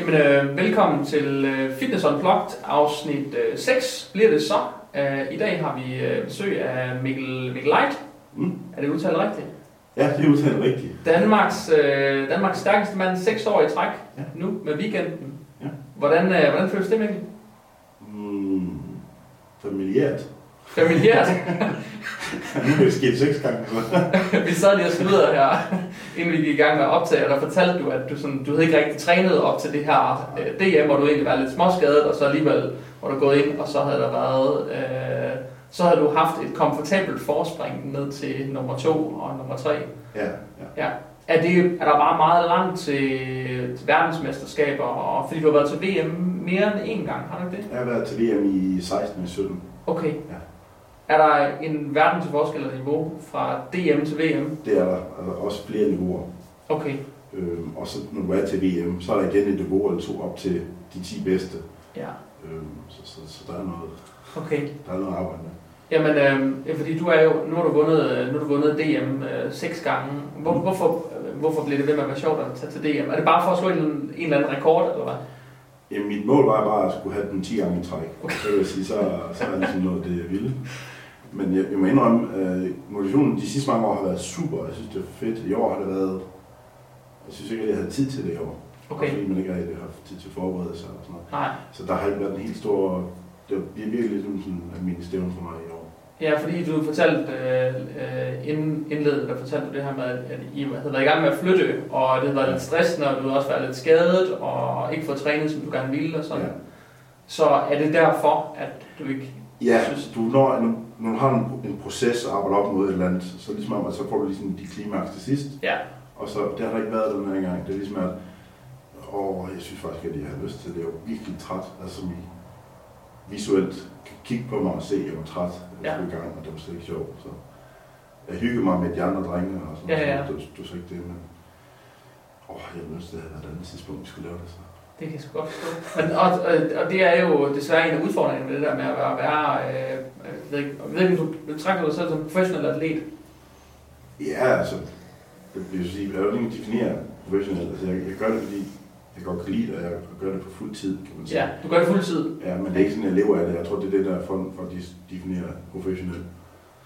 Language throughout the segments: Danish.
Jamen, øh, velkommen til øh, Fitness Unplugged, afsnit øh, 6 bliver det så. Øh, I dag har vi øh, besøg af Mikkel, Mikkel Light. Mm. Er det udtalt rigtigt? Ja, det er udtalt rigtigt. Danmarks, øh, Danmarks stærkeste mand, 6 år i træk, Ja. nu med weekenden. Ja. Hvordan, øh, hvordan føles det, Mikkel? Mm, familiært. Familiært. nu er det sket seks gange. vi sad lige og sluttede her, inden vi gik i gang med at optage, og der fortalte du, at du, sådan, du havde ikke rigtig trænet op til det her øh, DM, hvor du egentlig var lidt småskadet, og så alligevel var du gået ind, og så havde der været, øh, så havde du haft et komfortabelt forspring ned til nummer to og nummer tre. Ja, ja. Ja. Er, det, er der bare meget langt til, til verdensmesterskaber, og fordi du har været til VM mere end én gang, har du ikke det? Jeg har været til VM i 16 og 17. Okay. Ja. Er der en verden til forskel af niveau fra DM til VM? Det er der altså, også flere niveauer. Okay. Øhm, og så når du er til VM, så er der igen et niveau eller to op til de 10 bedste. Ja. Øhm, så, så, så, der er noget, Okay. der er noget arbejde med. Jamen, øh, fordi du er jo, nu har du vundet, øh, nu har du vundet DM øh, seks gange. Hvor, hvorfor, øh, hvorfor bliver det ved med at være sjovt at tage til DM? Er det bare for at slå en, en eller anden rekord, eller hvad? Jamen, mit mål var bare at skulle have den 10 gange i træk. Okay. Så vil jeg sige, så, så er det ligesom noget, det jeg ville. Men jeg, jeg må indrømme, at motivationen de sidste mange år har været super. Jeg synes, det er fedt. I år har det været... Jeg synes ikke, at jeg havde tid til det i år. Okay. Fordi man ikke rigtig har haft tid til forberedelse og sådan noget. Nej. Så der har ikke været en helt stor... Det er virkelig ligesom sådan en almindelig for mig i år. Ja, fordi du fortalte øh, øh, inden indledet, der fortalte du det her med, at I havde været i gang med at flytte, og det havde været lidt stressende, og du havde også været lidt skadet, og ikke fået trænet, som du gerne ville, og sådan. Ja. Så er det derfor, at du ikke... Ja, Synes- du, når, når, når du har en, en proces at arbejde op mod et eller andet, så ligesom om, at så får du ligesom de klimaks til sidst. Ja. Og så, det har der ikke været den her gang. Det er ligesom, at åh, jeg synes faktisk, at jeg har lyst til det. Jeg er virkelig træt. Altså, som I visuelt kan kigge på mig og se, at jeg var træt. Jeg Ja. i gang, og det var slet ikke sjovt. Så jeg hyggede mig med de andre drenge og sådan Ja, ja. Det, det var så ikke det, men åh, jeg ville ønske, det havde været et andet tidspunkt, vi skulle lave det. Så. Det kan jeg sgu godt forstå. Men, og, og, og, det er jo desværre en af udfordringerne med det der med at være, være øh, jeg ved ikke, jeg ved ikke, du betragter dig selv som professionel atlet. Ja, altså, det vil jeg sige, jeg vil ikke definere professionelt. Altså, jeg, jeg gør det, fordi jeg godt kan lide det, og jeg gør det på fuld tid, kan man sige. Ja, du gør det fuldtid. ja men det er ikke sådan, jeg lever af det. Jeg tror, det er det, der er for, for at de- definere professionelt.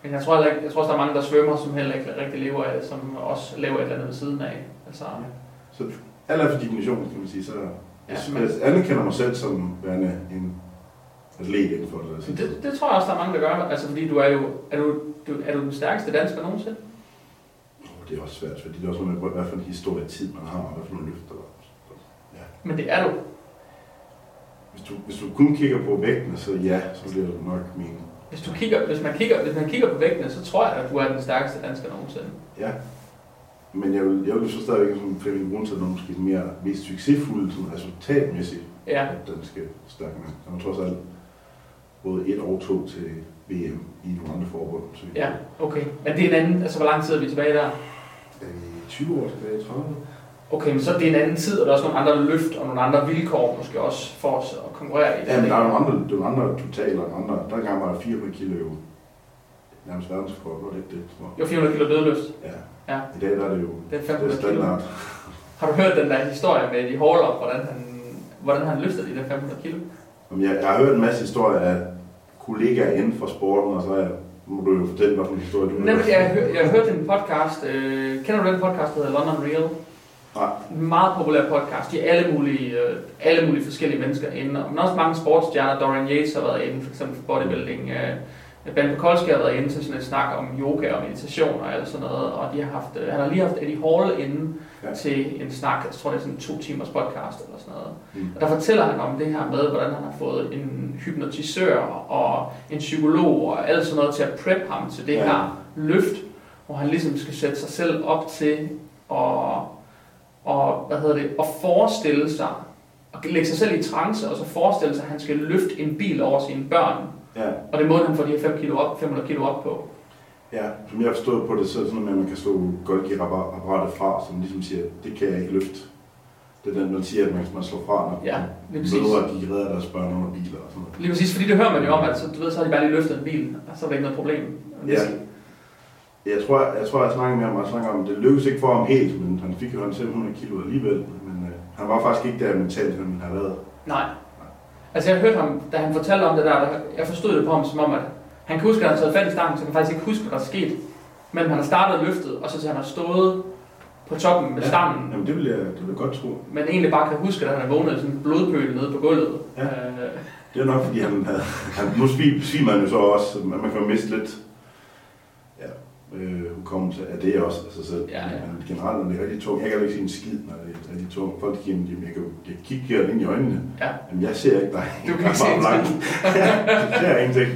Men jeg tror, ikke, jeg tror også, der er mange, der svømmer, som heller ikke rigtig lever af det, som også laver et eller andet ved siden af. Altså, Så alt efter definition, kan man sige, så Ja, ja, jeg anerkender mig selv som værende en atlet inden for det. Altså. det, det, tror jeg også, der er mange, der gør. Altså, fordi du er jo, er du, du, er du den stærkeste dansker nogensinde? Oh, det er også svært, fordi det er også noget med, hvad for en historie tid man har, og hvad for nogle løfter. der- Men det er du. Hvis du, hvis du kun kigger på vægtene, så ja, så bliver det nok min. Hvis, du kigger, hvis, man kigger, hvis man kigger på vægtene, så tror jeg, at du er den stærkeste dansker nogensinde. Ja. Men jeg vil, jeg vil så stadigvæk som Flemming Brunse, noget måske mere mest succesfuld sådan resultatmæssigt, Ja, at den skal stærk med. Der var trods alt både et og to til VM i nogle andre forbund. Så ja, okay. Men det er en anden, altså hvor lang tid er vi tilbage der? Er vi 20 år tilbage, 30? Okay, men så er det en anden tid, og der er også nogle andre løft og nogle andre vilkår måske også for os at konkurrere i. Ja, men der er nogle andre, det er nogle andre totaler, nogle andre. Der engang var der 400 kilo nærmest verdensrekord, var det ikke det? tror jeg? Jo, 400 kilo dødløft. Ja. Ja. I dag der er det jo Det er det er 500 kilo. standard. Har du hørt den der historie med de hauler, hvordan han, hvordan han løfter de der 500 kilo? Jamen, Jeg, jeg har hørt en masse historier af kollegaer inden for sporten, og så er, må du jo fortælle, hvilken historie du Nemlig, jeg, har hø- jeg har hørt en podcast, øh, kender du den podcast, der hedder London Real? Nej. En meget populær podcast. De er alle mulige, øh, alle mulige forskellige mennesker inde, men også mange sportsstjerner. Dorian Yates har været inde, for eksempel for bodybuilding. Øh, Ben Pekolsky har været inde til sådan et snak om yoga og meditation og alt sådan noget, og de har haft, øh, han har lige haft Eddie Hall inde Ja. til en snak, jeg tror det er sådan en to timers podcast eller sådan noget. Mm. Og der fortæller han om det her med, hvordan han har fået en hypnotisør og en psykolog og alt sådan noget til at prep ham til det Ja. her løft, hvor han ligesom skal sætte sig selv op til at, og, hvad hedder det, at forestille sig, og lægge sig selv i trance, og så forestille sig, at han skal løfte en bil over sine børn. Ja, Og det måden, han får de her 5 kilo op, 500 kilo op på. ja, som jeg har forstået på det, så er det sådan, at man kan slå Golgi-apparatet fra, som ligesom siger, det kan jeg ikke løfte. Det er den, man siger, at man, man slår fra, når Ja, mødre, de redder deres børn under biler og sådan noget. Lige præcis, fordi det hører man jo om, at så, du ved, så har de bare lige løftet en bil, og så er der ikke noget problem. Det Ja. Jeg tror, jeg, tror, jeg snakker med ham, og jeg snakker om, det lykkedes ikke for ham helt, men han fik jo han 700 kilo alligevel. Men øh, han var faktisk ikke der mentalt, han har været. Nej. Altså jeg hørte ham, da han fortalte om det der, der jeg forstod det på ham som om, at han kan huske, at han taget fat i stangen, så han kan faktisk ikke huske, hvad der er sket. Men han har startet løftet, og så til han har stået på toppen med Ja. stangen, Jamen, det vil jeg, det vil jeg godt tro. men egentlig bare kan huske, at han er vågnet sådan en blodpøl nede på gulvet. Ja. Øh, Det er nok, fordi han, havde, han nu svim- svimer han jo så også, man kan jo miste lidt øh, hukommelse af det også af sig selv. Ja, ja. Men generelt er det rigtig tungt. Jeg kan ikke sige en skid, når det er rigtig tungt. Folk siger, at jeg kan jeg kigger ind i øjnene. ja. Jamen, jeg ser ikke dig. Du kan ikke se ja, jeg ser ingenting.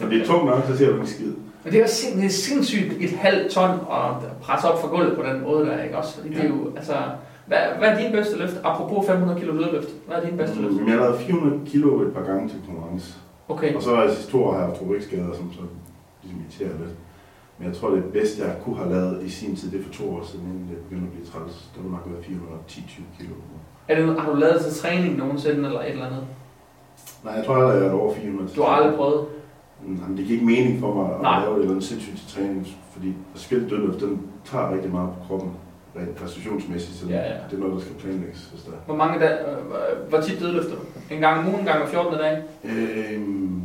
Når det er tungt nok, så ser du en skid. Men det er, sind, det er sindssygt et halvt ton at presse op fra gulvet på den måde der, ikke også? Fordi det er jo, altså, hvad, hvad er din bedste løft? Apropos 500 kilo lødløft, hvad er din bedste løft? Men jeg har lavet 400 kilo et par gange til konkurrence. Okay, Og så har jeg sidste to år har jeg haft som så ligesom irriterer lidt. Men jeg tror, det bedste, jeg kunne have lavet i sin tid, det er for to år siden, inden det begyndte at blive træls. Det var nok været 410-20 kilo. er det, har du lavet til træning nogensinde, eller et eller andet? Nej, jeg tror aldrig, jeg har over 400. Du har aldrig prøvet? Jamen, det giver ikke mening for mig at Nej. lave et eller andet sindssygt til træning, fordi at spille dødløft, den tager rigtig meget på kroppen, rent præstationsmæssigt, så Ja, ja. det er noget, der skal planlægges, hvis der er. Hvor mange dage, øh, hvor tit dødløfter du? En gang om ugen, en gang hver 14. dag? Øhm,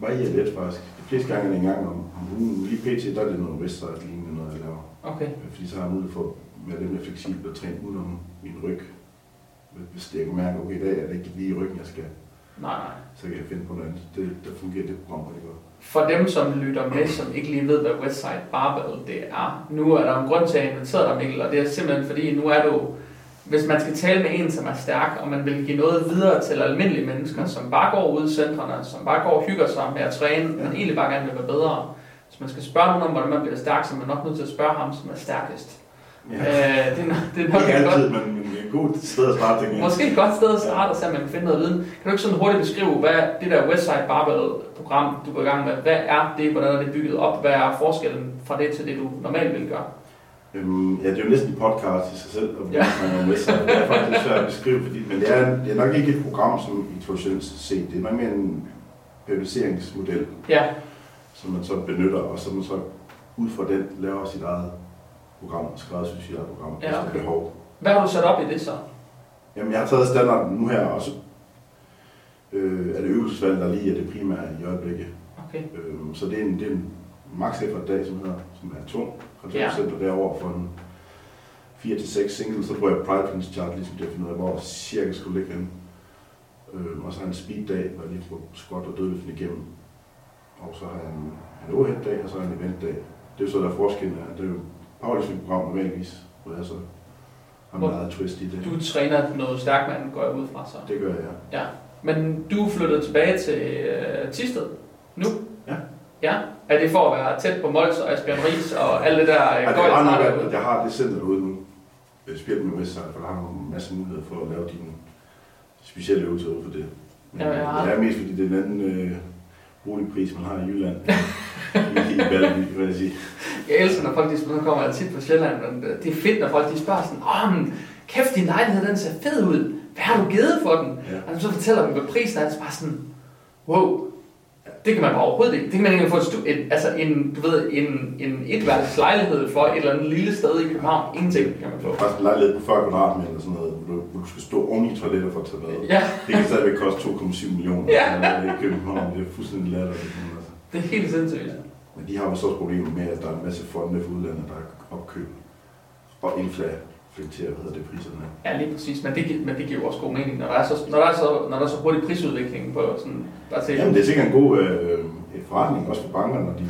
varierer lidt faktisk. Fleste gange er det en gang om, om ugen. Lige pt, der er det noget Westside lignende noget, jeg laver. Okay. Fordi så har jeg mulighed for at være lidt mere fleksibel og træne udenom min ryg. Hvis jeg kan mærke, okay, i dag er det ikke lige ryggen, jeg skal, Nej, nej. så kan jeg finde på noget andet. Det, der fungerer det program rigtig godt. For dem, som lytter med, som ikke lige ved, hvad Westside Barbell det er, nu er der en grund til, at jeg inviterede dig, Mikkel, og det er simpelthen fordi, nu er du, hvis man skal tale med en, som er stærk, og man vil give noget videre til almindelige mennesker, som bare går ud i centrene, som bare går og hygger sig med at træne, men egentlig bare gerne vil være bedre. Hvis man skal spørge nogen om, hvordan man bliver stærk, så er man nok nødt til at spørge ham, som er stærkest. Ja. Øh, det, er, det er nok Ikke et godt, altid, men, er et godt sted at starte, tænker. Måske et godt sted at starte, om man kan finde noget viden. Kan du ikke sådan hurtigt beskrive, hvad det der Westside Barbell-program, du går i gang med, hvad er det, hvordan er det bygget op, hvad er forskellen fra det til det, du normalt vil gøre? Øhm, ja, det er jo næsten en podcast i sig selv, og Ja. man er med sig. Det er faktisk svært at beskrive, fordi, men det er, det er nok ikke et program, som i traditionelt set. Det er nok mere en periodiseringsmodel, Ja, som man så benytter, og så man så ud fra den laver sit eget program, skræddersyr sit eget program, Ja, okay. behov. hvad har du sat op i det så? Jamen, jeg har taget standarden nu her, og så øh, er det øvelsesvalg, der lige er det primære i øjeblikket. Okay. Øh, så det er en, det er en max effort dag, som hedder, som er tung. Ja. 50% og derover for en 4-6 singles, så bruger jeg Pride Prince chart, ligesom til at af, hvor cirka skulle ligge henne. Øh, og så har en speed dag, hvor jeg lige får squat og dødløften igennem. Og så har jeg en, en overhead dag, og så har jeg en event dag. Det er jo så, der er forskellen er. Det er jo powerlifting program normalvis, hvor jeg så har Hvor- meget twist i det. Du træner noget stærkmand, går jeg ud fra så. Det gør jeg, ja. Ja. Men du er flyttet tilbage til øh, Tisted nu? Ja. Er det for at være tæt på Mols og Asbjørn Ries og alt det der øh, Ja, det er nok, at jeg har det center derude nu. Jeg spiller med Westside, for der har nogle masse muligheder for at lave dine specielle øvelser ud for det. Men Ja, ja. det er mest fordi det er en anden øh, boligpris, man har i Jylland. I, i Valby, vil jeg sige. Jeg elsker, når folk de spørger, kommer jeg tit på Sjælland, men øh, det er fedt, når folk de spørger sådan, åh, men kæft, din lejlighed, den ser fed ud. Hvad har du givet for den? Ja. Og så fortæller dem, hvad prisen er, så bare sådan, wow, det kan man bare overhovedet ikke. Det kan man ikke få et, stu- et, altså en, du ved, en, en etværelses lejlighed for et eller andet lille sted i København. Ingenting kan man få. Faktisk en lejlighed på 40 kvadratmeter eller sådan noget, hvor du, hvor du skal stå oven i toiletter for at tage bad. Ja, Det kan stadigvæk koste 2,7 millioner. Ja. i København. Det er fuldstændig latterligt. Altså. det er helt sindssygt. Men de har jo så også problemer med, at der er en masse fonde fra udlandet, der er opkøb og inflaterer, hvad hedder det, priserne. Ja, lige præcis. Men det, men det giver også god mening, når der er så, når der er så, når der er så hurtig prisudvikling på sådan, bare til, Jamen, det er sikkert en god øh, et forretning, også for bankerne, når de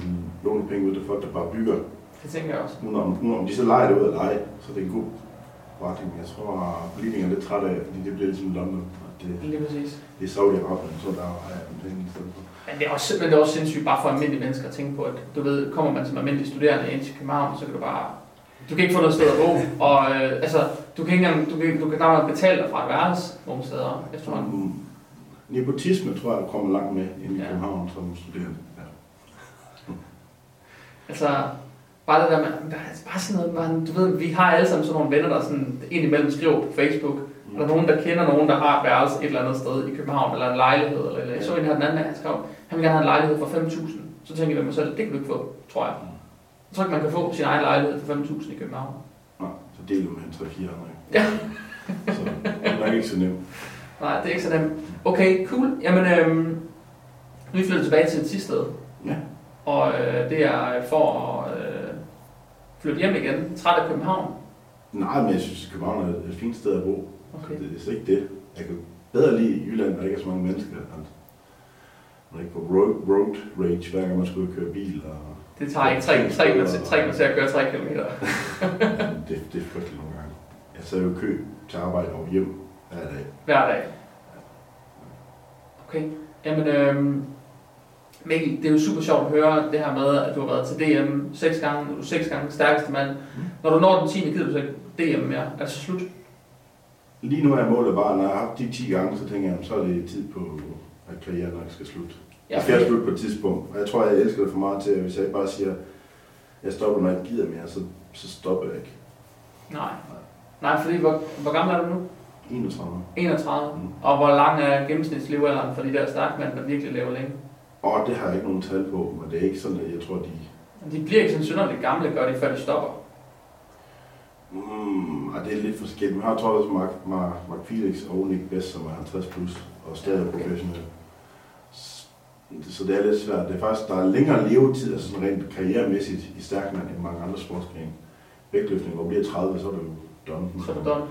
låner penge ud til folk, der bare bygger. det tænker jeg også. Uden om, uden om de så leger det ud eller ej, så er det en god forretning. Jeg tror, at politikerne er lidt trætte af, fordi det bliver ligesom London. Og det, Lige præcis. det er Saudi-Arabien, så der jeg penge i stedet for. Men det er også, men det er også sindssygt bare for almindelige mennesker at tænke på, at du ved, kommer man som almindelig studerende ind til København, så kan du bare, du kan ikke få noget sted at bo, og øh, altså, du kan ikke engang, du kan, du kan nok betale dig fra et værelse nogle steder efterhånden. Mm. Nepotisme tror jeg, der kommer langt med ind i Ja. København som studerende. Ja. Altså, bare det der med, der er bare sådan noget, man, du ved, vi har alle sammen sådan nogle venner, der sådan indimellem skriver på Facebook, Mm. Er der nogen, der kender nogen, der har et værelse et eller andet sted i København, eller en lejlighed, eller, eller jeg så en her den anden dag, han skrev, han vil gerne have en lejlighed for 5.000. Så tænker jeg ved mig selv, det kan du ikke få, tror jeg. Jeg tror ikke, man kan få sin egen lejlighed for 5.000 i København. Nå, så deler man 3-4 andre. Ja. Så det er nok ikke så nemt. Nej, det er ikke så nemt. Okay, cool. Jamen, øhm, nu er vi flyttet tilbage til et sidste sted. Ja. Og øh, det er for at øh, flytte hjem igen. Træt af København. Nej, men jeg synes, København er et fint sted at bo. Okay. Så det, det er slet ikke det. Jeg kan bedre lide Jylland, hvor der ikke er så mange mennesker. Man er ikke på road, road rage, hver gang man skal ud og køre bil. Og, Det tager ikke tre, tre, kvarter, tre kvarter at køre 3 km. det, det er frygteligt nogle gange. Jeg sad jo i kø til arbejde og hjem hver dag. Hver dag. Okay. Jamen, øhm, Mikkel, det er jo super sjovt at høre det her med, at du har været til DM seks gange, du er seks gange stærkeste mand. Når du når den 10. gider du så ikke DM mere. Er det så slut? Lige nu er målet bare, når jeg har haft de 10 gange, så tænker jeg, så er det tid på, at karrieren nok skal slutte. Jeg skal fordi- slutte på et tidspunkt, og jeg tror, jeg elsker det for meget til, at hvis jeg ikke bare siger, jeg stopper, når jeg ikke gider mere, så, så stopper jeg ikke. Nej. Nej, fordi hvor, hvor gammel er du nu? 31. 31. Mm. Og hvor lang er gennemsnitslevealderen for de der stærkmænd, der virkelig lever længe? Og det har jeg ikke nogen tal på, men det er ikke sådan, at jeg tror, de... De bliver ikke sådan synderligt gamle, gør de, før de stopper. Mm, og det er lidt forskelligt. Vi har tror jeg også Mark, Mark, Mark Felix og Nick Best, som er 50 plus og stadig Okay. professionel. Så det er lidt svært. Det er faktisk, der er længere levetid, altså sådan rent karrieremæssigt i stærkmand end mange andre sportsgrene. Vægtløftning, hvor bliver 30, så er du jo done. Så er det done.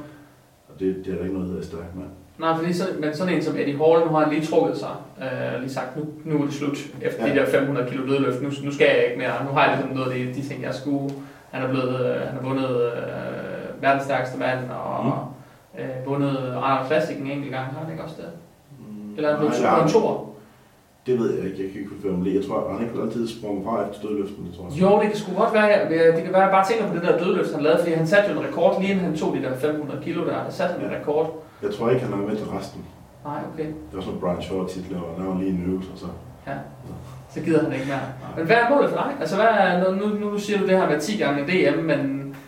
Og det, det er der ikke noget, der er stærkmand. Nej, fordi så, men sådan en som Eddie Hall, nu har han lige trukket sig, øh, lige sagt, nu, nu er det slut efter ja. De der 500 kilo dødløft, nu, nu skal jeg ikke mere, nu har jeg ligesom noget af de, de ting, jeg skulle. Han er blevet, øh, han har vundet øh, verdens stærkeste mand, og mm. øh, vundet Arnold Classic en enkelt gang, har han ikke også det? Mm, Eller er han nej, to- en toer? Det ved jeg ikke. Jeg kan ikke det. Jeg tror, han ikke altid sprunget fra efter dødløften, tror jeg. Jo, det kan sgu godt være, det kan være, at jeg bare tænker på det der dødløft, han lavede, fordi han satte jo en rekord, lige inden han tog de der 500 kilo der, der satte han en Ja. rekord. Jeg tror ikke, han er med til resten. Nej, okay. Det var sådan Brian Shaw tit laver. Der var lige en øvelse, og så... Ja. Så gider han ikke mere. Men hvad er målet for dig? Altså, hvad er, nu, nu, siger du det her med 10 gange DM, men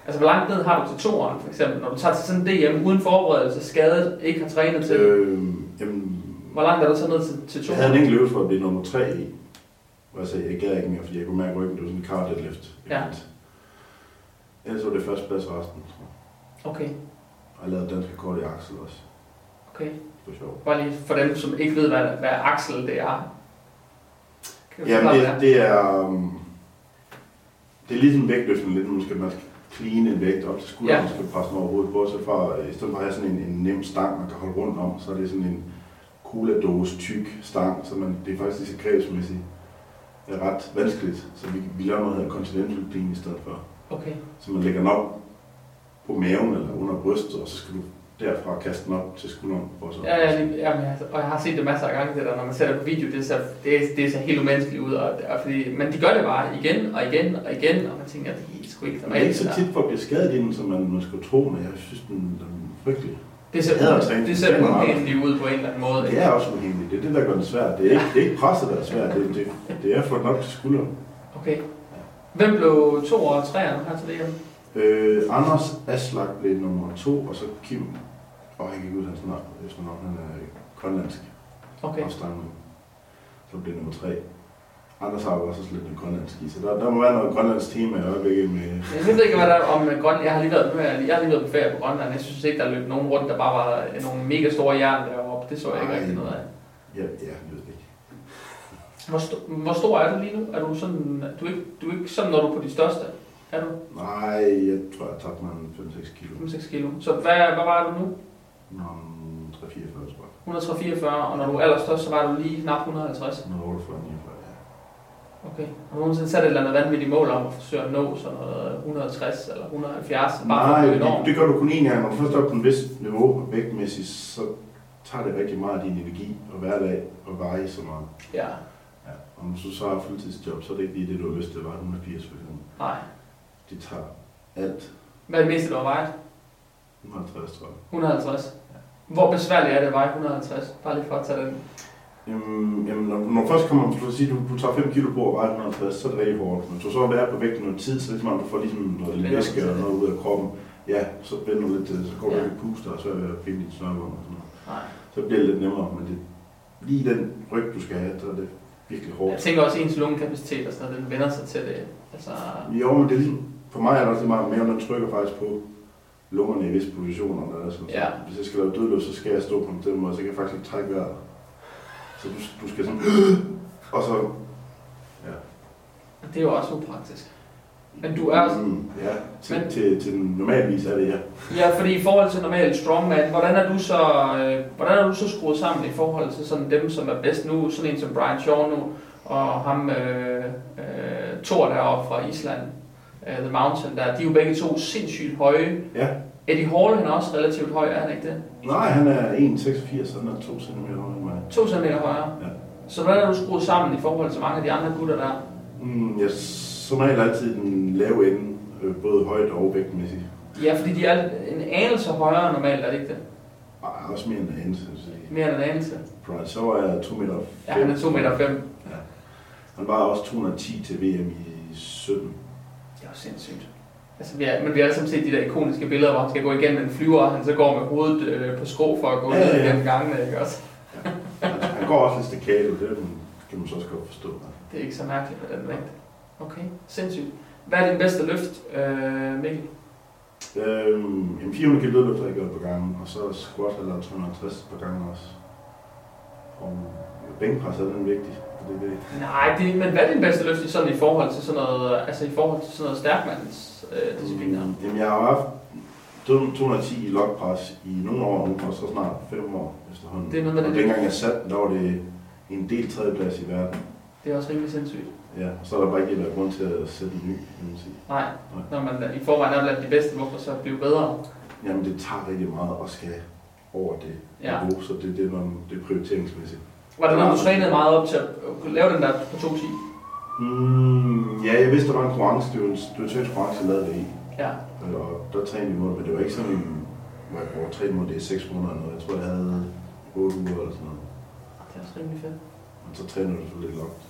altså, hvor langt ned har du til toeren, for eksempel? Når du tager til sådan en DM uden forberedelse, skadet, ikke har trænet til. Øh, jamen, hvor langt er du så ned til, til jeg havde en enkelt øvelse for at blive nummer 3 i. Hvor jeg sagde, jeg gad ikke mere, fordi jeg kunne mærke ryggen, det var sådan en car deadlift. Ja. Ellers var det første plads resten. tror jeg. Okay, Og jeg lavede dansk rekord i Axel også. okay. Det var sjovt. Bare lige for dem, som ikke ved, hvad, hvad Axel det er. Kan Jamen, det, det er... Um, det er ligesom vægtløftning lidt, man skal, man skal clean en vægt op til skulderen, Ja. man skal presse den over hovedet. Bortset fra, øh, i stedet for at have sådan en, en nem stang, man kan holde rundt om, så er det sådan en cola-dose tyk stang, så man, det er faktisk lige så grebsmæssigt er ret vanskeligt. Så vi, vi laver noget, der hedder continental clean i stedet for. Okay, Så man lægger den op på maven eller under brystet, og så skal du derfra kaste den op til skulderen. For så. ja, ja, lige, jamen, jeg- og jeg har set det masser af gange, det der, når man ser det på video, det ser, det, det ser helt umenneskeligt ud, og, og fordi, men de gør det bare igen og igen og igen, og man tænker, det er sgu ikke Men det er normalt. ikke så tit, folk bliver skadet i den, som man, man skulle tro, men jeg synes, den, den er frygtelig. Det ser, at træne. det ser uendeligt ud på en eller anden måde. Det er også uheldigt. Det er det, der gør det svært. Det er ikke, det er ikke presset, der er svært. Det, det, det er at få den op til skulderen. Okay. Hvem blev to og tre her til DM? Øh, Anders Aslak blev nummer to, og så Kim, og jeg kan ikke ud hans navn, han er grønlandsk Okay. afstamning. Så blev nummer tre. Anders har jo også lidt en grønlandsk i, så der, der må være noget grønlandsk tema i øjeblikket med... Jeg ved ikke, hvad der er om øh, Grønland. Jeg har lige været, jeg, har lige været på ferie på Grønland. Jeg synes ikke, der løb nogen rundt, der bare var øh, nogle mega store jern deroppe. Det så jeg ikke Nej. rigtig noget af. Ja, ja, jeg ved det ikke. Hvor, sto- hvor stor er du lige nu? Er du sådan, du er ikke, du er ikke sådan, når du er på de største? Er du Nej, jeg tror, jeg tabte mig en 5-6 kilo. 5-6 kilo? Så hvad, hvad var du nu? Nå, 344, tror jeg. 144, og når du er allerstørst, så var du lige knap 150. 148, 49, ja. Okay. Har du nogensinde sat et eller andet vanvittigt mål om at forsøge at nå sådan noget 160 eller 170? Bare for Nej, at det, det gør du kun én gang. Når du først er på en vis niveau vægtmæssigt, så tager det rigtig meget af din energi og hverdag og veje så meget. Ja, Ja. Og hvis du så har fuldtidsjob, så er det ikke lige det, du har lyst til at veje 180 for eksempel. nej. Det tager alt. Hvad er det meste, du har vejet? 150, tror jeg. 150. Hvor besværligt er det at veje 150? Bare lige for at tage den. Jamen, jamen når, når du først kommer, du, sige, du, du tager 5 kilo på og vejer 150, så er det rigtig hårdt. Men du så være på vægten noget tid, så er det som om, du får ligesom noget lidt væske til. noget ud af kroppen. Ja, så vender du lidt til det, så går du Ja. ikke puster og så er det finde dit snørbånd og sådan noget. Nej. Så bliver det lidt nemmere, men det, lige den ryg, du skal have, så er det virkelig hårdt. Jeg tænker også, at ens lungekapacitet og sådan noget, den vender sig til det. Altså, Jo, men det er ligesom, for mig er det også lige meget, maven den trykker faktisk på. lungerne i visse positioner. Der er sådan, Ja. så hvis jeg skal lave dødløft, så skal jeg stå på en bestemt måde, så kan jeg faktisk ikke trække vejret. Så du, du skal sådan... Og så... Ja. Det er jo også upraktisk. Men du er... Mm, ja, til, Men- til, til den normalvis er det ja. Ja, fordi i forhold til normal strongman, hvordan er du så, øh, hvordan er du så skruet sammen i forhold til sådan dem, som er bedst nu, sådan en som Brian Shaw nu, og ham øh, øh, Thor deroppe fra Island, øh, The Mountain der, de er jo begge to sindssygt høje. Ja. Eddie Hall, han er også relativt høj, er han ikke det? Nej, han er 1,86, så han er 2 cm højere end mig. 2 cm højere. Ja. Så hvordan er du skruet sammen i forhold til mange af de andre gutter der? Mm, jeg som regel altid den lave ende, øh, både højt og vægtmæssigt. Ja, fordi de er en anelse højere normalt, er det ikke det? Ej, også mere end en anelse. Mere end en anelse. Brian, så var jeg 2 meter. Ja, han er 2 meter 5. Han var også 210 til VM i 17. Det er sindssygt. Altså, vi er, men vi har set de der ikoniske billeder, hvor han skal gå igennem en flyver, og han så går med hovedet øh, på skrå for at gå Ja, ned ja, ja. igennem gangene, ikke også? Han, han går også lidt staccato, det kan man så også godt forstå. Det er ikke så mærkeligt med den vægt. Okay, sindssygt. Hvad er din bedste løft, øh, Mikkel? Øhm, en 400 kg dødløft har jeg gjort på gangen, og så squat eller 350 på gangen også. Og bænkpres er den vigtig, og det det. Nej, det, men hvad er din bedste løft i, sådan i forhold til sådan noget, altså i forhold til sådan noget stærkmands øh, discipliner? Mm, Jamen, jeg har haft 210 i lokpres i nogle år nu, og så snart 5 år efterhånden. Det er noget med og det- dengang jeg satte, der var det en del tredjeplads i verden. Det er også rimelig sindssygt. Ja, og så er der bare ikke været grund til at sætte en ny, kan man sige. Nej, når man i forvejen er blandt de bedste, hvorfor så blive bedre? Jamen, det tager rigtig meget at skal over det Ja. niveau, så det, det, noget- det er prioriteringsmæssigt. Var det noget, du trænede meget op til at lave den der på 210? Mm, ja, jeg vidste, der var en konkurrence, det var en, det var en konkurrence, jeg lavede det i. Ja. Og der trænede vi mod, men det var ikke sådan en, hvor jeg brugte træne mod det i 6 måneder eller noget. Jeg tror, jeg havde 8 uger eller sådan noget. Det er også rimelig fedt. Men så træner du selvfølgelig lidt langt.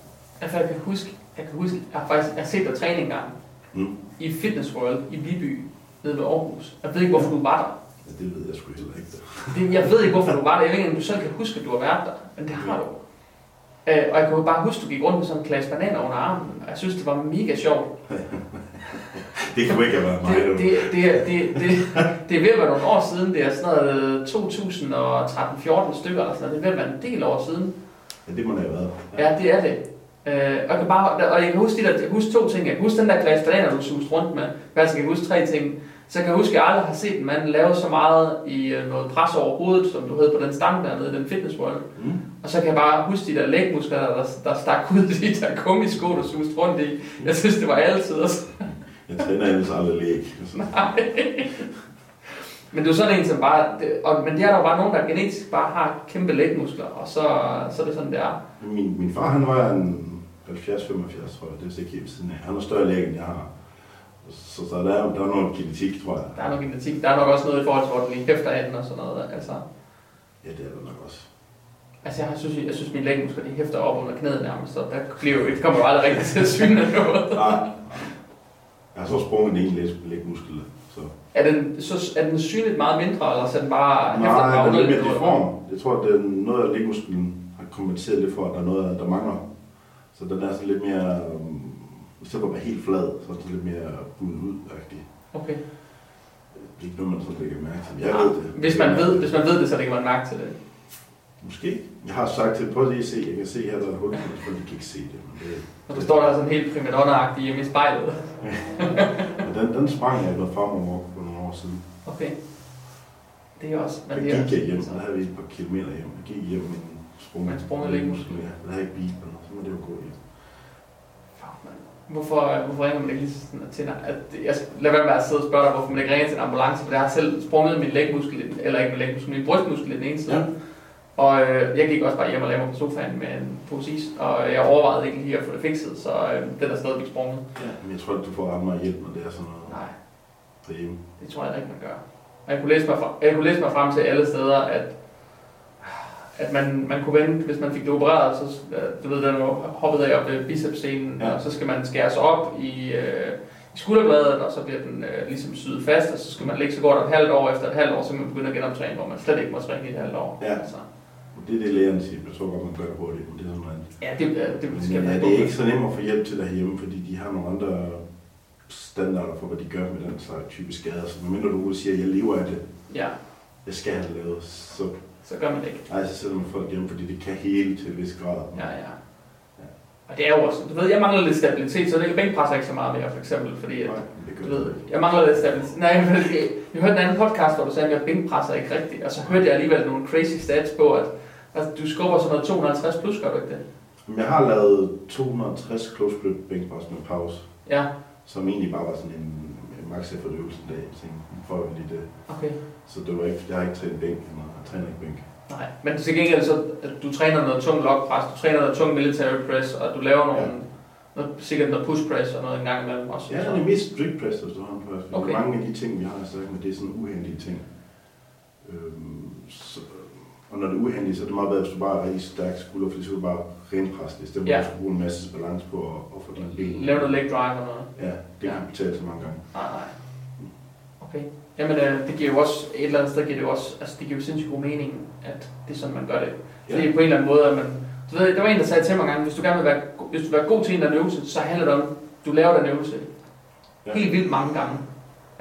Altså, jeg kan huske, jeg kan huske, jeg har faktisk jeg har set dig træne engang Mm. i Fitness World i Viby, nede ved Aarhus. Jeg ved ikke, hvorfor du var der. Ja, det ved jeg sgu heller ikke. Det, jeg ved ikke, hvorfor du var der. Jeg ved ikke, om du selv kan huske, at du har været der. Men det har du. Øh, og jeg kan bare huske, at du gik rundt med sådan en klasse bananer under armen. Og jeg synes, det var mega sjovt. Det kunne ikke have været mig. Det, Det, det, det, det, det, er ved at være nogle år siden. Det er sådan noget 2013-14 stykker eller sådan noget. Det er ved at være en del år siden. ja, det må det have været. Ja, det er det. Øh, og, jeg kan bare, og jeg kan huske, de der, jeg kan huske to ting. Jeg kan huske den der klasse bananer, du suste rundt med. Faktisk kan jeg huske tre ting. Så jeg kan huske, at jeg aldrig har set en mand lave så meget i øh, noget pres over hovedet, som du havde på den stang dernede, den fitness world. Mm. Og så kan jeg bare huske de der lægmuskler, der, der stak ud i de der gummisko, du suste rundt i. Jeg synes, det var altid også. Jeg træner ellers aldrig læg. Altså. Men du er sådan en, som bare... Det, og, men det er der jo bare nogen, der genetisk bare har kæmpe lægmuskler, og så, så er det sådan, det er. Min, min far, han var en 70-75, tror jeg. Det er ikke helt siden af. Han har større læg, end jeg har. Så, så der, er, der er noget genetik, tror jeg. Der er nok genetik. Der er nok også noget i forhold til, hvor du lige hæfter af den og sådan noget. Altså, Ja, det er der nok også. altså jeg synes, jeg synes mine lægmuskler, de hæfter op under knæet nærmest, så der bliver jo, det kommer jo aldrig rigtig til at syne noget. Nej. Jeg har så sprunget den ene læg- lægmuskel. Så. Er den, så, er den synligt meget mindre, eller så er den bare hæfter Nej, bare den er lidt mere deform. Jeg tror, at den, noget af lægmusklen har kompenseret lidt for, at der er noget, der mangler. Så den er sådan lidt mere... Um, For at være helt flad, så er sådan lidt mere budet ud -agtig. Okay. Det er ikke noget, man sådan lægger mærke til. Jeg Ja, ved det. Hvis man ved, hvis man ved det, så lægger man mærke til det. Måske. Jeg har sagt til, prøv lige at se, jeg kan se her, der er hul, men selvfølgelig kan ikke se det. Men det Og så står der sådan helt primadonna hjemme i spejlet. men den, den sprang jeg noget farmor walk for nogle år siden. Okay. Det er også... Men det gik jeg hjem, så der havde vi et par kilometer hjem. Jeg gik hjem med en sprung. Med en lægmuskel. Ja, der havde ikke bil, så må det jo gå hjem. Hvorfor, hvorfor ringer man ikke lige sådan til en, at jeg lade være med at sidde og spørge dig, hvorfor man ikke ringer til en ambulance, for jeg har selv sprunget min lægmuskel, eller ikke min lægmuskel, min brystmuskel i den ene side. Ja. Og øh, jeg gik også bare hjem og lagde mig på sofaen med en pose is, og jeg overvejede ikke lige at få det fikset, så øh, den er stadigvæk sprunget. Ja. Men jeg tror, at du får meget hjælp, når det er sådan noget Nej, derhjemme. det tror jeg ikke, man gør. Og jeg kunne læse mig, fra, jeg kunne læse mig frem til alle steder, at at man, man kunne vente, hvis man fik det opereret, så øh, du ved, den hoppet af op ved bicepsscenen, Ja. og så skal man skære sig op i, øh, i skulderbladet, og så bliver den øh, ligesom syet fast, og så skal man ligge så godt et halvt år efter et halvt år, så man begynde at genoptræne, hvor man slet ikke må træne i et halvt år. Ja. Altså, Det er det, lægerne siger. Jeg tror godt, man gør det hurtigt, men det er sådan noget andet. ja, det, det, det skal Men, ja, det er ikke så nemt at få hjælp til derhjemme, fordi de har nogle andre standarder for, hvad de gør med den slags type skader. Så medmindre du siger, at jeg lever af det, Ja, jeg skal have det lavet, så, så gør man det ikke. nej, så sætter man folk hjem, fordi det kan hele til en vis grad. Ja, ja. Og det er jo også, du ved, jeg mangler lidt stabilitet, så det bænkpresser ikke så meget mere, for eksempel, fordi at, du ved, jeg mangler lidt stabilitet. Nej, men jeg, hørte en anden podcast, hvor du sagde, at jeg bænkpresser ikke rigtigt, og så hørte jeg alligevel nogle crazy stats på, at altså, du skubber sådan noget 250 plus, gør du ikke det? Jeg har lavet 260 close grip bænkpres med pause, Ja, som egentlig bare var sådan en, en max effort øvelse en dag. Jeg tænkte, vi lige det. okay. Så det var ikke, jeg har ikke trænet bænk, eller jeg træner ikke bænk. Nej, men til gengæld så, at du træner noget tung log press, du træner noget tung military press, og du laver nogle, Ja. noget, sikkert noget push press og noget en gang imellem også. Ja, det er mest strict press, der står på. Okay. Mange af de ting, vi har sagt, men det er sådan uheldige ting. Øhm, så, og når det er uheldigt, så er det meget bedre, hvis du bare er rigtig stærk skulder, fordi så kan du bare renpresse det, i stedet for Ja. at du skal bruge en masse balance på at, at få dine ben. Lave noget leg drive og noget. Ja, det kan Ja. betale sig mange gange. Nej, nej. Okay. Jamen, øh, det giver jo også, et eller andet sted giver det jo også, altså det giver jo sindssygt god mening, at det er sådan, man gør det. Fordi Ja. på en eller anden måde, at man, du ved, der var en, der sagde til mig engang, hvis du gerne vil være, hvis du vil være god til en eller anden øvelse, så handler det om, du laver den øvelse Ja. helt vildt mange gange.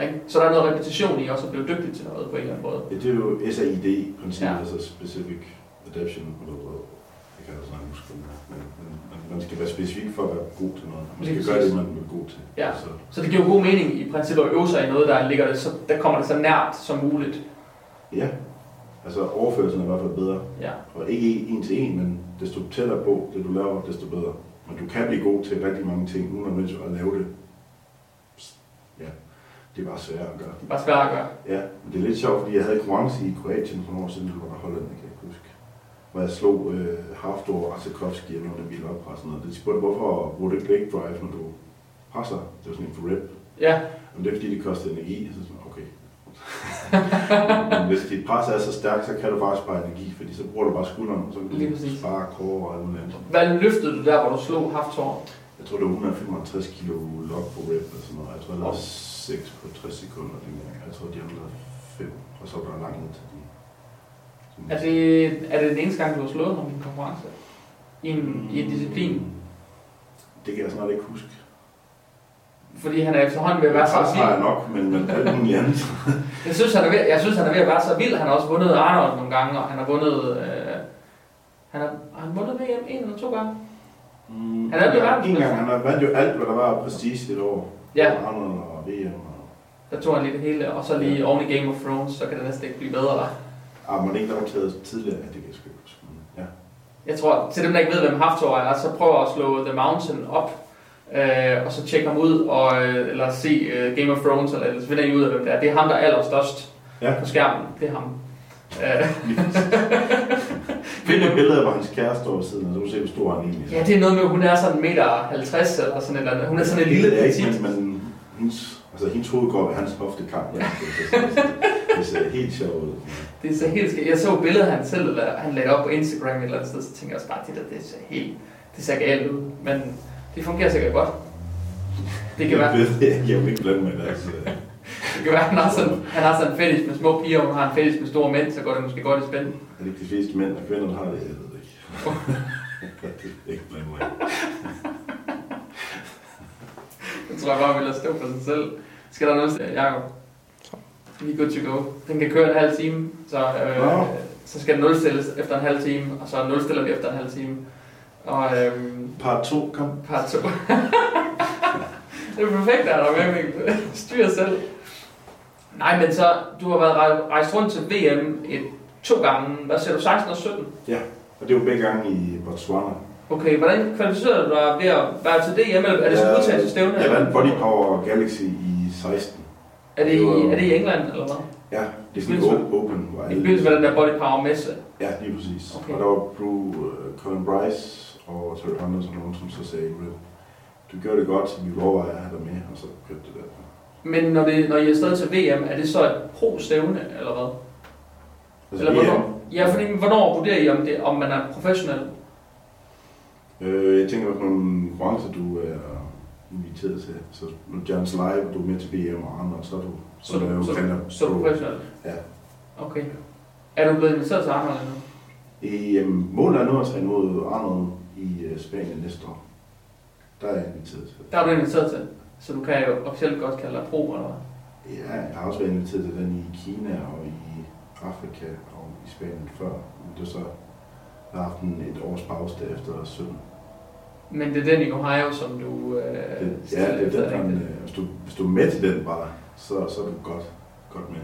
Ikke? Så der er noget repetition i også at blive dygtig til noget på en eller anden måde. Ja, det er jo SAID-princippet, Ja. altså Specific Adaption, eller hvad jeg kan altså ikke huske, men, men, men man skal være specifik for at være god til noget. Man skal gøre det, man er god til. Ja. Så, Så det giver god mening i princippet at øve sig i noget, der ligger det, så der kommer det så nært som muligt. ja, altså overførelsen er i hvert fald bedre. Ja. Og ikke en til en, men desto tættere på det, du laver, desto bedre. Men du kan blive god til rigtig mange ting, uden nødvendigvis at lave det. Ja, det er bare svært at gøre. Det er bare svært at gøre. Ja, men det er lidt sjovt, fordi jeg havde konkurrence i Kroatien for nogle år siden, det var Holland, det kan jeg ikke huske. Hvor jeg slog øh, Haftor og Arsekovski og nogle af de og sådan noget. De spurgte, hvorfor bruger du ikke leg drive, når du presser? Det var sådan en for rep. Ja, Men det er fordi, det koster energi. Så sådan, okay. men hvis dit pres er så stærkt, så kan du faktisk spare energi, fordi så bruger du bare skulderen, og så kan Lige du præcis. spare core og alt muligt andet. hvad løftede du der, hvor du slog haftor? Jeg tror, det var 155 kilo log på rep og sådan noget. Jeg tror, det var 6 på 60 sekunder dengang. Jeg tror, de andre 5, og så var der langt. Er det, er det den eneste gang, du har slået nogen i en konkurrence? I en, I en disciplin? Det kan jeg snart ikke huske. Fordi han er efterhånden ved at være så vild. nok, men, men alt muligt andet. Jeg synes, han er ved, jeg synes, han er ved at være så vild. Han har også vundet Arnold nogle gange, og han har vundet... Øh, han har, har han vundet VM en eller to gange? Mm, Han er blevet en verdensmester. gang, han har vandt jo alt, hvad der var prestige et år. Ja. Arnold og VM. Og... Der tog han lige det hele, og så lige oven i Game of Thrones, så kan det næsten ikke blive bedre, Ah, man ikke optaget tidligere. Ja, det kan jeg sgu Ja. Jeg tror, til dem, der ikke ved, hvem Haftor er, så prøv at slå The Mountain op, øh, og så tjek ham ud, og, øh, eller se øh, Game of Thrones, eller, eller så finder I ud af, hvem det er. Det er ham, der er allerstørst Ja. på skærmen. Det er ham. Øh, Find et billede, hvor hans kæreste står ved siden, og så kan du se, hvor stor han egentlig er. ja, det er noget med, at hun er sådan 1,50 meter 50 eller sådan eller andet. Hun er sådan en lille det petit. men, men hendes, altså, hendes hoved går ved hans hoftekamp. Ja. Det, det ser helt sjovt ud. Det ser helt skægt. Jeg så billedet, han selv la- han lagde op på Instagram et eller andet sted, så tænkte jeg også bare, det der, det ser helt, det ser galt ud. Men det fungerer sikkert godt. Det kan være, Jeg ved det ikke, jeg vil ikke blande mig i øh, det kan være han, har sådan, han har sådan en fetish med små piger, og har en fetish med store mænd, så går det måske godt i spænd. Er det ikke de fleste mænd og kvinder, der har det? Jeg ved det ikke. Jeg vil ikke blande mig. Det tror jeg bare, vil lade stå for sig selv. Skal der noget, Jacob? Vi er good to go. Den kan køre en halv time, så, øh, Nå. så skal den nulstilles efter en halv time, og så nulstiller vi efter en halv time. Og øhm, Part 2, kom. part 2. det er perfekt, at der er med, Mikkel. Styr selv. Nej, men så, du har været rej- rejst rundt til VM et, to gange. Hvad siger du, 16 og 17? Og det var begge gange i Botswana. Okay, hvordan kvalificerede du dig ved at være til DM, eller er det så udtagelsesstævne? Jeg vandt Body Power Galaxy i 16. Er det, i, var- er det i England, eller hvad? Ja, det er sådan open, hvor I forbindelse med den der Body Power messe. Ja, lige præcis. Okay. Og der var Drew, uh, Colin Bryce og Terry Hunters og nogen, som så sagde, "Red, du gjorde det godt, vi vil overveje at have dig med, og så kørte det der. Men når, det, når I er afsted til VM, er det så et pro-stævne, eller hvad? Altså, Eller VM, hvornår? Ja, fordi hvornår vurderer I, om, det, om man er professionel? øh, jeg tænker på nogle konkurrencer, du er inviteret til. Så nu Giants Live, du er med til VM og andre, så er du... Så, er du, jo så, kalder så er du pro. professionel? Ja. Okay. Er du blevet inviteret til Arnold endnu? I, øhm, målet er nu at træne mod Arnold i øh, Spanien næste år. Der er jeg inviteret til. Der er du inviteret til. Så du kan jo officielt godt kalde dig pro, eller hvad? Ja, jeg har også været inviteret til den i Kina og i Afrika og i Spanien før. Men det er så, jeg har haft en, et års pause derefter 17. Men det er den i Ohio, som du... Øh, Det, ja, det er den, ikke? øh, hvis, du, hvis du er med til den bare, så, så er du godt, godt med.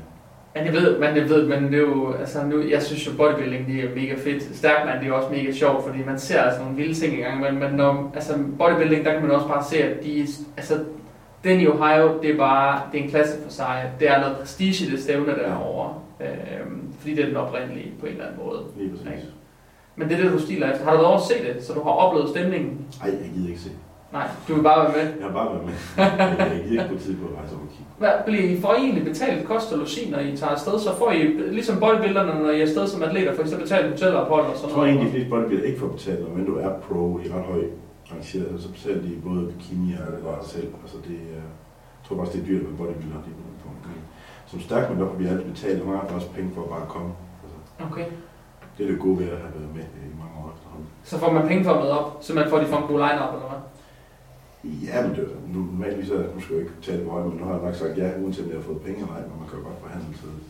Men jeg ved, men jeg ved, men det er jo, altså nu, jeg synes jo bodybuilding, det er mega fedt. Stærkmand, det er jo også mega sjovt, fordi man ser altså nogle vilde ting i gang, men, men når, altså bodybuilding, der kan man også bare se, at de, altså den i Ohio, det er bare, det er en klasse for sig. Det er noget prestige det stævne derovre, øhm, fordi det er den oprindelige på en eller anden måde. Lige præcis. Ja. Men det er det, du stiler efter. Har du været over at se det, så du har oplevet stemningen? Ej, jeg gider ikke se. Nej, du vil bare være med. Jeg har bare været med. jeg gider ikke bruge tid på at rejse over og kigge. Hvad, bliver I, får I egentlig betalt kost og logi, når I tager afsted? Så får I, ligesom bodybuilderne, når I er afsted som atleter, får I så betalt hotelophold og sådan Jeg tror egentlig, de fleste bodybuildere ikke får betalt, men du er pro i ret høj rangeret, så betaler de både bikini og det der selv. Altså det, er- jeg tror faktisk, det er dyrt med bodybuildere lige på den punkt. Men som stærk, men der får vi altid betalt, og mange har også penge for at bare komme. Altså, Okay. Det er det gode ved at have været med i mange år efterhånden. Så får man penge for at møde op, så man får de får en god line-up, eller hvad? Ja, men det, nu, normalvis er nu skal jeg ikke på højde, men nu har jeg nok sagt ja, uanset om jeg har fået penge eller ej, men man kan jo godt forhandle til det.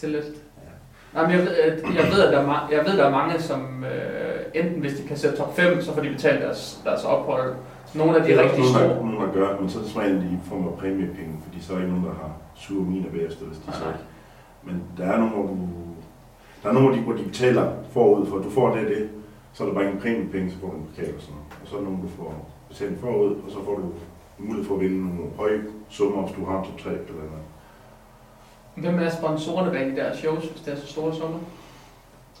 Til lidt. Ja. Nej, men jeg ved, jeg ved, at der er, jeg ved, der er mange, som øh, enten hvis de kan sætte top 5, så får de betalt deres, deres ophold. Nogle af de det er rigtig også store. nogen, der gør, men så er det som regel i form af præmiepenge, fordi så er ikke nogen, der har sure miner bagefter, hvis de så ikke. Men der er nogle, hvor du... Der er nogle, de, hvor de betaler forud for, at du får det og det, så er der bare ingen præmiepenge, så får du en pokal og sådan noget. Og så er der nogle, du får betalt forud, og så får du mulighed for at vinde nogle høje summer, hvis du har top 3 eller noget. Hvem er sponsorerne bag de der shows, hvis det er så store summer?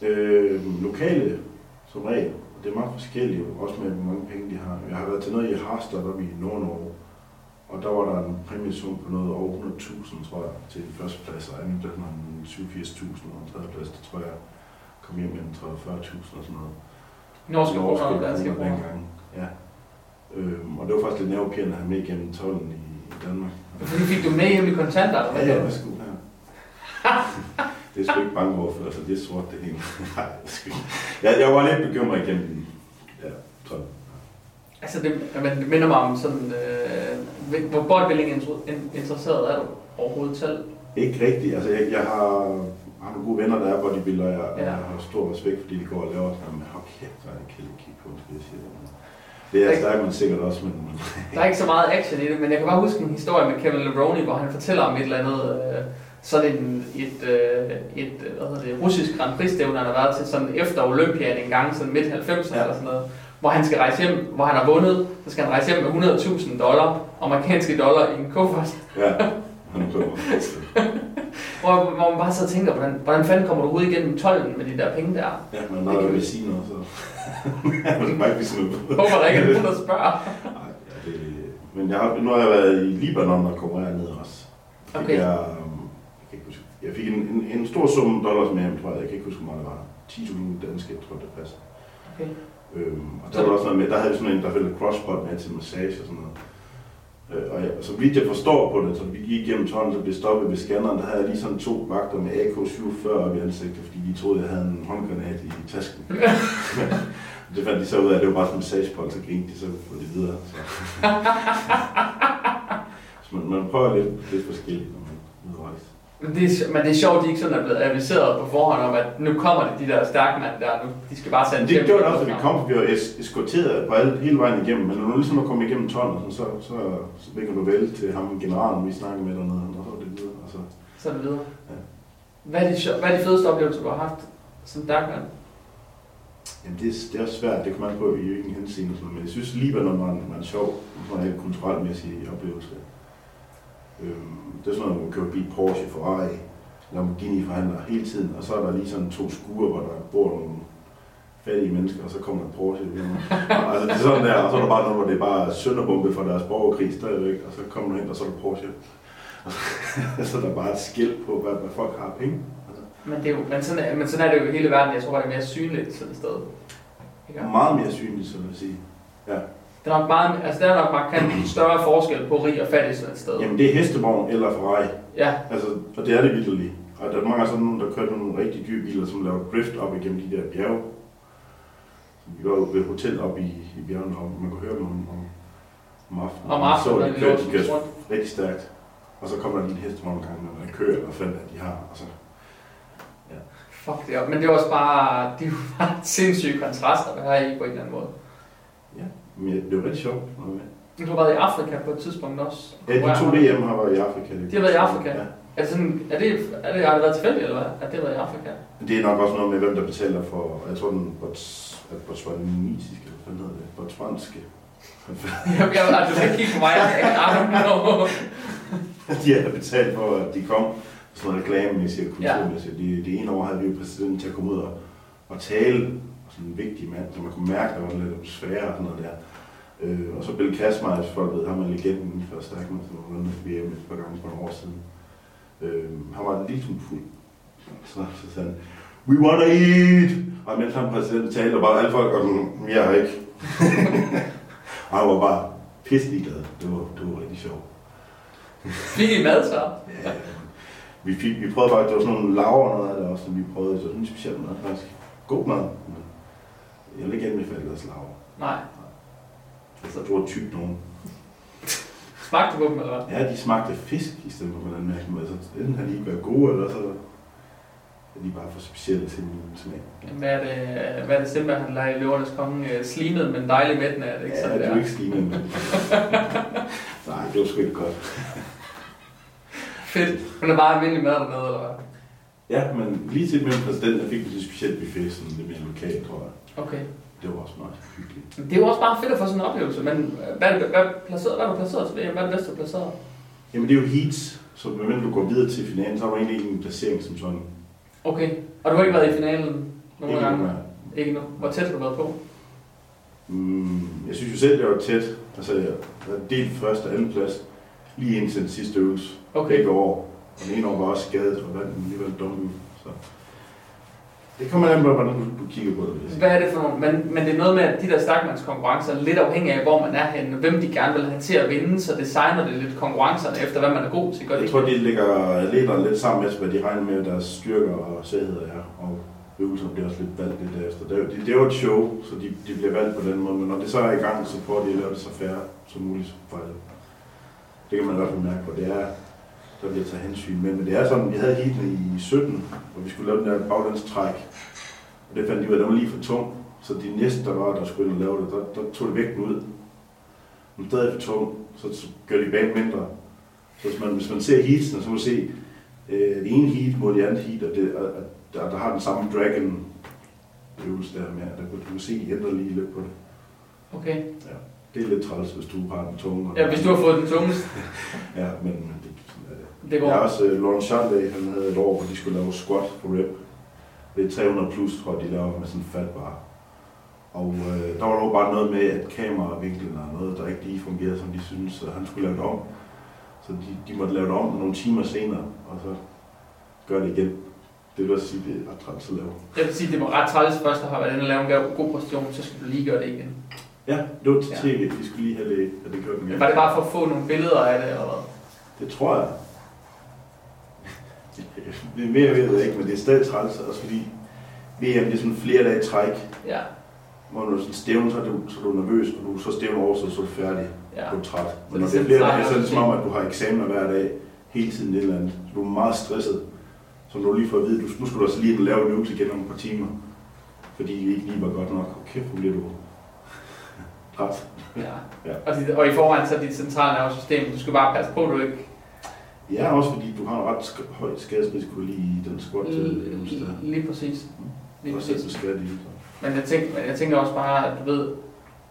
Øh, lokale, som regel. Og det er meget forskelligt, også med hvor mange penge de har. Jeg har været til noget i Harstad, der i Nord-Norge. Og der var der en præmiesum på noget over 100.000, tror jeg, til den første plads. Og anden plads var en 87.000, og en tredje plads, det tror jeg, kom hjem med en 30-40.000 og sådan noget. Norske kroner og danske kroner. Ja. Øhm, og det var faktisk lidt nervepirrende at have med igennem 12 i, i Danmark. Fordi fik du med hjem i kontanter? Ja, ja, værsgo her. det er sgu ikke altså det er sort det hele. Nej, det er sgu ikke. jeg, jeg var lidt bekymret igennem ja, 12. Altså, det, men det minder mig om sådan, øh, hvor bodybuilding inter- in- interesseret er du overhovedet selv? Ikke rigtigt, altså jeg, jeg har, har nogle gode venner, der er bodybuilder, og jeg, Ja. jeg har stor respekt, fordi de går og laver sådan, men hold kæft, så er det kæld kigge på, skal jeg sige det. Det er Ikke? stærkt, men sikkert også, men, Der er ikke så meget action i det, men jeg kan bare huske en historie med Kevin Levroni, hvor han fortæller om et eller andet, øh, sådan en, et, øh, et øh, hvad hedder det, russisk Grand Prix-stævne, han har været til sådan efter Olympiaden en gang, sådan midt 90'erne Ja. eller sådan noget, hvor han skal rejse hjem, hvor han har vundet, så skal han rejse hjem med 100.000 dollar, amerikanske dollar i en kuffert, ja, han er hvor, hvor man bare så tænker, hvordan, hvordan fanden kommer du ud igennem tolden med de der penge der? Ja, men når jeg vil sige noget, så... man bare ikke sådan noget. Håber der ikke er nogen, der spørger. Nej, ja, det, men jeg har, nu har jeg været i Libanon og konkurreret ned også. Okay. Jeg, øhm, jeg, kan jeg fik en, en, en stor sum dollars med hjem, tror jeg. Jeg kan ikke huske, hvor meget det var. 10.000 danske, jeg tror det passer. Okay. Øhm, og der var også noget med, der havde vi sådan en, der fik crosspot med til massage og sådan noget. Øh, og jeg, så vidt jeg forstår på det, så vi gik igennem tårnet, så blev stoppet ved scanneren, der havde jeg lige sådan to vagter med AK-47 op i ansigtet, fordi de troede, jeg havde en håndgranat i tasken. det fandt de så ud af, at det var bare sådan en massagebold, så grinte de, så var de videre. Så. så man, man prøver lidt, lidt forskelligt, når man er ude at rejse. Men det, er, men det er sjovt, at de ikke sådan er blevet aviseret på forhånd om, at nu kommer det de der stærke mand der, nu, de skal bare sende Det gjorde det også, at vi kom, for vi var es- eskorteret på alle, hele vejen igennem, men når du ligesom er kommet igennem tårnet, så, så, så vækker du vel til ham, generalen, vi snakkede med dernede, og så var det videre. Altså, Så er det videre. Ja. Hvad er, de, hvad er de fedeste oplevelser, du har haft som stærk mand? Jamen det, er, det er også svært, det kommer an på i hvilken henseende, og men jeg synes Libanon var en, var en sjov, sådan helt kulturelmæssig oplevelse. Øhm, det er sådan noget, man kører bil Porsche, Ferrari, Lamborghini forhandler hele tiden, og så er der lige sådan to skuer, hvor der bor nogle fattige mennesker, og så kommer der Porsche. Og, altså det er sådan der, og så er der bare noget, hvor det er bare sønderbombe for deres borgerkrig stadigvæk, og så kommer du ind, og så er der Porsche. Og så, så er der bare et skilt på, hvad, hvad folk har penge. Altså, Men, det er jo, men, sådan er, men sådan er det jo i hele verden. Jeg tror, det er mere synligt sådan et sted. Ikke? meget mere synligt, så vil jeg sige. Det er nok meget, altså der er nok markant større forskel på rig og fattig sådan et sted. Jamen det er hestevogn eller Ferrari. Ja, Altså, og det er det vildt Og der er mange sådan nogle, der kører nogle rigtig dyre biler, som laver drift op igennem de der bjerge. Vi var jo ved et hotel op i, i bjergene, og man kunne høre dem om, om om aftenen. Om aftenen, så de kører, de kører rigtig stærkt. Og så kommer der lige en hestevogn gang, når der kører, eller fandt, at de har. Og så, Fuck det op. Men det er også bare, det er jo bare sindssyge kontraster, der er i på en eller anden måde. Men det var rigtig sjovt. Du har været i Afrika på et tidspunkt også. Ja, de to DM har været i Afrika. det- De har været i Afrika? Ja. Er det sådan, er det, er det, har det været tilfældigt, eller hvad? At det har været i Afrika? Det er nok også noget med, hvem der betaler for, jeg tror den botswanisiske, eller hvad hedder det, botswanske. Jeg, jeg, altså, du skal kigge på mig. Know. de har betalt for, at de kom sådan noget reklamemæssigt og kulturmæssigt. Ja. Det, det ene år havde vi jo præsidenten til at komme ud og, og tale, sådan en vigtig mand, så man kunne mærke, der var lidt atmosfære og sådan noget der. Øh, og så Bill Kasmar, hvis folk ved, ham er legenden for Stærkman, som var vundet VM et par gange for nogle år siden. Øh, han var smule fuld. Så, så sagde han, we wanna eat! Og mens han præsidenten talte, og bare alle folk, og sådan, jeg har ikke. og han var bare pisselig glad. Det var, det var rigtig sjovt. Fik I mad så? Ja, vi, fik, vi prøvede faktisk, det var sådan nogle laver og noget af det også, som vi prøvede, så sådan en speciel mad faktisk. God mad, men jeg vil ikke anbefale deres laver. Nej. Altså, det var tykt nogen. Smagte du på dem, eller hvad? Ja, de smagte fisk i stedet for på den mærke måde. Altså, enten har de ikke været gode, eller så er de bare for specielle til min smag. Hvad er det, hvad er det Simba, han lader i løvernes konge? øh, Slimet, men dejlig mættende, er det ikke Ja, sådan det er der? jo ikke stigende, men... Nej, det var sgu ikke godt. Fedt. Men er bare almindelig mad dernede, eller hvad? Ja, men lige til med præsidenten, der fik vi en speciel buffet, sådan lidt mere lokalt, tror jeg. Okay. Det var også meget hyggeligt. Det er jo også bare fedt at få sådan en oplevelse, men hvad, det- hvad, placeret, hvad du placeret til VM? Hvad er det bedste, placeret? Jamen, det er jo heats, så medmindre du går videre til finalen, så har du egentlig ikke en placering som sådan. Okay. Og du har ikke været i finalen nogle Ikke gange? nej. Ikke nu. Hvor tæt har du været på? Mm, jeg synes jo selv, det var tæt. Altså, jeg havde delt første og anden plads lige indtil den sidste øvelse. Okay. Begge år. Og den ene år var også skadet, og vandt alligevel dumt ud. Så det kommer an på, hvordan du, kigger på det. Hvad er det for nogle? Men, men det er noget med, at de der stakmandskonkurrencer er lidt afhængige af, hvor man er henne, hvem de gerne vil have til at vinde, så designer det lidt konkurrencerne efter, hvad man er god til. Gør Jeg tror, de lægger atleterne lidt sammen med, hvad de regner med, deres styrker og svagheder er. Og øvelserne bliver også lidt valgt lidt derefter. Det, er jo- det, det er jo et show, så de, de bliver valgt på den måde. Men når det så er i gang, så prøver de at lave det så fair som muligt for alle. Det kan man i hvert fald mærke på. Det er, der bliver taget hensyn med. Men det er sådan, vi havde heatene i 17, hvor vi skulle lave den der baglandstræk. Og det fandt de ud af, at den var lige for tung. Så de næste, der var, der skulle ind og lave det, der, der tog de vægten ud. Men stadig for tung, så, så gør de banen mindre. Så hvis man, hvis man ser heatsene, så må man se øh, det ene heat mod det andet heat, og det, og, og, der, der har den samme dragon øvelse der med, der, du kan se, de ændrer lige lidt på det. Okay. Det er lidt træls, hvis du har den tunge. Ja, hvis du har fået den tungeste, Ja, men, men det, er det. går. Jeg også uh, Lauren Charley, han havde et år, hvor de skulle lave squat på rep. Det er 300 plus, tror jeg, de laver med sådan en fat bar. Og øh, der var dog bare noget med, at kameravinklen og noget, der ikke lige fungerede, som de synes, så han skulle lave det om. Så de, de måtte lave det om nogle timer senere, og så gøre det igen. Det vil også sige, det er ret træls at lave. Jeg vil sige, det var ret træls først at have været inde og lave en god- god præstation, så skal du lige gøre det igen. Ja, det var til Ja. tv. De skulle lige have det, at det gjorde den igen. Var det bare for at få nogle billeder af det, eller hvad? Det tror jeg. Det er mere ved jeg ikke, men det er stadig træls, også fordi VM det er sådan flere dage træk, Ja, hvor når du er sådan stævn, så er du, så er du nervøs, og du så stævn over, så er du færdig, ja. du er træt. Men når det er er flere sådan dage, så er det som om, at du har eksamener hver dag, hele tiden et eller andet. Så du er meget stresset, så du lige får at vide, du, nu skal du altså lige og lave en øvelse igen om et par timer, fordi det ikke lige var godt nok. Okay, hvor bliver du træt. ja. Ja. Og, de, og i forvejen så er dit centrale nervesystem, du skal bare passe på, at du ikke Ja, også fordi du har en ret sk- høj skadesrisiko lige i den squat til øvelse der. lige præcis. Lige Og så er præcis. i. så. Men jeg tænker, jeg tænker også bare, at du ved,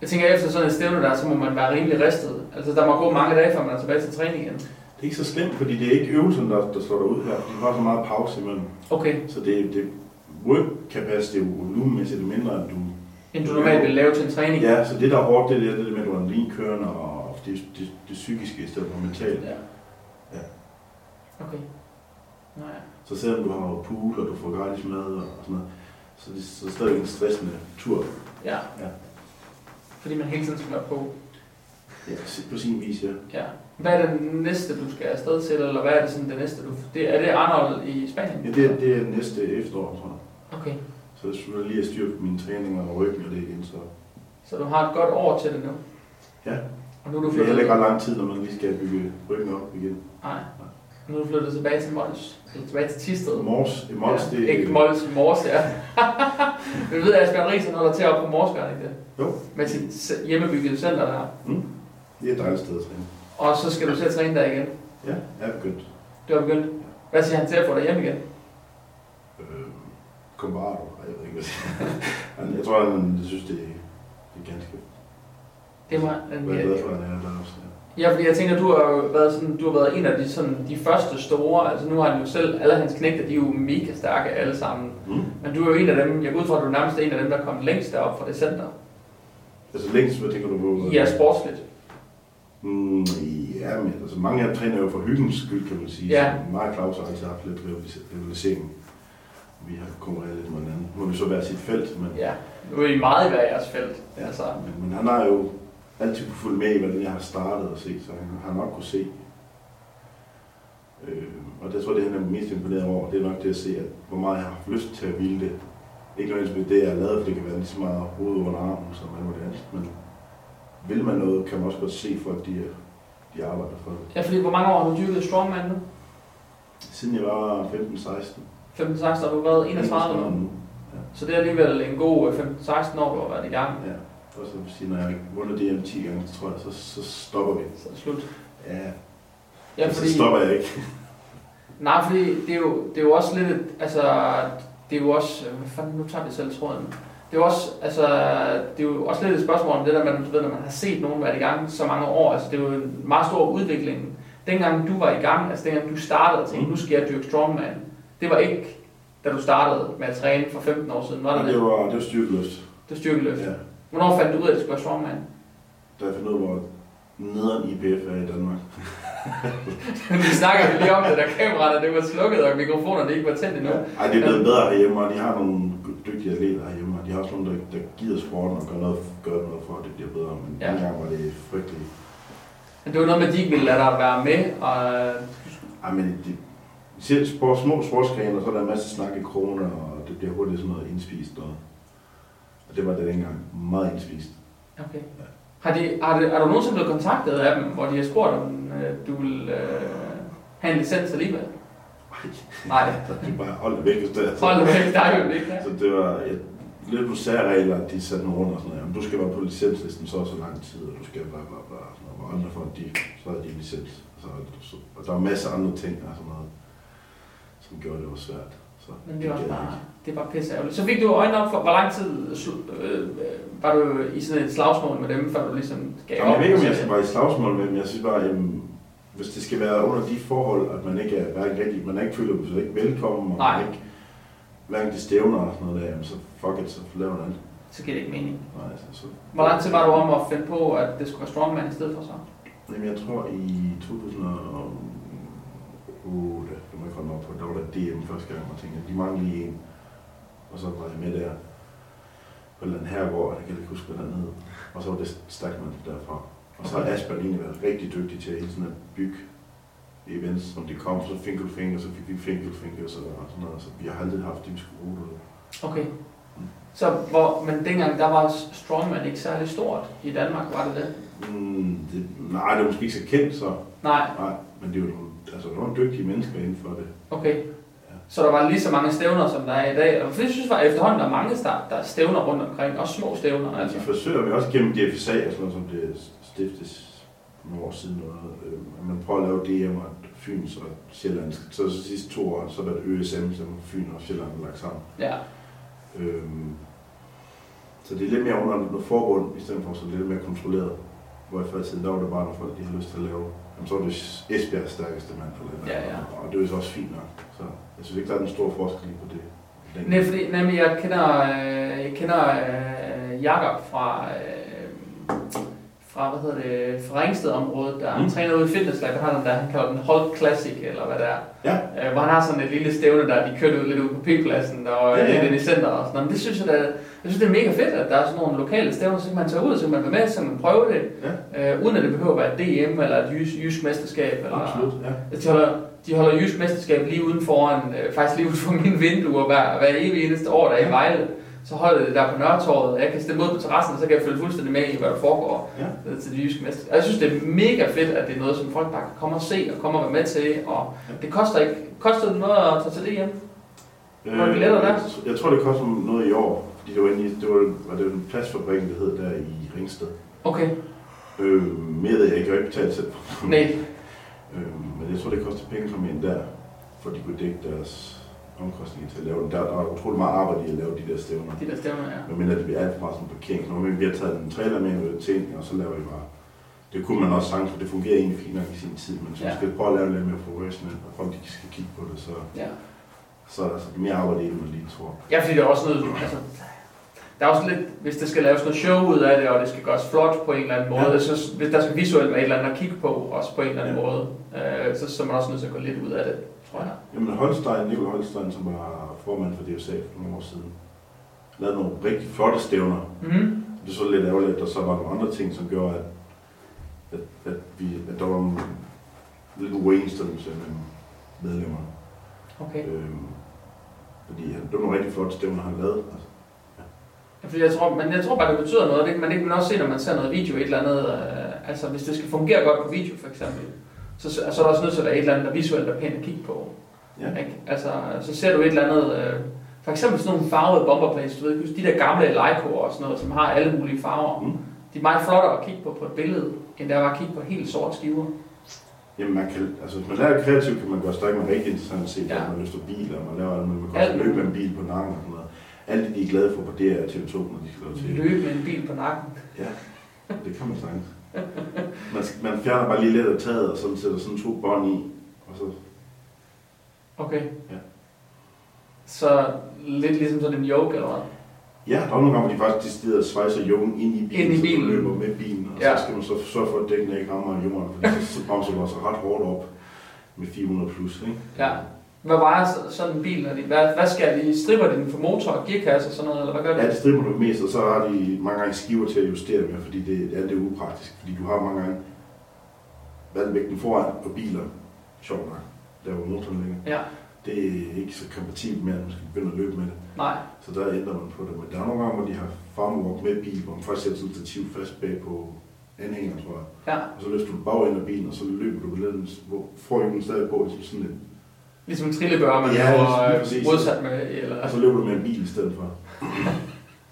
jeg tænker efter sådan et stævne der, så må man være rimelig ristet. Altså der må gå mange dage, før man er tilbage til træning igen. Det er ikke så slemt, fordi det er ikke øvelsen, der, der slår dig ud her. Du har så meget pause imellem. Okay, Så det, det work capacity volumenmæssigt mindre, end du... end du normalt vil lave til en træning. Ja, så det der er hårdt, det er det med adrenalinkørende og det, det, det, psykiske i stedet for mentalt. Ja. Ja. Okay. Nå ja. Så selvom du har pool, og du får gratis mad og sådan noget, så det, så er det stadig en stressende tur. Ja. Ja. Fordi man hele tiden skal være på. Ja, på sin vis, ja. Ja. Hvad er det næste, du skal afsted til, eller hvad er det sådan det næste, du... Det, er det Arnold i Spanien? ja det, er- det er næste efterår, tror jeg. Okay. Så jeg skulle lige have styr på mine træninger og ryggen og det igen, så... Så du har et godt år til det nu? Ja. Og nu er du Det er flyttet, heller ikke ret lang tid, når man lige skal bygge ryggen op igen. nej. Nu er du flyttet tilbage til Mols. Eller tilbage til Tisted. Mors, i Mols, ja, det Ikke Mols, Mors, ja. Men ved, at Asbjørn Ries er nået til op på Mors, gør han ikke det? Jo. Med sit hjemmebyggede center der. det er et dejligt sted at træne. Og så skal du til at træne der igen. Ja, jeg er begyndt. Det var begyndt. Hvad siger han til at få dig hjem igen? Øh, Combardo, jeg ved ikke, hvad jeg tror, han synes, det er, det er ganske Det var Jeg er glad for, at han er der også. Ja. Fordi jeg tænker, du har været, sådan, du har været en af de, sådan, de første store, altså nu har han jo selv, alle hans knægter, de er jo mega stærke alle sammen. Mm. Men du er jo en af dem, jeg går ud fra, at du er nærmest en af dem, der er kommet længst derop fra det center. Altså længst, hvad tænker du på? Ja, sportsligt. Mm, ja, men altså, mange af dem træner jo for hyggens skyld, kan man sige. Ja. Så mig og Claus har altid haft lidt rivalis- rivalisering. Vi har konkurreret lidt med hinanden. Nu har vi så været sit felt, men, Ja, nu er I meget i hver jeres felt. Altså, men, men han har jo altid kunne følge med i, hvordan jeg har startet og se, så han har nok kunne se. Øh, og det tror jeg, det han er mest imponeret over, det er nok det at se, at hvor meget jeg har haft lyst til at ville det. Ikke nødvendigvis med det, jeg har lavet, for det kan være lige så meget hoved under armen, som alt muligt andet. Men vil man noget, kan man også godt se folk, de, er- de arbejder for det. ja, fordi hvor mange år har du dyrket strongman nu? Siden jeg var 15-16. 15-16 har du været 31 nu. nu. Så det er alligevel en god øh, 15-16 år, du har været i gang. Ja. Og så vil sige, når jeg har vundet DM 10 gange, så tror jeg, så, så stopper vi. Så er det slut. Ja, Ja, så fordi, stopper jeg ikke. nej, fordi det er, jo, det er jo også lidt, altså, det er jo også, øh, hvad fanden, nu tager vi selv tråden. Det er jo også, altså, det er jo også lidt et spørgsmål om det der, man, ved, når man har set nogen være i gang så mange år, altså det er jo en meget stor udvikling. Dengang du var i gang, altså dengang du startede tænkte, Mm. nu skal jeg dyrke strongman, det var ikke, da du startede med at træne for 15 år siden, var det Men det? det var, det var styrkeløst. Det var styrkeløft. Ja. Hvornår fandt du ud af, at det skulle være strongman? Da jeg fandt ud af, hvor nederen IPF er i Danmark. Vi snakker lige om det, da kameraerne det var slukket, og mikrofonerne ikke var tændt endnu. Ej, det er blevet bedre herhjemme, og de har nogle dygtige atleter herhjemme, og de har også nogle, der, der gider sporten og gør noget, gør noget for, at det bliver bedre. Men Ja. ja. dengang var det frygteligt. Men det var noget med, at de ikke ville lade dig være med, og Ej, men det, selv sport, små sportsgrene, og så er der en masse snak i kroner, og det bliver hurtigt sådan noget indspist noget. Og det var det dengang meget indspist. Okay. Har, de, har, det, er du nogensinde blevet kontaktet af dem, hvor de har spurgt, om øh, du vil øh, have en licens alligevel? Nej, Det er bare hold det væk, det er. hold det væk, der er jo ikke. Så det var et, lidt på særregler, at de satte nogle rundt og sådan noget. Jamen, du skal være på licenslisten så og så lang tid, og du skal bla bla bla. og Sådan noget. Hvor andre folk, de, så havde de licens. Så, så, og der var masser af andre ting og sådan noget, som gjorde det var svært. Så Men det gad jeg bare, det bare pisse ærgerligt. Så fik du øjnene op for, hvor lang tid øh, var du i sådan et slagsmål med dem, før du ligesom gav Jamen, jeg ved ikke, om jeg Så- være i slagsmål med dem. Jeg synes bare, jamen, hvis det skal være under de forhold, at man ikke er hverken rigtig, man ikke føler sig ikke velkommen, og Nej. man ikke hverken de stævner og sådan noget der, jamen, så fuck it, så lav noget andet. Så giver det ikke mening. Nej, altså, så, Hvor lang tid var du om at finde på, at det skulle være strongman i stedet for så? Jamen, jeg tror i 2008, holde mig på, der var der DM første gang, og tænkte, de mangler lige en. Og så var jeg med der på en eller anden herregård, jeg kan ikke huske, hvad den hed. Og så var det Stakman derfra. Og så har. Asbjørn egentlig været rigtig dygtig til hele sådan at bygge events, som de kom, så Finkel Finger, så fik vi Finkel Finger, så og sådan noget. Så vi har aldrig haft de skruer. Okay. Så hvor, men dengang der var strongman ikke særlig stort i Danmark, var det det? Mm, det, nej, det er måske ikke så kendt, så Nej, nej, men det nogle, altså, nogle dygtige mennesker inden for det. okay. Så der var lige så mange stævner, som der er i dag. Og jeg synes var efterhånden, der er mange, der, der er stævner rundt omkring. Også små stævner. Altså. De forsøger vi også gennem DFSA, og sådan noget, som det stiftes nogle år siden, noget, øh, man prøver at lave DM og Fyns og Sjælland. Så de sidste to år, så har det ØSM, som Fyn og Sjælland lagt sammen. Ja. Øhm, så det er lidt mere under noget forbund, i stedet for så lidt mere kontrolleret. Hvor i før tiden, der var det bare, når folk de har lyst til at lave. Jamen, så er det Esbjergs stærkeste mand. Eller, et eller Ja, ja. Og det er jo så også fint nok. Så jeg synes ikke, der er den store forskel lige på det. Den- Nej, fordi nemlig, jeg kender, øh, jeg kender øh, Jakob fra, øh, fra, hvad hedder det, fra Ringsted-området, der mm. Træner ude i Fitness Lab, han har den der, han kalder den Hulk Classic, eller hvad det er. Ja. Øh, hvor han har sådan et lille stævne der, de kørte ud lidt ud på P-pladsen, og Ja, ja, ja. lidt inde i center og sådan noget. Men det synes jeg, da, jeg synes, det er mega fedt, at der er sådan nogle lokale stævner, så kan man tage ud, så kan man være med, så kan man prøve det, Ja. øh, uden at det behøver at være DM eller et jysk, jysk mesterskab. Eller, Absolut, ja. Altså, De holder, de holder jysk mesterskab lige uden foran, øh, faktisk lige uden for mine vinduer hver, hver evig eneste år, der er i Vejle. så holder det der på Nørretorvet, jeg kan stille mod på terrassen, og så kan jeg følge fuldstændig med i, hvad der foregår Ja. ned til de jyske mester. Og jeg synes, det er mega fedt, at det er noget, som folk bare kan komme og se og komme og være med til, og det koster ikke, koster det noget at tage til det hjem? Der? jeg, Øh, jeg tror, det koster noget i år, det var, inde i, det var, var det en pladsfabrik, der hed der i Ringsted. Okay, Øh, mere ved jeg ikke, jeg ikke betalt selv. nej, Øh, men jeg tror, det koster penge at komme ind der, for de kunne dække deres omkostninger til at lave den. Der, der er utrolig meget arbejde i at lave de der stævner. de der stemmer, ja. Men mindre det bliver alt for meget sådan parkering. Når vi har taget en trailer med med ting, og så laver vi bare... Det kunne man også sagtens, for det fungerer egentlig fint nok i sin tid, men hvis Ja. man skal prøve at lave lidt mere professionelt, og folk de skal kigge på det, så, ja. Så er der altså mere arbejde i det, man lige tror. Ja, fordi det er også noget, altså, der er også lidt, hvis der skal laves noget show ud af det, og det skal gøres flot på en eller anden måde, Ja. så hvis der skal visuelt være et eller andet at kigge på, også på en eller anden Ja. måde, øh, så, så er man også nødt til at gå lidt ud af det, tror jeg. Jamen Holstein, Nikolaj Holstein, som var formand for DSA for nogle år siden, lavede nogle rigtig flotte stævner. Mm-hmm. Det er så lidt ærgerligt, og så var der nogle andre ting, som gjorde, at, at, at, vi, at der var en lidt uenstemmelse mellem medlemmerne. Okay. Øhm, fordi han, det var nogle rigtig flotte stævner, han lavede. Altså, Ja, Fordi jeg tror, men jeg tror bare, det betyder noget. Det kan man ikke man også se, når man ser noget video, et eller andet. Øh, altså, hvis det skal fungere godt på video, for eksempel, så, så er der også nødt til at være et eller andet, der visuelt er pænt at kigge på. Ja. Ikke? Altså, så ser du et eller andet... Øh, for eksempel sådan nogle farvede bomberplates, du ved, de der gamle Leica og sådan noget, som har alle mulige farver. Mm. De er meget flottere at kigge på på et billede, end det er at kigge på helt sorte skiver. Jamen man kan, altså hvis man lærer kreativt, kan man gøre stærkt med rigtig interessant at se, Ja. man løfter biler, man laver alt man kan også løbe med en bil på nakken og sådan noget. Alt det, de er glade for på DR og TV2, når de skal til. Løbe med en bil på nakken. Ja, det kan man sagtens. Man, man fjerner bare lige lidt af taget, og så sætter sådan to bånd i, og så Okay. Ja. Så lidt ligesom sådan en yoke, eller hvad? Ja, der er nogle gange, hvor de faktisk decideret svejser jungen ind i bilen, Ind i så bilen. du løber med bilen, og Ja. så skal man så sørge for, at dækkene ikke rammer jorden, for så, så bremser du også ret hårdt op med 400 plus, ikke? Ja. Hvad vejer så- sådan en bil? Når de, hvad, hvad skal de? Stripper de den for motor og gearkasse og sådan noget, eller hvad gør de? Ja, det striber du mest, og så har de mange gange skiver til at justere med, fordi det, ja, det er upraktisk, fordi du har mange gange vandvægten foran på biler, sjovt nok, der hvor motoren ligger. Ja, Det er ikke så kompatibelt med, at man skal begynde at løbe med det. nej. Så der ændrer man på det. Men der er nogle gange, hvor de har farmwalk med bil, hvor man faktisk sætter et stativ fast bag på anhængeren, tror jeg. Ja. Og så løfter du bagenden af bilen, og så løber du den, hvor forhjulene stadig på, som sådan en, Ligesom en trillebør, man Ja, præcis. øh, modsat med, eller og så løber du med en bil i stedet for.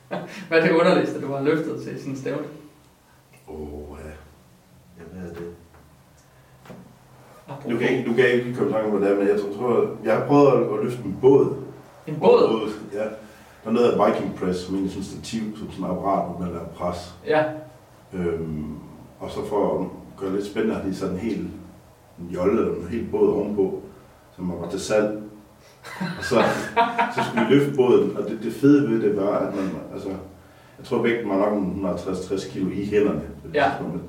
hvad er det underligste, du har løftet til sådan en stævne? Åh, oh, ja. Hvad er det? Du kan ikke, du kan ikke komme tanke hvad det men jeg tror, tror jeg har prøvet at, at løfte en båd. En båd? Ja. Der er noget af Viking Press, som egentlig sådan et stativ, som sådan et apparat, hvor man laver pres. Ja, Øhm, og så for at gøre det lidt spændende, har de sådan en hel en jolle eller en hel båd ovenpå, som var til salg. Og så, så skulle vi løfte båden, og det, det fede ved det var, at man, altså, jeg tror vægten var nok en 150-60 kilo i hænderne. Ja. Men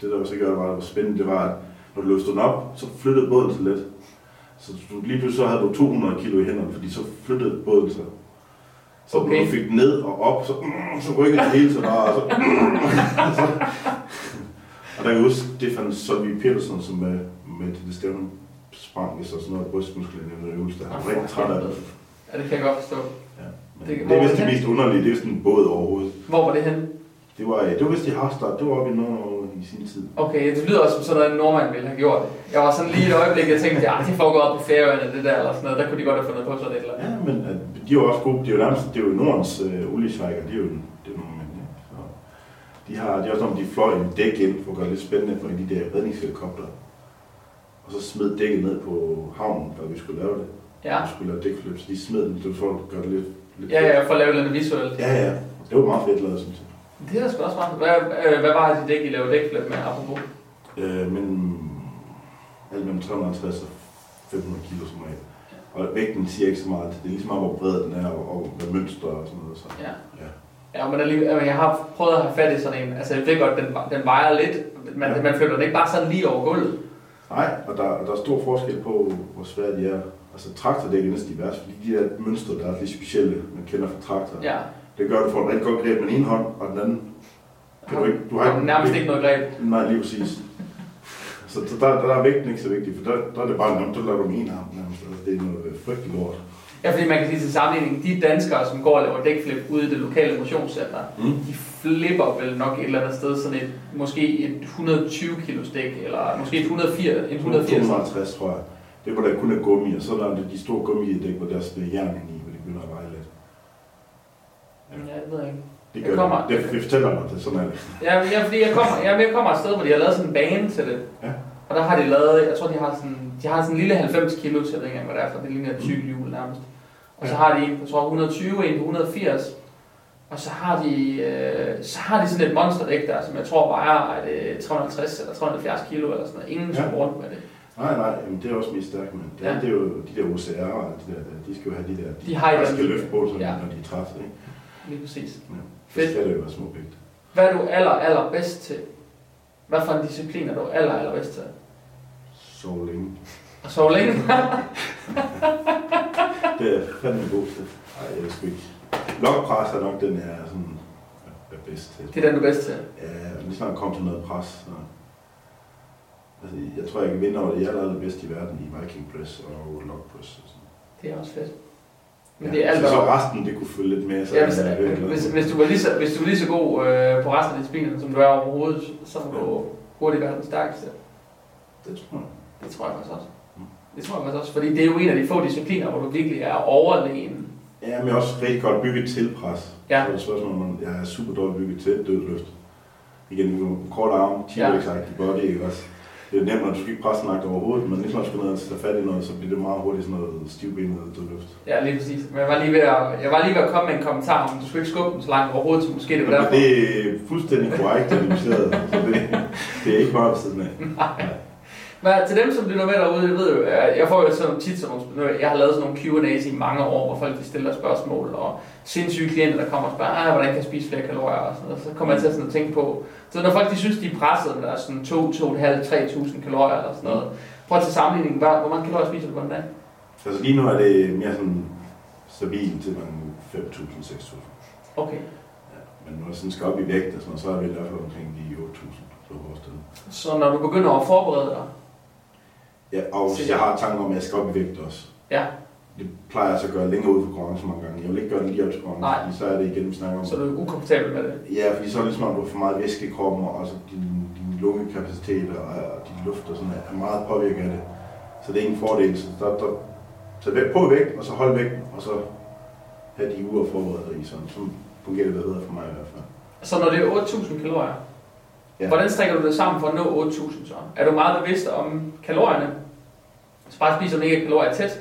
det der også gjorde, var, det var spændende, det var, at når du løftede den op, så flyttede båden sig lidt. Så du, lige pludselig så havde du 200 kilo i hænderne, fordi så flyttede båden sig. Så okay. Når du fik den ned og op, så, så rykkede det hele sig bare, og så, så og der kan jeg huske Stefan Solvig Petersen, som med, med til det stævne sprang i så sådan noget brystmuskler i den øvelse. Han var rigtig træt af det. ja, det kan jeg godt forstå. Ja. Men Det- det, er vist det mest underlige, det er sådan en båd overhovedet. Hvor var det henne? Det var, det var vist i Harstad, det var oppe i Norge i sin tid. Okay, det lyder også som sådan noget, en nordmand ville have gjort. Jeg var sådan lige et øjeblik, jeg tænkte, ja, det foregår op på Færøerne, det der, eller sådan noget. Der kunne de godt have fundet på sådan et eller andet. Ja, men øh, de er jo også gode. Det er jo nærmest, det er jo Nordens øh, oliesvejker, de er jo det er nogle mænd, ja. Så de har, de har også, når de fløj en dæk ind, for at gøre det lidt spændende for de der redningshelikopter. Og så smed dækket ned på havnen, da vi skulle lave det. Ja, Vi skulle lave dækflip, så de smed den, det for at gøre det lidt, lidt ja, ja, for at lave noget visuelt. Ja, ja. Det var meget fedt lavet, synes jeg. Det er da sgu også meget. Hvad, øh, hvad var det, de dæk, I lavede dækflip med, apropos? Øh, men alt mellem 350 og 500 kilo som regel. Og vægten siger ikke så meget. Det er lige så meget, hvor bred den er, og, og hvad mønster og sådan noget. Så. Ja. Ja. Ja, men alligevel, altså, jeg har prøvet at have fat i sådan en. Altså, jeg ved godt, den, den vejer lidt. Man, Ja. man flytter den ikke bare sådan lige over gulvet. Nej, og der, der er stor forskel på, hvor svære de er. Altså traktordæk er næsten de værste, fordi de der mønstre, der er lidt specielle, man kender fra traktor. Ja. Det gør, at du får et rigtig godt greb med den ene hånd, og den anden kan du ikke. Du har ikke nærmest ikke noget greb. Nej, lige præcis. Så der, der, der er vægten ikke så vigtig, for der, der er det bare nærmest, der laver du med en arm nærmest. Altså, det er noget frygteligt lort. Ja, fordi man kan sige til sammenligning, de danskere, som går og laver dækflip ude i det lokale motionscenter, Mm. de flipper vel nok et eller andet sted sådan et, måske et 120 kilo dæk, eller måske et 180, en 180. 250, tror jeg. Det hvor der kun er gummi, og så er der de store gummidæk, hvor der er spillet jern ind i, hvor de begynder at veje lidt. Jamen, jeg ved ikke. Det, Jeg gør kommer- det, det, det fortæller mig, det sådan er det. Ja, ja fordi jeg kommer, jeg, jeg kommer et sted, hvor de har lavet sådan en bane til det. Ja. Og der har de lavet, jeg tror de har sådan, de har sådan en lille 90 kilo, så jeg ved ikke engang, hvad det er, for det ligner et cykelhjul nærmest. Og så Ja. har de en på, tror jeg, 120, en på 180. Og så har de, øh, så har de sådan et monsterdæk der, som jeg tror vejer er det 350 eller 370 kilo eller sådan noget. Ingen Ja. rundt med det. Nej, nej, men det er også mest stærkt, men det, Ja. det er jo de der OCR de der, de skal jo have de der, De der eller skal løfte på, Ja. ja. når de er trætte, ikke? Lige præcis. Ja. Fedt. Så skal det jo være små vægt. Hvad er du aller, aller bedst til? Hvad for en disciplin er du aller, aller bedst til? Så længe. Og længe. Det er fandme god til. Nej, jeg sgu ikke. Lokpres er nok den, jeg er sådan er bedst til. det er den, du er bedst til. Ja, lige snart kom til noget pres. Så. Altså, jeg tror, jeg kan vinde over det aller, aller bedste i verden i Viking Press og Log Press. Og sådan. Det er også fedt. Men ja, det er alt, så, så resten, det kunne følge lidt med. Så Ja, hvis, glad hvis, for. hvis, du var lige så, hvis du var lige så god øh, på resten af disciplinen, som du er overhovedet, så må du hurtigt være den stærkeste. Det tror jeg. Det tror jeg faktisk også. Mm. Det tror jeg faktisk også, fordi det er jo en af de få discipliner, hvor du virkelig er overlegen. Ja, men jeg er også rigtig godt bygget til pres. Ja. Så er det et spørgsmål, om jeg er super dårligt bygget til dødløft. Igen, nu kort arm, T-Rex ja. body, ikke også? Det er nemt, når du skal ikke presse nagt overhovedet, men lige når du skal ned og tage fat i noget, så bliver det meget hurtigt sådan noget stivbenet dødløft. Ja, lige præcis. Men jeg var lige ved at, jeg var lige ved at komme med en kommentar om, du skulle ikke skubbe den så langt overhovedet, så måske det var derfor. det er fuldstændig korrekt analyseret, så det, det er ikke meget ved siden af. Nej. Men til dem, som lytter med derude, jeg ved jo, jeg jeg får jo sådan tit sådan nogle, jeg har lavet sådan nogle Q&A's i mange år, hvor folk de stiller spørgsmål, og sindssyge klienter, der kommer og spørger, "Ah, hvordan kan jeg spise flere kalorier, og sådan noget. Så kommer jeg til sådan at tænke på, så når folk de synes, de er presset der er sådan 2, 2,5, 3.000 kalorier eller sådan noget, prøv til sammenligning, hvad, hvor mange kalorier spiser du på en dag? Altså lige nu er det mere sådan stabilt til mange 5.000-6.000. Okay. Ja. Men når jeg sådan skal op i vægt, og sådan, så er vi i hvert fald omkring de 8.000 på vores sted. Så når du begynder at forberede dig, Ja, og hvis jeg har tanker om, at jeg skal op i vægt også. ja, Det plejer jeg så at gøre længere ud for konkurrence mange gange. Jeg vil ikke gøre det lige op til konkurrence, fordi så er det igen, vi snakker om. så er du ukomfortabel med det. Ja, fordi så er det ligesom, om du har for meget væske i kroppen, og også din, din lungekapacitet og, og din luft og sådan er meget påvirket af det. Så det er ingen fordel. Så der, der, tag væk på vægt, og så hold vægt, og så have de uger forberedt i. Sådan, så fungerer det bedre for mig i hvert fald. Så når det er 8.000 kalorier, Ja. hvordan strikker du det sammen for at nå 8.000 så? Er du meget bevidst om kalorierne? Så bare spiser du ikke kalorier tæt?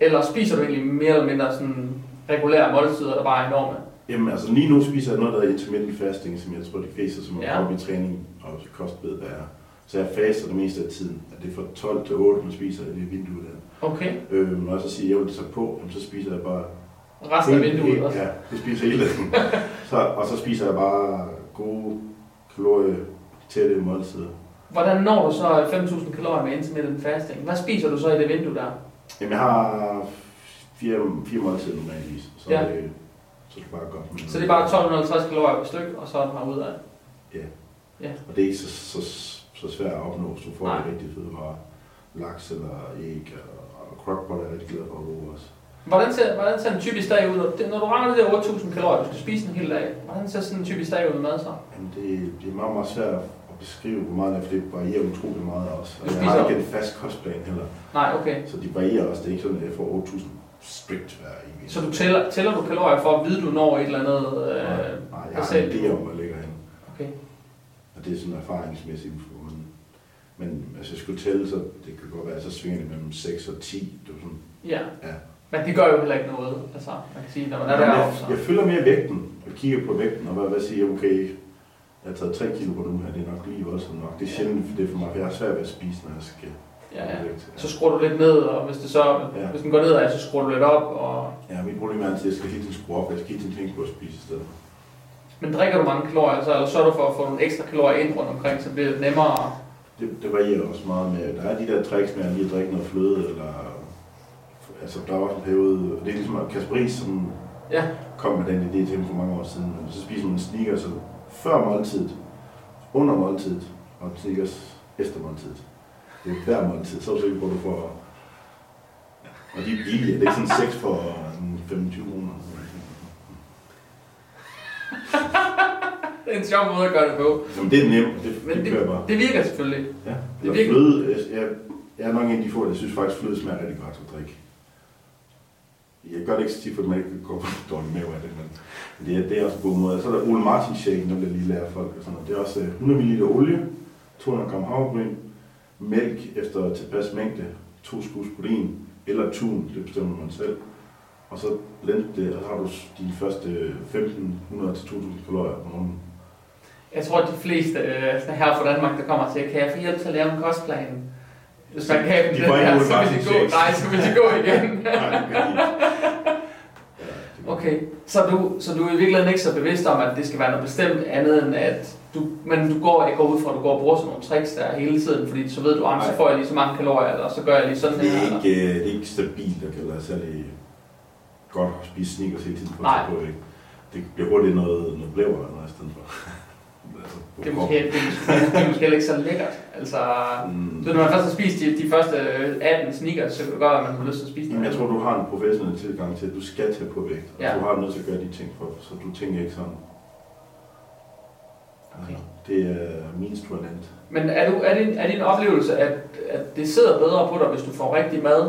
Eller spiser du egentlig mere eller mindre sådan regulære måltider, der bare er enorme? Jamen altså lige nu spiser jeg noget, der er intermittent fasting, som jeg tror de fleste, som er Ja. i træning og kost ved, hvad er. Så jeg faster det meste af tiden. At det er fra 12 til 8, man spiser i det vindue der. Okay. Øh, når jeg så siger, at jeg vil tage på, jamen, så spiser jeg bare Resten af vinduet også? Ja, det spiser hele tiden. så, og så spiser jeg bare gode kalorier tætte måltider. Hvordan når du så 5.000 kalorier med intermittent fasting? Hvad spiser du så i det vindue der? Jamen, jeg har fire, fire måltider normalvis, så, Ja. ja. det, så det er bare godt. Så det er bare 1250 kalorier per stykke, og så er den ud af. Og det er ikke så, så, så svært at opnå, hvis du får Nej. det rigtige fødevarer. Laks eller æg, og, og crockpot er jeg rigtig glad for at bruge også. Hvordan ser, hvordan ser en typisk dag ud? Når, du regner det der 8.000 kalorier, du skal spise en hel dag. Hvordan ser sådan en typisk dag ud med mad så? Jamen, det, det er meget, meget svært at beskrive, hvor meget det er, for det varierer utrolig meget også. Og Du jeg har ikke en fast kostplan heller, Nej, okay. så de varierer også. Det er ikke sådan, at jeg får 8.000 strict hver evig. Så du tæller, tæller du kalorier for at vide, du når et eller andet... Øh, Nej, Nej, jeg har en idé om, hvor jeg ligger henne. Okay. Og det er sådan erfaringsmæssig info. Men, men hvis jeg skulle tælle, så det kan godt være, så svinger det mellem 6 og 10. Det er sådan, Ja. Ja. Men det gør jo heller ikke noget. Altså, man kan sige, når man er deroppe, jeg, så... jeg følger mere vægten, og kigger på vægten, og hvad, hvad siger, okay, jeg har taget 3 kilo på nu her, det er nok lige voldsomt nok. Det er sjældent, for det er for mig, for jeg har svært ved at spise, når jeg skal Ja, ja. Så skruer du lidt ned, og hvis, det så, Ja. hvis den går nedad, så skruer du lidt op. Og... Ja, mit problem er altid, at jeg skal hele tiden skrue op, jeg skal hele tiden tænke på at spise i stedet. Men drikker du mange kalorier, så, eller sørger du for at få nogle ekstra kalorier ind rundt omkring, så bliver det nemmere. Det, det varierer også meget med, der er de der tricks med at lige drikke noget fløde, eller altså der er også en periode, det er ligesom Kasper Ries, som Ja. kom med den idé til ham for mange år siden, så spiser man sneakers før måltidet, under måltidet, og sneakers efter måltidet. Det er hver måltid, så er du sikker på, at du får Og de er billige. Det er sådan 6 for en 25 kroner. Det er en sjov måde at gøre det på. Jamen, det er nemt. Det, Men det, det, bare. det virker selvfølgelig. Ja. det er virkelig- fløde, jeg, jeg, jeg er nok en af de få, der synes faktisk, fløde smager rigtig godt at drikke. Jeg gør det ikke så tit, for man ikke går på dårlig mave af det, men det er, det er også en god måde. Så er der Ole Martin shake, der bliver lige lære folk. Og sådan noget. Det er også øh, 100 ml olie, 200 gram havregryn, mælk efter tilpas mængde, to skus protein eller tun, det bestemmer man selv. Og så blend det, og så har du de første 1500 til 2000 kalorier om morgenen. Jeg tror, at de fleste øh, altså her fra Danmark, der kommer til, kan jeg få hjælp til at lave en kostplan? Hvis man kan De den ikke her, så vil Martin de gå. Nej, så vil de gå igen. Ikke. Okay, så du, så du er i virkeligheden ikke så bevidst om, at det skal være noget bestemt andet end at du, men du går, går ud fra, at du går og bruger sådan nogle tricks der hele tiden, fordi så ved du, at så får jeg lige så mange kalorier, eller så gør jeg lige sådan Det her. er eller- ikke, øh, det er ikke stabilt, der kan være særlig godt at spise sneakers hele tiden på Nej. at på. Ikke? Det bliver hurtigt noget, noget blæver eller noget i stedet for. Det er, måske, det, er det er måske heller ikke så lækkert. Altså, Mm. så når man først har spist de, de første 18 sneakers, så kan det godt at man har lyst til at spise Jamen, jeg dem. tror, du har en professionel tilgang til, at du skal tage på vægt. Og Ja. du har nødt til at gøre de ting for, så du tænker ikke sådan. Okay. Det er an end. Men er, du, er, din, er din oplevelse, at, at det sidder bedre på dig, hvis du får rigtig mad?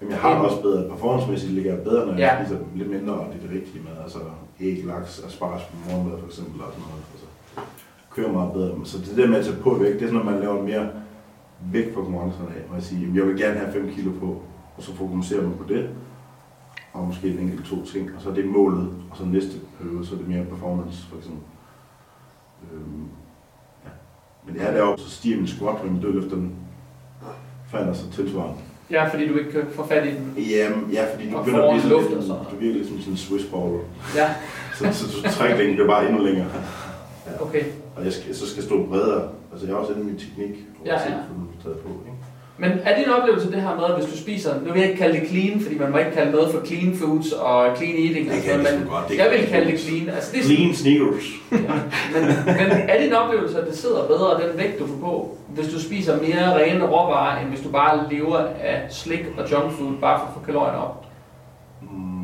Jamen, jeg har også bedre, performancemæssigt ligger jeg bedre, når jeg Ja. spiser lidt mindre, og det er det rigtige mad. Altså æg, laks, asparges på morgenmad for eksempel, og sådan noget. Kører meget bedre. Så det der med at tage på vægt, det er sådan, når man laver mere vægt fra konkurrencerne af. Og jeg siger, jeg vil gerne have 5 kilo på, og så fokuserer man på det. Og måske en enkelt to ting, og så er det målet, og så næste periode, så er det mere performance, for eksempel. Øhm, ja. Men det er deroppe, så stiger min squat, og min dødløfter den falder så tilsvarende. Ja, fordi du ikke kan få fat i den. Ja, ja fordi du begynder at blive sådan luft sådan du virker lidt som sådan en Swiss ball. Ja, Så, så, så trækningen bliver bare endnu længere. okay. Og jeg skal, så skal jeg stå bredere. Altså jeg har også inde min teknik, hvor Ja, ja. taget på. Ikke? Men er din oplevelse det her med, at hvis du spiser, nu vil jeg ikke kalde det clean, fordi man må ikke kalde noget for clean foods og clean eating, og Det kan men godt. Det jeg vil vi kalde det clean. Altså, det er Clean sneakers. ja. men, men er din oplevelse, at det sidder bedre, den vægt du får på, hvis du spiser mere rene råvarer, end hvis du bare lever af slik og junk food, bare for at få kalorierne op? Mm,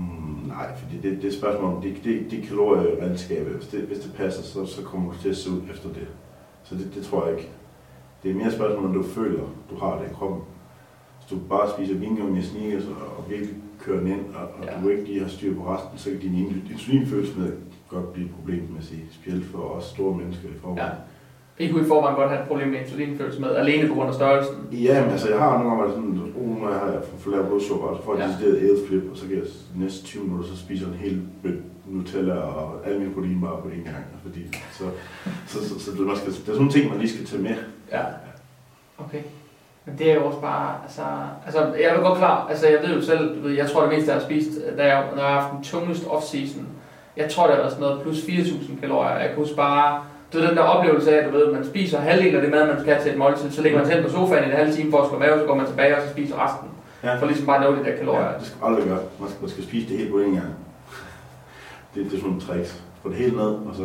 nej, fordi det, det er et spørgsmål om, det, det, det kalorieregnskabet, hvis det, hvis det passer, så, så kommer du til at se ud efter det. Så det, det tror jeg ikke. Det er mere et spørgsmål, om du føler, du har det i kroppen. Hvis du bare spiser vingummi og sneakers og, og virkelig kører den ind, og, og Ja. ja. du ikke lige har styr på resten, så kan din in- insulinfølsomhed godt blive et problem med sige, specielt for os store mennesker i forvejen. I kunne i forvejen godt have et problem med insulinfølelse med, alene på grund af størrelsen. Ja, men altså jeg har nogle gange sådan, uh, nu har jeg for lavt blodsukker, og så får jeg Ja. decideret ædelflip, og så kan jeg næste 20 minutter, så spiser en hel Nutella og alle mine proteinbarer på en gang. Fordi, så, så, så, så, så man skal, det er sådan nogle ting, man lige skal tage med. Ja. Okay. Men det er jo også bare, altså, altså jeg er godt klar, altså jeg ved jo selv, du ved, jeg tror det meste, jeg har spist, da jeg, når jeg har haft den tungeste off-season, jeg tror det har været sådan noget plus 4.000 kalorier, jeg kan huske bare, du ved den der oplevelse af, at du ved, man spiser halvdelen af det mad, man skal have til et måltid, så ligger man hen på sofaen i en halv time for at slå mave, så går man tilbage og så spiser resten, Ja. for ligesom bare at nå de der kalorier. Ja, det skal man aldrig gøre. Man skal, man skal spise det helt på en gang. Det, det er sådan nogle tricks. Få det helt ned, og så...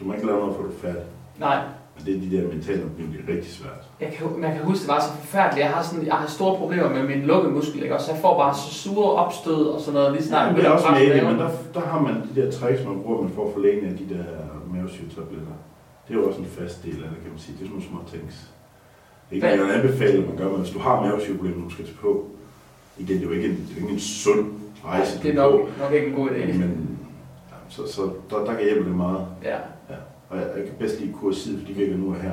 Du må ikke lave noget, for er færdig. Nej, Men det er de der mentale omkring, det er rigtig svært. Jeg kan, jeg kan huske, det var så forfærdeligt. Jeg har, sådan, jeg har store problemer med min lukkemuskel, ikke? Også jeg får bare så sure opstød og sådan noget. Lige snart men det er også med det, men der, der har man de der tricks, man bruger, man får forlænget af de der mavesyretabletter. Det er jo også en fast del af det, kan man sige. Det er sådan nogle små things. Det er ikke Hvad- anbefaler, at man gør, men hvis du har mavesyreproblemer, du skal tage på. Igen, det er jo ikke en, det er ikke en sund rejse, det er nok, på. nok ikke en god idé. Men, ja, så, så der, der kan hjælpe det meget. Ja. Og jeg, jeg kan bedst lide kursid, for de virker nu og her.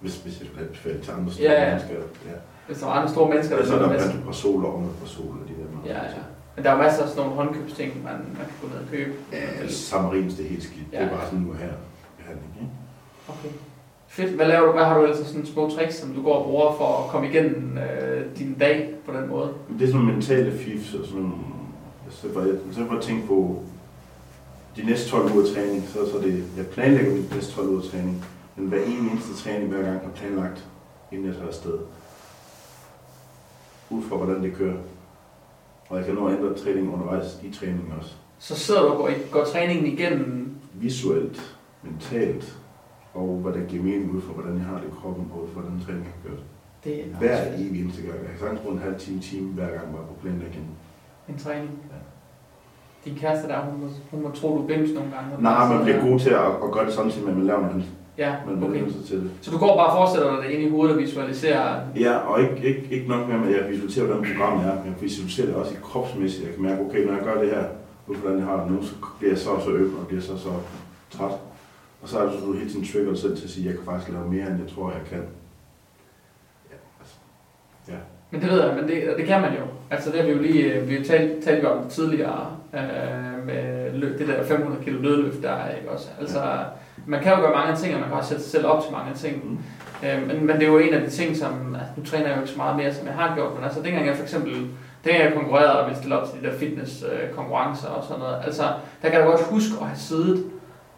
Hvis, hvis jeg skulle anbefale til andre store Ja, ja. mennesker. Ja. Hvis der var andre store mennesker, der Ellers er sidder der med. pantoprazol og omeprazol og de der meget. Ja, ja. Men der er masser af sådan nogle håndkøbsting, man, man kan gå ned og købe. Ja, samarins, det er helt skidt. Ja. Det er bare sådan nu her behandling. Okay. Fedt. Hvad laver du? Hvad har du af sådan små tricks, som du går og bruger for at komme igennem øh, din dag på den måde? Det er sådan mentale fifs og sådan. Så for, jeg, så for at tænke på de næste 12 uger træning, så, så det, jeg planlægger min næste 12 uger træning, men hver en eneste træning hver gang er planlagt, inden jeg tager afsted. Ud fra hvordan det kører. Og jeg kan nå at ændre træning undervejs i træningen også. Så sidder du og går, går træningen igennem. Visuelt, mentalt, og hvad der giver mening ud fra, hvordan jeg har det i kroppen, og ud fra, hvordan træningen kan gøres. Det er Hver evig eneste gang. Jeg kan sagtens bruge en halv time, time hver gang, bare på planlægning. en træning. Din kæreste der, hun må, hun må tro, du bims nogle gange. Nej, man bliver god til at, at gøre det samtidig med, at man laver noget. Ja, Man okay. sig til det. Så du går bare og forestiller dig det ind i hovedet og visualiserer... Ja, og ikke, ikke, ikke nok med, at jeg visualiserer, hvordan programmet er, men jeg visualiserer det også i kropsmæssigt. Jeg kan mærke, okay, når jeg gør det her, ud hvordan jeg har det nu, så bliver jeg så og så øm og bliver så så træt. Og så er det så, du hele tiden trigger selv til at sige, at jeg kan faktisk lave mere, end jeg tror, jeg kan. Ja, altså. Men det ved jeg, men det, det kan man jo. Altså det har vi jo lige øh, vi har talt, talt om tidligere øh, med det der 500 kilo dødløft der, ikke også? Altså, man kan jo gøre mange ting, og man kan også sætte sig selv op til mange ting. Mm. Øh, men, men det er jo en af de ting, som... Altså, nu træner jeg jo ikke så meget mere, som jeg har gjort, men altså dengang jeg for eksempel... Dengang jeg konkurrerede og ville stille op til de der fitness-konkurrencer og sådan noget, altså der kan jeg godt huske at have siddet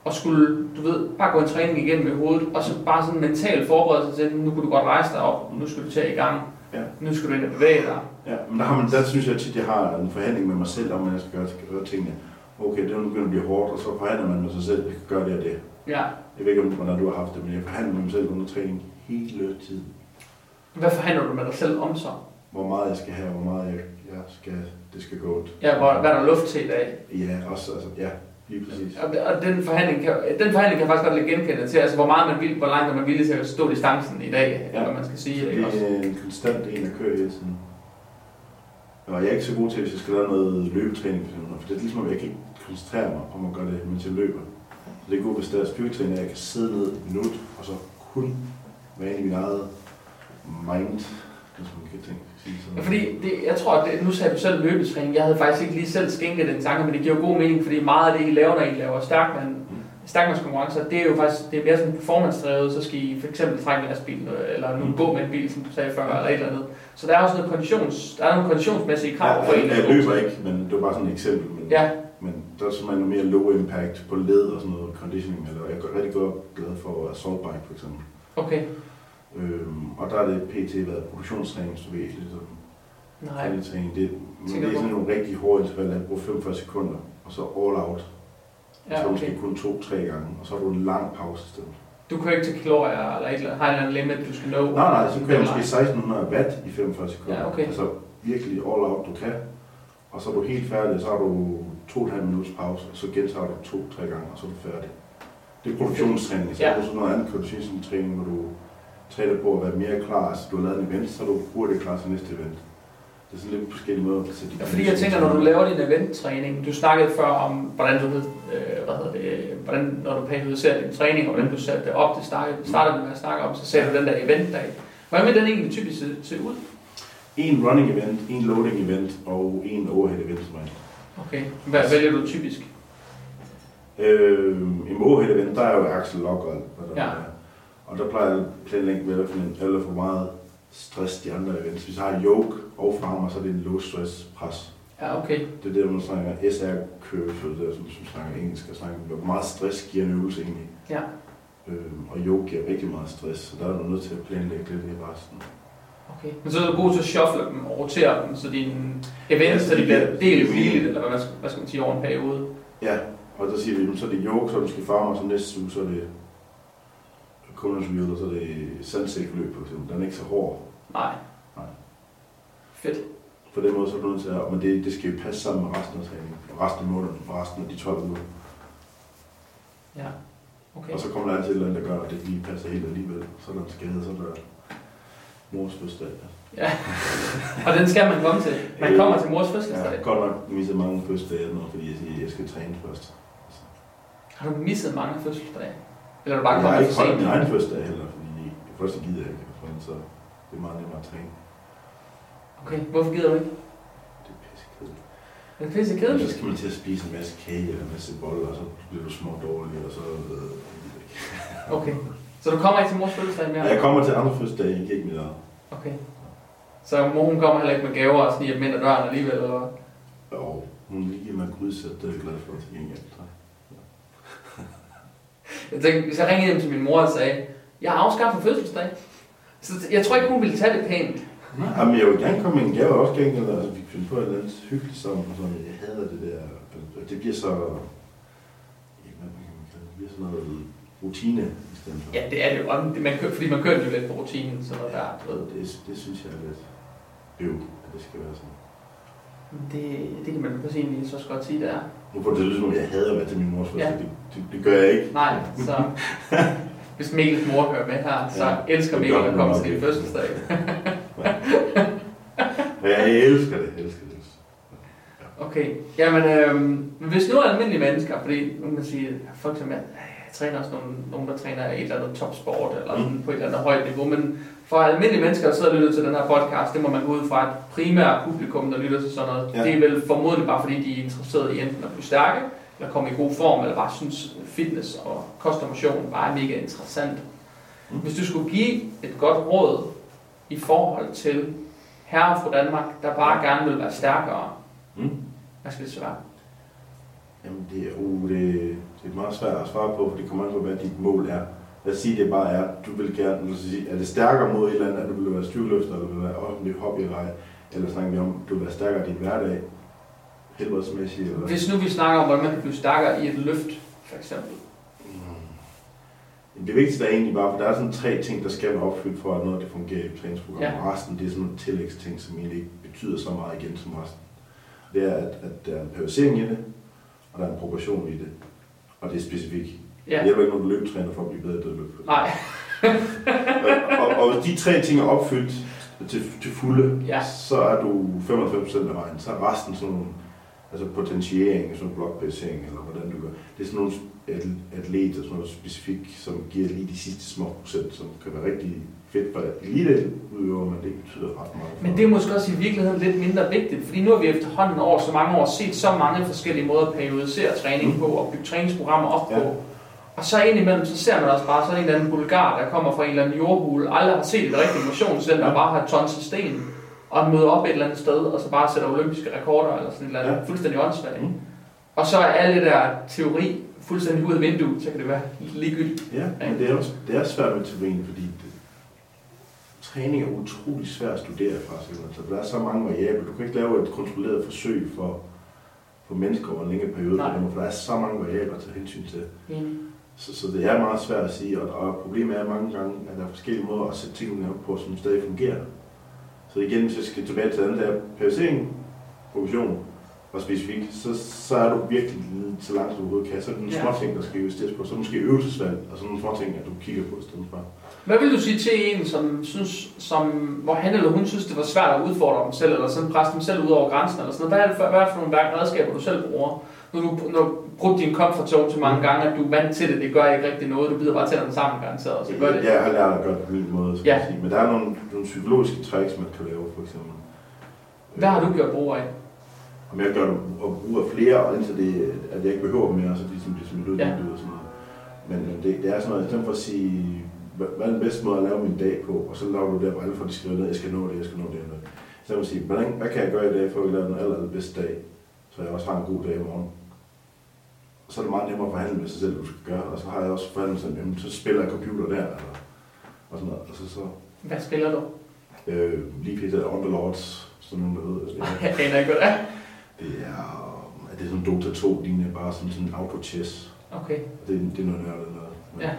og skulle, du ved, bare gå en træning igennem i hovedet, og så bare sådan mentalt forberede sig til, nu kunne du godt rejse dig op, nu skal du tage i gang, Ja. nu skal du ind og bevæge dig. Ja, men der, har man, der synes jeg tit, jeg har en forhandling med mig selv om, jeg skal gøre, skal gøre tingene. Okay, det er nu begyndt at blive hårdt, og så forhandler man med sig selv, jeg kan gøre det og det. Ja. Jeg ved ikke, om hvordan du har haft det, men jeg forhandler med mig selv under træning hele tiden. Hvad forhandler du med dig selv om så? Hvor meget jeg skal have, hvor meget jeg, jeg skal, det skal gå. Ja, hvor, hvad er der luft til i dag? Ja, også, altså, ja, lige præcis. Og, og den, forhandling kan, den forhandling kan jeg faktisk godt lidt genkende til, altså hvor, meget man vil, hvor langt er man villig til at stå distancen i dag, ja. eller man skal sige. Også? Det er en konstant en, der kører hele tiden. Og jeg er ikke så god til, hvis jeg skal lave noget løbetræning, for eksempel. For det er ligesom, at jeg kan ikke koncentrere mig om at gøre det, mens jeg løber. Så det er godt, hvis der er styrketræning, at jeg kan sidde ned et minut, og så kun være i min eget mind, hvis man kan tænke. Ja, fordi det, jeg tror, at det, nu sagde du selv løbetræning, jeg havde faktisk ikke lige selv skænket den tanke, men det giver jo god mening, fordi meget af det, I laver, når I laver stærkmand, stærkmandskonkurrencer, det er jo faktisk det er mere sådan performance-drevet, så skal I for eksempel trække en lastbil, eller nu gå med en bil, som du sagde før, eller et eller andet. Så der er også noget konditions, der er nogle konditionsmæssige krav for ja, en. jeg, jeg løber ikke, men det var bare sådan et eksempel. Men, Ja, men der er simpelthen mere low impact på led og sådan noget conditioning. Eller jeg er rigtig godt glad for assault bike for eksempel. okay. Øhm, og der er det pt. været produktionstræning, så ved jeg lidt sådan. Nej, det, men det er sådan nogle rigtig hårde intervaller, jeg bruger 45 sekunder, og så all out. Ja, ja, så okay. måske kun to-tre gange, og så har du en lang pause i stedet. Du kører ikke til kalorier, eller et eller har en eller anden limit, du skal nå? Nej, nej, så kører jeg måske 1600 watt i 45 sekunder. Ja, okay. Altså virkelig all out, du kan. Og så er du helt færdig, så har du to og et halvt minutters pause, og så gentager du to-tre gange, og så er du færdig. Det er produktionstræning. Så Ja. er sådan noget andet conditioning, hvor du træner på at være mere klar. Altså, du har lavet en event, så er du hurtigt klar til næste event. Det er sådan lidt forskellige måder at sætte Ja, fordi jeg tænker, når du laver din eventtræning, du snakkede før om, hvordan du øh, hvad hedder det, hvordan, når du periodiserer din træning, og hvordan du sætter det op, det starter vi med at snakke om, så sætter du den der eventdag. Hvordan vil den egentlig typisk se, se ud? En running event, en loading event og en overhead event som regel. Okay, hvad vælger du typisk? Øh, overhead event, der er jo Axel der Ja. Og der plejer jeg at planlægge, hvad der for en eller for meget stress de andre events. Hvis jeg har yoke og farmer, så er det en low stress pres. Ja, okay. Det er det, man snakker SR curve, det er, som, som snakker engelsk, og snakker hvor meget stress giver en øvelse egentlig. Ja. Øh, og yoga giver rigtig meget stress, så der er du nødt til at planlægge lidt i resten. Okay. Men så er du god til at shuffle dem og rotere dem, så dine events, Ja, så de bliver delt hviligt, eller hvad, skal- hvad skal man sige, over en periode. Ja, og der siger vi, så er det yoga, så du skal farme, og så næste uge, så er det Connor's Wheel, og så er det sandsækløb, for eksempel. Den er ikke så hård. Nej. Nej. Fedt. På den måde så er du nødt til at, men det, det skal jo passe sammen med resten af træningen, og resten af måneden, og resten af de 12 uger. Ja. Okay. Og så kommer der altid et eller andet, der gør, at det ikke lige passer helt alligevel. Så er der en skade, så er der mors fødselsdag. Ja. og den skal man komme til. Man kommer til mors fødselsdag. Ja, godt nok misset mange fødselsdage, nu, fordi jeg siger, at jeg skal træne først. Har du misset mange fødselsdage? Eller er du bare jeg har kommet ikke for holdt sent? min egen fødselsdag heller, fordi det første gider jeg ikke, for så det er meget nemmere at træne. Okay, hvorfor gider du ikke? Det er pissekedeligt. Det er pisse Så skal man til at spise en masse kage eller en masse boller, og så bliver du små dårlig, og så... Øh, Okay. Så du kommer ikke til mors fødselsdag mere? ja, jeg kommer til andre fødselsdage, ikke ikke eget. Okay. Så mor hun kommer heller ikke med gaver og sniger dem ind ad døren alligevel, eller? Og hun lige mig grydsæt, det er jeg glad for til gengæld. Jeg tænkte, hvis jeg ringede hjem til min mor og sagde, jeg har afskaffet fødselsdag. Så jeg tror ikke, hun ville tage det pænt. Jamen, jeg vil gerne komme med en gave også gengæld, altså vi finde på et eller andet hyggeligt sammen, og sådan, jeg hader det der, det bliver så, ja, hvad kan man kalde det, det bliver sådan noget rutine i stedet for. Ja, det er det jo. Og Man kører, fordi man kører det jo lidt på rutinen, sådan noget der. ved. Det, det synes jeg er lidt øv, at det skal være sådan. Det, det kan man jo egentlig så også godt sige, det er. Nu får det lyde som, om jeg hader at være til min mors fødsel. Ja. Det, det, det, gør jeg ikke. Nej, så hvis Mikkels mor hører med her, så Ja, elsker Mikkel at komme til din fødselsdag. Og jeg elsker det, jeg elsker det. Okay, jamen øh, hvis nu er almindelige mennesker, fordi nu kan man sige, folk som jeg træner også nogle, nogen, der træner i et eller andet topsport, eller Mm. på et eller andet højt niveau, men for almindelige mennesker, der sidder og lytter til den her podcast, det må man gå ud fra et primært publikum, der lytter til sådan noget. Ja. Det er vel formodentlig bare fordi, de er interesserede i enten at blive stærke, eller komme i god form, eller bare synes fitness og kost og motion bare er mega interessant. Mm. Hvis du skulle give et godt råd i forhold til herre fra Danmark, der bare gerne vil være stærkere, Mm. hvad skal det så være? Jamen, det er, uh, det, det er meget svært at svare på, for det kommer an på, hvad dit mål er. Lad os sige, det bare er, du vil gerne, os sige, er det stærkere mod et eller andet, at du vil være styrkeløfter, eller vil være offentlig hobby, eller, snakker vi om, du vil være stærkere i din hverdag, helbredsmæssigt, eller... Hvis nu vi snakker om, hvordan man kan blive stærkere i et løft, for eksempel. Mm. Det vigtigste er egentlig bare, for der er sådan tre ting, der skal være opfyldt for, at noget det fungerer i et træningsprogram. Ja. Ja. Resten, det er sådan nogle tillægsting, som egentlig ikke betyder så meget igen som resten. Det er, at, at der er en periodisering i det, og der er en progression i det, og det er specifikt. Ja. Det hjælper ikke, når du løbetræner for at blive bedre at løbe. nej, og, og, og hvis de tre ting er opfyldt til, til fulde, Ja. så er du 95% af vejen. Så er resten sådan nogle, altså potentiering, sådan nogle blokbasering, eller hvordan du gør. Det er sådan nogle at- atleter, sådan noget specifikt, som giver lige de sidste små procent, som kan være rigtig fedt for elite udøver, men det betyder ret meget. men det er måske også i virkeligheden lidt mindre vigtigt, fordi nu har vi efterhånden over så mange år set så mange forskellige måder at periodisere træning Mm. på og bygge træningsprogrammer op Ja. på. Og så indimellem, så ser man også bare sådan en eller anden bulgar, der kommer fra en eller anden jordhule, aldrig har set et rigtigt motionscenter, og bare har tons af sten, og møder op et eller andet sted, og så bare sætter olympiske rekorder, eller sådan et eller andet, Ja. fuldstændig åndssvagt. Mm. Og så er alt det der teori fuldstændig ud af vinduet, så kan det være ligegyldigt. Ja, men det er, også, det er svært med teorien, fordi det, træning er utrolig svært at studere fra. simpelthen. Så der er så mange variabler. Du kan ikke lave et kontrolleret forsøg for, for mennesker over en længere periode, Nej. for der er så mange variabler at tage hensyn til. Enig. Så, så det er meget svært at sige, og, og problemet er mange gange, at der er forskellige måder at sætte tingene op på, som stadig fungerer. Så igen, hvis jeg skal tilbage til den der periodisering, progression og specifik, så, så er du virkelig så langt, som du overhovedet kan. Så er det nogle Ja. små ting, der skal justeres på. Så måske øvelsesvalg, og sådan nogle små ting, at du kigger på i stedet for. Hvad vil du sige til en, som synes, som, hvor han eller hun synes, det var svært at udfordre dem selv, eller sådan presse dem selv ud over grænsen, eller sådan noget? Hvad er det for, hvad er det for nogle redskaber, du selv bruger? Har du, har du brugt din comfort zone så mange gange, at du er vant til det, det gør ikke rigtig noget, du bider bare tænderne sammen garanteret, og så gør det. Jeg har lært at gøre det på min måde, Ja. ja. sige. Men der er nogle, nogle psykologiske tricks, man kan lave, for eksempel. Hvad har du gjort brug af? Om jeg gør det og bruger flere, og indtil det, at jeg ikke behøver dem mere, så de ligesom bliver smidt ud Ja. og sådan noget. Men, men det, det, er sådan noget, i stedet for at sige, hvad, er den bedste måde at lave min dag på, og så laver du der, hvor alle får de skriver ned, jeg skal nå det, jeg skal nå det. og noget. I stedet for at sige, hvordan, hvad kan jeg gøre i dag, for at lave den aller, aller bedste dag, så jeg også har en god dag i morgen. Og så er det meget nemmere at forhandle med sig selv, du skal gøre, og så har jeg også forhandlet sådan, jamen, så spiller jeg computer der, eller, og sådan noget. Og så, så Hvad spiller du? øh, lige pt. Underlords, sådan nogen, der ved. Altså, det er- Jeg aner ikke, hvad det er. Det er, det sådan Dota 2 lignende, bare sådan, sådan auto-chess. Okay, Og Det, det er noget nørdet noget. Men ja.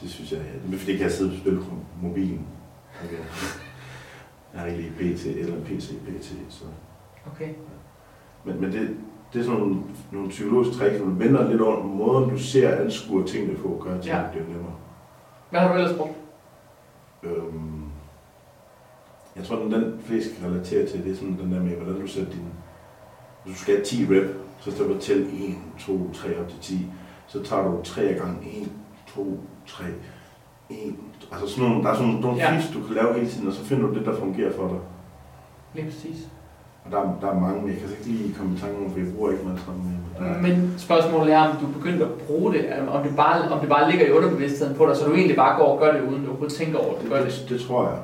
Det synes jeg, det er fordi, det kan jeg sidde og spille på mobilen. Okay. Jeg har ikke lige PC eller en PC, PC, så... Okay. Men, men det, det er sådan nogle, nogle psykologiske træk, som vender lidt over måden, du ser og anskuer tingene på, gør tingene Ja. ja. bliver nemmere. Hvad har du ellers brugt? Øhm, jeg tror, den, den flest kan relatere til, det er sådan den der med, hvordan du sætter din... Hvis du skal have 10 rep, så skal du tælle 1, 2, 3 op til 10. Så tager du 3 gange 1, 2, 3, 1. Altså sådan nogle, der er sådan nogle Ja. du kan lave hele tiden, og så finder du det, der fungerer for dig. Lige præcis. Og der, er- der er mange, men jeg kan ikke lige komme i tanke om, for jeg bruger ikke meget sammen med. Men der Men spørgsmålet er, om du er begyndt at bruge det, om det bare, om det bare ligger i underbevidstheden på dig, så du egentlig bare går og gør det, uden du overhovedet tænker over, at du gør det. det, det, tror jeg.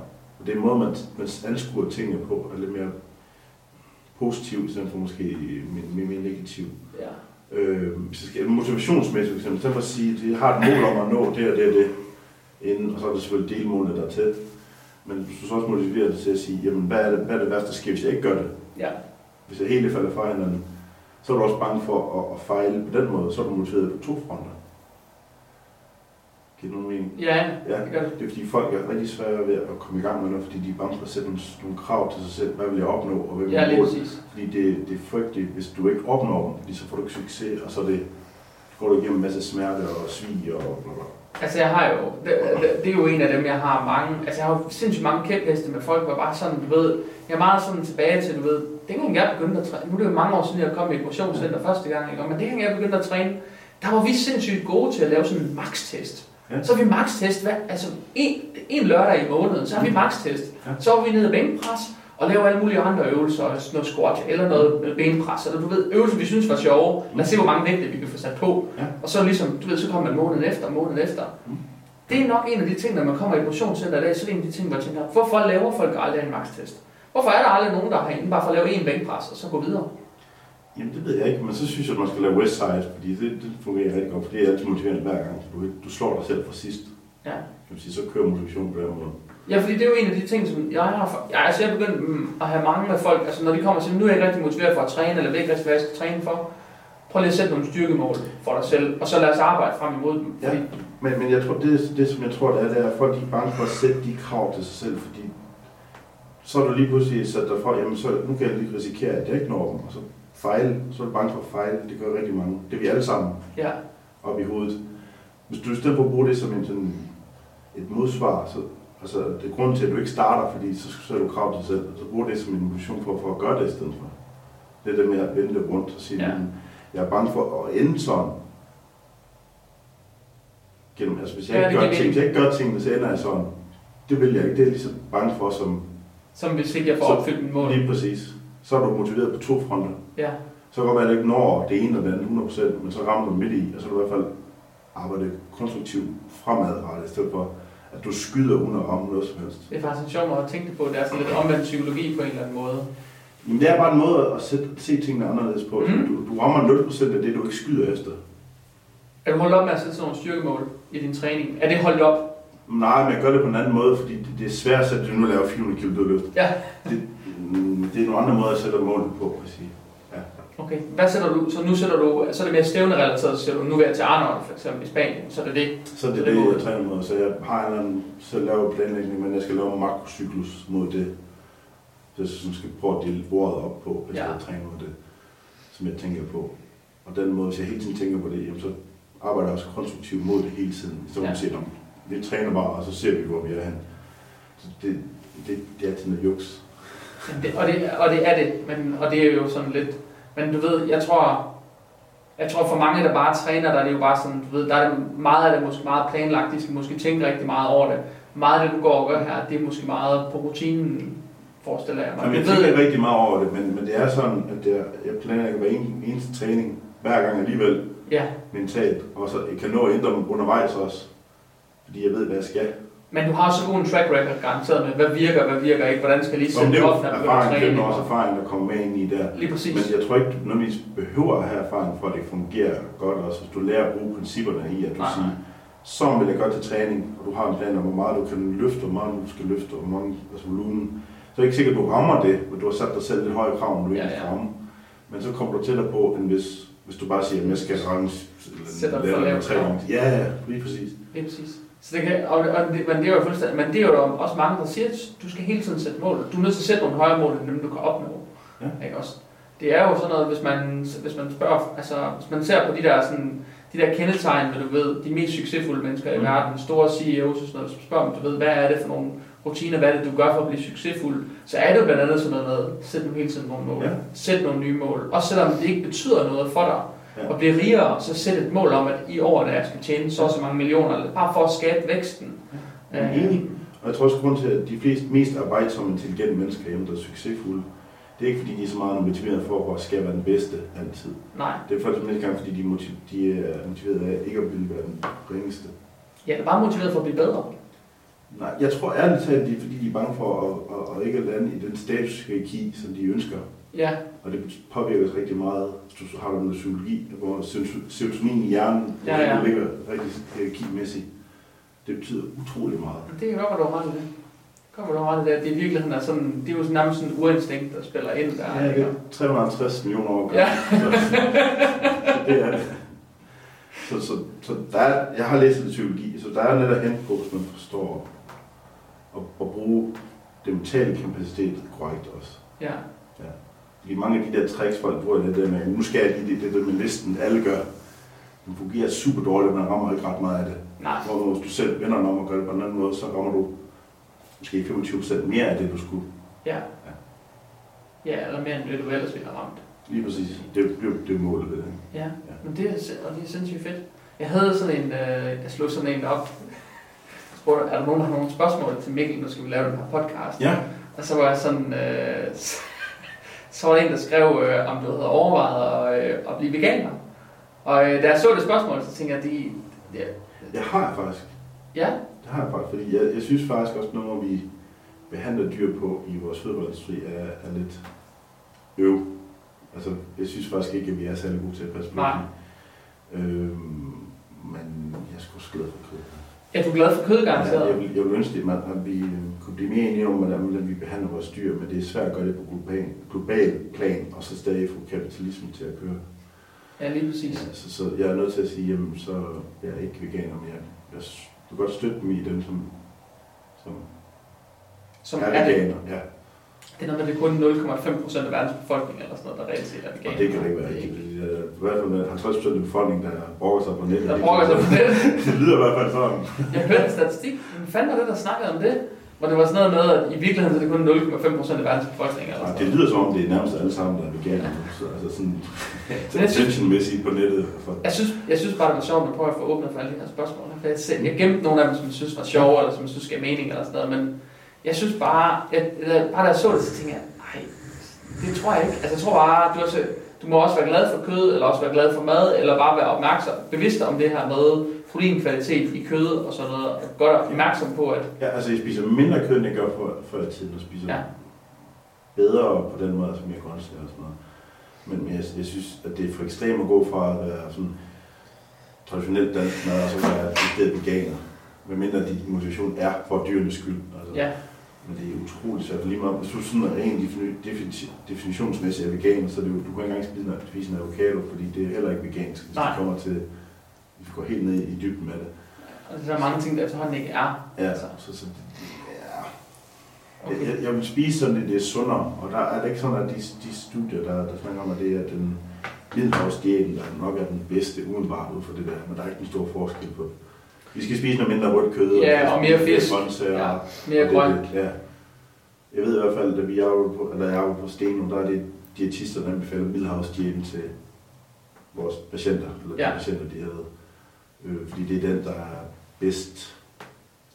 Det er en måde, man, man anskuer tingene på, er lidt mere positivt, i stedet for måske mere, mere, mere negativt. Ja. Øh, skal, motivationsmæssigt for eksempel, i stedet for at sige, at jeg har et mål om at nå det og det og det, inden, og så er det selvfølgelig delmålene der er tæt. Men du så også motiverer dig til at sige, jamen hvad er det, hvad er det værste, der sker, hvis jeg ikke gør det? Ja. Hvis jeg helt falder fra hinanden, så er du også bange for at, at fejle på den måde, så er du motiveret på to fronter. Giver det nogen mening? Ja, Ja, det gør det. det er fordi folk er rigtig svære ved at komme i gang med noget, fordi de er bange for at sætte nogle, nogle krav til sig selv. Hvad vil jeg opnå, og hvad vil Ja, jeg. Fordi det, det er frygteligt, hvis du ikke opnår dem, fordi så får du ikke succes, og så det, går du igennem en masse smerte og svig og bla bla. Altså jeg har jo, det, det, det er jo en af dem, jeg har mange, altså jeg har jo sindssygt mange kæpheste med folk, hvor bare sådan, du ved, jeg er meget sådan tilbage til, du ved, dengang jeg begyndte at træne, nu er det jo mange år siden, jeg kom i et motionscenter første gang, ikke? men dengang jeg begyndte at træne, der var vi sindssygt gode til at lave sådan en max-test. Ja. Så har vi max-test, hvad, altså en, en lørdag i måneden, så har vi max-test. Ja. Så var vi nede i bænkpres, og lave alle mulige andre øvelser, noget squat eller noget benpres, eller du ved, øvelser vi synes var sjove. Lad os se, hvor mange vægte vi kan få sat på. Ja. Og så ligesom, du ved, så kommer man måneden efter, måneden efter. Mm. Det er nok en af de ting, når man kommer i motionscenter i dag, så er det en af de ting, hvor jeg tænker, hvorfor laver folk aldrig en max-test? Hvorfor er der aldrig nogen, der har inde bare for at lave en bænkpres, og så gå videre? Jamen det ved jeg ikke, men så synes jeg, at man skal lave Westside, fordi det, det fungerer rigtig godt, for det er altid motiverende hver gang. Du, du slår dig selv fra sidst. Ja. Kan man sige, så kører motivationen på den måde. Ja, fordi det er jo en af de ting, som jeg har... Jeg, altså jeg er begyndt at have mange med folk, altså når de kommer og siger, nu er jeg ikke rigtig motiveret for at træne, eller ved ikke rigtig, hvad jeg skal træne for. Prøv lige at sætte nogle styrkemål for dig selv, og så lad os arbejde frem imod dem. Ja. Fordi, Men, men jeg tror, det, det som jeg tror, det er, det er, at folk de er bange for at sætte de krav til sig selv, fordi så er du lige pludselig sat dig for, jamen så nu kan jeg lige risikere, at jeg ikke når dem, og så fejle, så er du bange for at fejle, det gør rigtig mange. Det er vi alle sammen ja, op i hovedet. Hvis du i stedet for at bruge det som en, sådan, et modsvar, så altså, det er grunden til, at du ikke starter, fordi så sætter du krav til dig selv, så brug det som en motivation for, for at gøre det i stedet for. Det er det med at vende det rundt og sige, Ja. jeg er bange for at ende sådan. Gennem, altså hvis jeg, Ja, ikke gør ting, hvis jeg ikke gør tingene, så ender jeg sådan. Det vil jeg ikke. Det er jeg lige så bange for som som hvis ikke jeg får Så- opfyldt mit mål. lige præcis. Så er du motiveret på to fronter. Ja, Så kan det godt være, at du ikke når det ene og det andet 100%, men så rammer du midt i, og så er du i hvert fald arbejde konstruktivt fremadrettet, i stedet for at du skyder uden at ramme noget som helst. det er faktisk en sjov måde at tænke det på. Det er sådan lidt omvendt psykologi på en eller anden måde. Jamen, det er bare en måde at sætte, se tingene anderledes på. Mm. Du, du rammer 0% af det, du ikke skyder efter. Er du holdt op med at sætte sådan nogle styrkemål i din træning? Er det holdt op? Nej, men jeg gør det på en anden måde, fordi det, det er svært at sætte, nu laver 400 kg dødløft. Ja. Det, mm, det er nogle andre måder at sætte målet på, kan jeg sige. Okay. Hvad sætter du? Så nu sætter du, så er det mere stævnerelateret, så siger du, nu jeg til Arnold for eksempel i Spanien, så er det det. Så det Så er det er det, målet. jeg træner mod. Så jeg har en eller anden selv lavet planlægning, men jeg skal lave en makrocyklus mod det. Så jeg sådan skal prøve at dele bordet op på, hvis Ja. jeg træner mod det, som jeg tænker på. Og den måde, hvis jeg hele tiden tænker på det, jamen, så arbejder jeg også konstruktivt mod det hele tiden. Så Ja. ja. siger, "Nå, vi træner bare, og så ser vi, hvor vi er hen. Så det, det, det er altid noget juks. Det, og, det, og det er det, men, og det er jo sådan lidt, men du ved, jeg tror, jeg tror for mange, der bare træner, der er det jo bare sådan, du ved, der er det, meget af det måske meget planlagt, de skal måske tænke rigtig meget over det. Meget af det, du går og gør her, det er måske meget på rutinen, forestiller jeg mig. Jamen, jeg Jeg ved, tænker rigtig meget over det, men, men det er sådan, at jeg, jeg planlægger hver en, eneste træning, hver gang alligevel, ja, mentalt, og så jeg kan nå at ændre dem undervejs også, fordi jeg ved, hvad jeg skal. Men du har så god en track record garanteret med, hvad virker, hvad virker ikke, hvordan skal lige sætte det op, når at erfaring, det er træne. også erfaring, der kommer med ind i der. Lige præcis. Men jeg tror ikke, du nødvendigvis behøver at have erfaring for, at det fungerer godt også, hvis du lærer at bruge principperne i, at du Nej, siger, så vil jeg godt til træning, og du har en plan om, hvor meget du kan løfte, hvor meget du skal løfte, og hvor mange altså volumen. Så er det ikke sikkert, at du rammer det, men du har sat dig selv lidt højere krav, end du Ja, egentlig ja. skal ramme. Men så kommer du tættere på, end hvis, hvis du bare siger, at jeg skal ramme Sætter for lavt tre krav. gange. Ja, ja, lige præcis. Lige præcis. Så det kan, og, og det, men det er jo fuldstændig, men det er jo også mange, der siger, at du skal hele tiden sætte mål. Du er nødt til at sætte nogle højere mål, end dem du kan opnå. Ja. Ikke også? Det er jo sådan noget, hvis man, hvis man spørger, altså hvis man ser på de der, sådan, de der kendetegn, hvad du ved, de mest succesfulde mennesker i Mm. verden, store CEOs og sådan noget, man spørger dem, du ved, hvad er det for nogle rutiner, hvad er det, du gør for at blive succesfuld, så er det jo blandt andet sådan noget med, sæt nu hele tiden nogle mål, Ja. sæt nogle nye mål, også selvom det ikke betyder noget for dig. Og blive rigere, så sæt et mål om, at i år, der skal tjene så og så mange millioner, bare for at skabe væksten. Jeg er enig. Og jeg tror også, grund til, at de fleste mest arbejdsomme, intelligente mennesker hjemme, der er succesfulde, det er ikke fordi, de er så meget motiveret for at skal være den bedste altid. Nej, Det er faktisk ikke engang, fordi de, er motiv- de er motiveret af ikke at ville være den ringeste. jeg er bare motiveret for at blive bedre. Nej, jeg tror ærligt talt, det er fordi, de er bange for at, at, at ikke lande i den statushierarki, som de ønsker. Ja, Og det påvirker rigtig meget, hvis du har noget psykologi, hvor serotonin i hjernen Ja, ja. ligger rigtig hierarkimæssigt. Det betyder utrolig meget. det godt være, du i det. Kommer du i det, at det i virkeligheden er sådan, det er jo sådan nærmest sådan enurinstinkt, der spiller ind der. Ja, det er 350 millioner år Ja. gammelt. Så, så det er det. Så, så så der er, jeg har læst lidt psykologi, så der er net at hente på, hvis man forstår at, at bruge den mentale kapacitet korrekt også. Ja. Fordi mange af de der tricks, folk bruger det der med, nu skal jeg lige det, det, det med listen, alle gør. Den fungerer super dårligt, man rammer ikke ret meget af det. Nej. Hvor hvis du selv vender om og gør det på en anden måde, så rammer du måske 25% mere af det, du skulle. Ja. Ja, eller mere end det, du ellers ville have ramt. Lige præcis. Det er det, det målet ved det. Ja, men det er, og det er sindssygt fedt. Jeg havde sådan en, øh, jeg slog sådan en op. Jeg spurgte, er der nogen, der har nogle spørgsmål til Mikkel, nu skal vi lave den her podcast? Ja. Og så var jeg sådan, øh, så var der en, der skrev, øh, om du havde overvejet at, øh, at blive veganer. Og øh, da jeg så det spørgsmål, så tænkte jeg, de, ja, Det har jeg faktisk. ja, Det har jeg faktisk, fordi jeg, jeg synes faktisk også, når vi behandler dyr på i vores fødevareindustri, er, er lidt øv. Altså, jeg synes faktisk ikke, at vi er særlig gode til at passe på Nej. Øhm, men jeg er sgu glad for kød. Er du glad for kød, Ja, jeg, vil, jeg vil ønske, at, at vi øh, kunne blive mere enige om, hvordan, vi behandler vores dyr, men det er svært at gøre det på global, global plan, og så stadig få kapitalismen til at køre. Ja, lige præcis. Så, så jeg er nødt til at sige, jamen, så jeg er ikke veganer mere. Jeg s- vil godt støtte dem i dem, som, som Som er, er det, veganer. Ja. Det er noget med, det er kun 0,5 procent af verdens befolkning, eller sådan noget, der reelt set er veganer. Og det kan det ikke være rigtigt. I hvert fald med 50 procent af befolkningen, der brokker sig på nettet. Der brokker sig på det. det lyder i hvert fald sådan. Jeg hørte en statistik, men fanden var det, der snakkede om det? Hvor det var sådan noget med, at i virkeligheden så er det kun 0,5 procent af verdens befolkning. Eller Ja, det lyder som om, det er nærmest alle sammen, der er veganer. nu. Så, altså sådan, attention-mæssigt på nettet. For, Jeg synes, jeg synes bare, det var sjovt at prøve at få åbnet for alle de her spørgsmål. For jeg, selv, jeg gemte nogle af dem, som jeg synes var sjove, eller som jeg synes gav mening, eller sådan noget. Men jeg synes bare, jeg, jeg, bare da jeg så det, så tænkte jeg, nej, det tror jeg ikke. Altså jeg tror bare, du, også, du må også være glad for kød, eller også være glad for mad, eller bare være opmærksom, bevidst om det her med proteinkvalitet i kød og sådan noget. Og godt opmærksom på, at ja, altså, jeg spiser mindre kød, end jeg gør før, før i tiden, og spiser Ja. bedre på den måde, altså mere grøntsager og sådan noget. Men, men jeg, jeg, synes, at det er for ekstremt at gå fra at være sådan traditionelt dansk mad, og så være stedet veganer. Medmindre din motivation er for dyrenes skyld. Altså. ja, Men det er utroligt svært. Lige meget, hvis du sådan er rent defini- defini- definitionsmæssigt er veganer, så er det jo, du kan ikke engang spise en, spise en avocado, fordi det er heller ikke vegansk, hvis Nej. du kommer til, hvis du går helt ned i dybden med det. og der er mange ting, der efterhånden ikke er. Ja, Altså. så, så ja. Okay. Jeg, jeg, vil spise sådan, at det er sundere, og der er det ikke sådan, at de, de studier, der, der snakker om, at det er den middelhavsdiæten, der nok er den bedste umiddelbart ud for det der, men der er ikke en stor forskel på det. Vi skal spise noget mindre rødt kød, Ja, og mere fisk. grøntsager, Ja, og mere det- grønt. det- Ja. Jeg ved i hvert fald, at vi er på, eller jeg er på Steno, der er det diætister, der anbefaler middelhavsdiæten til vores patienter, eller Ja. de patienter, de havde. Øh, fordi det er den, der er bedst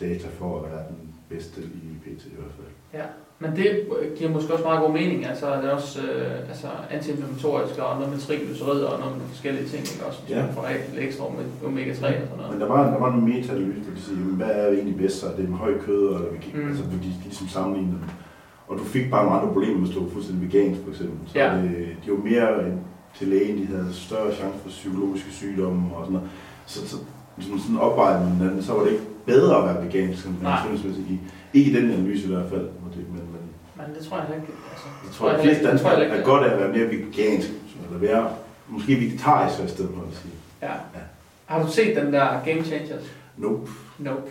data for at være den bedste i PT i hvert fald. Ja, men det giver måske også meget god mening. Altså, det er også øh, altså, antiinflammatorisk og noget med triglycerid og noget med forskellige ting. Ikke? Også Ja. man rigtig ekstra med omega-3 og sådan noget. Men der var, der var en meta-analyse, hvor de siger, jamen, hvad er egentlig bedst, så er det med høj kød, eller vi Mm. mm. altså, hvor de ligesom sammenligner dem. Og du fik bare nogle andre problemer, hvis du var fuldstændig vegansk, for eksempel. Så Ja. det, de var mere til lægen, de havde større chance for psykologiske sygdomme og sådan noget. Så, så ligesom sådan opvejet med hinanden, så var det ikke bedre at være vegansk, end Nej. sundhedsmæssigt. I, ikke i den analyse i hvert fald. Det, men, men det tror jeg heller ikke. Altså, jeg tror, at fleste danskere er godt af at være mere vegansk, eller være måske vegetarisk i stedet for at sige. Ja. Ja. Har du set den der Game Changers? Nope. Nope.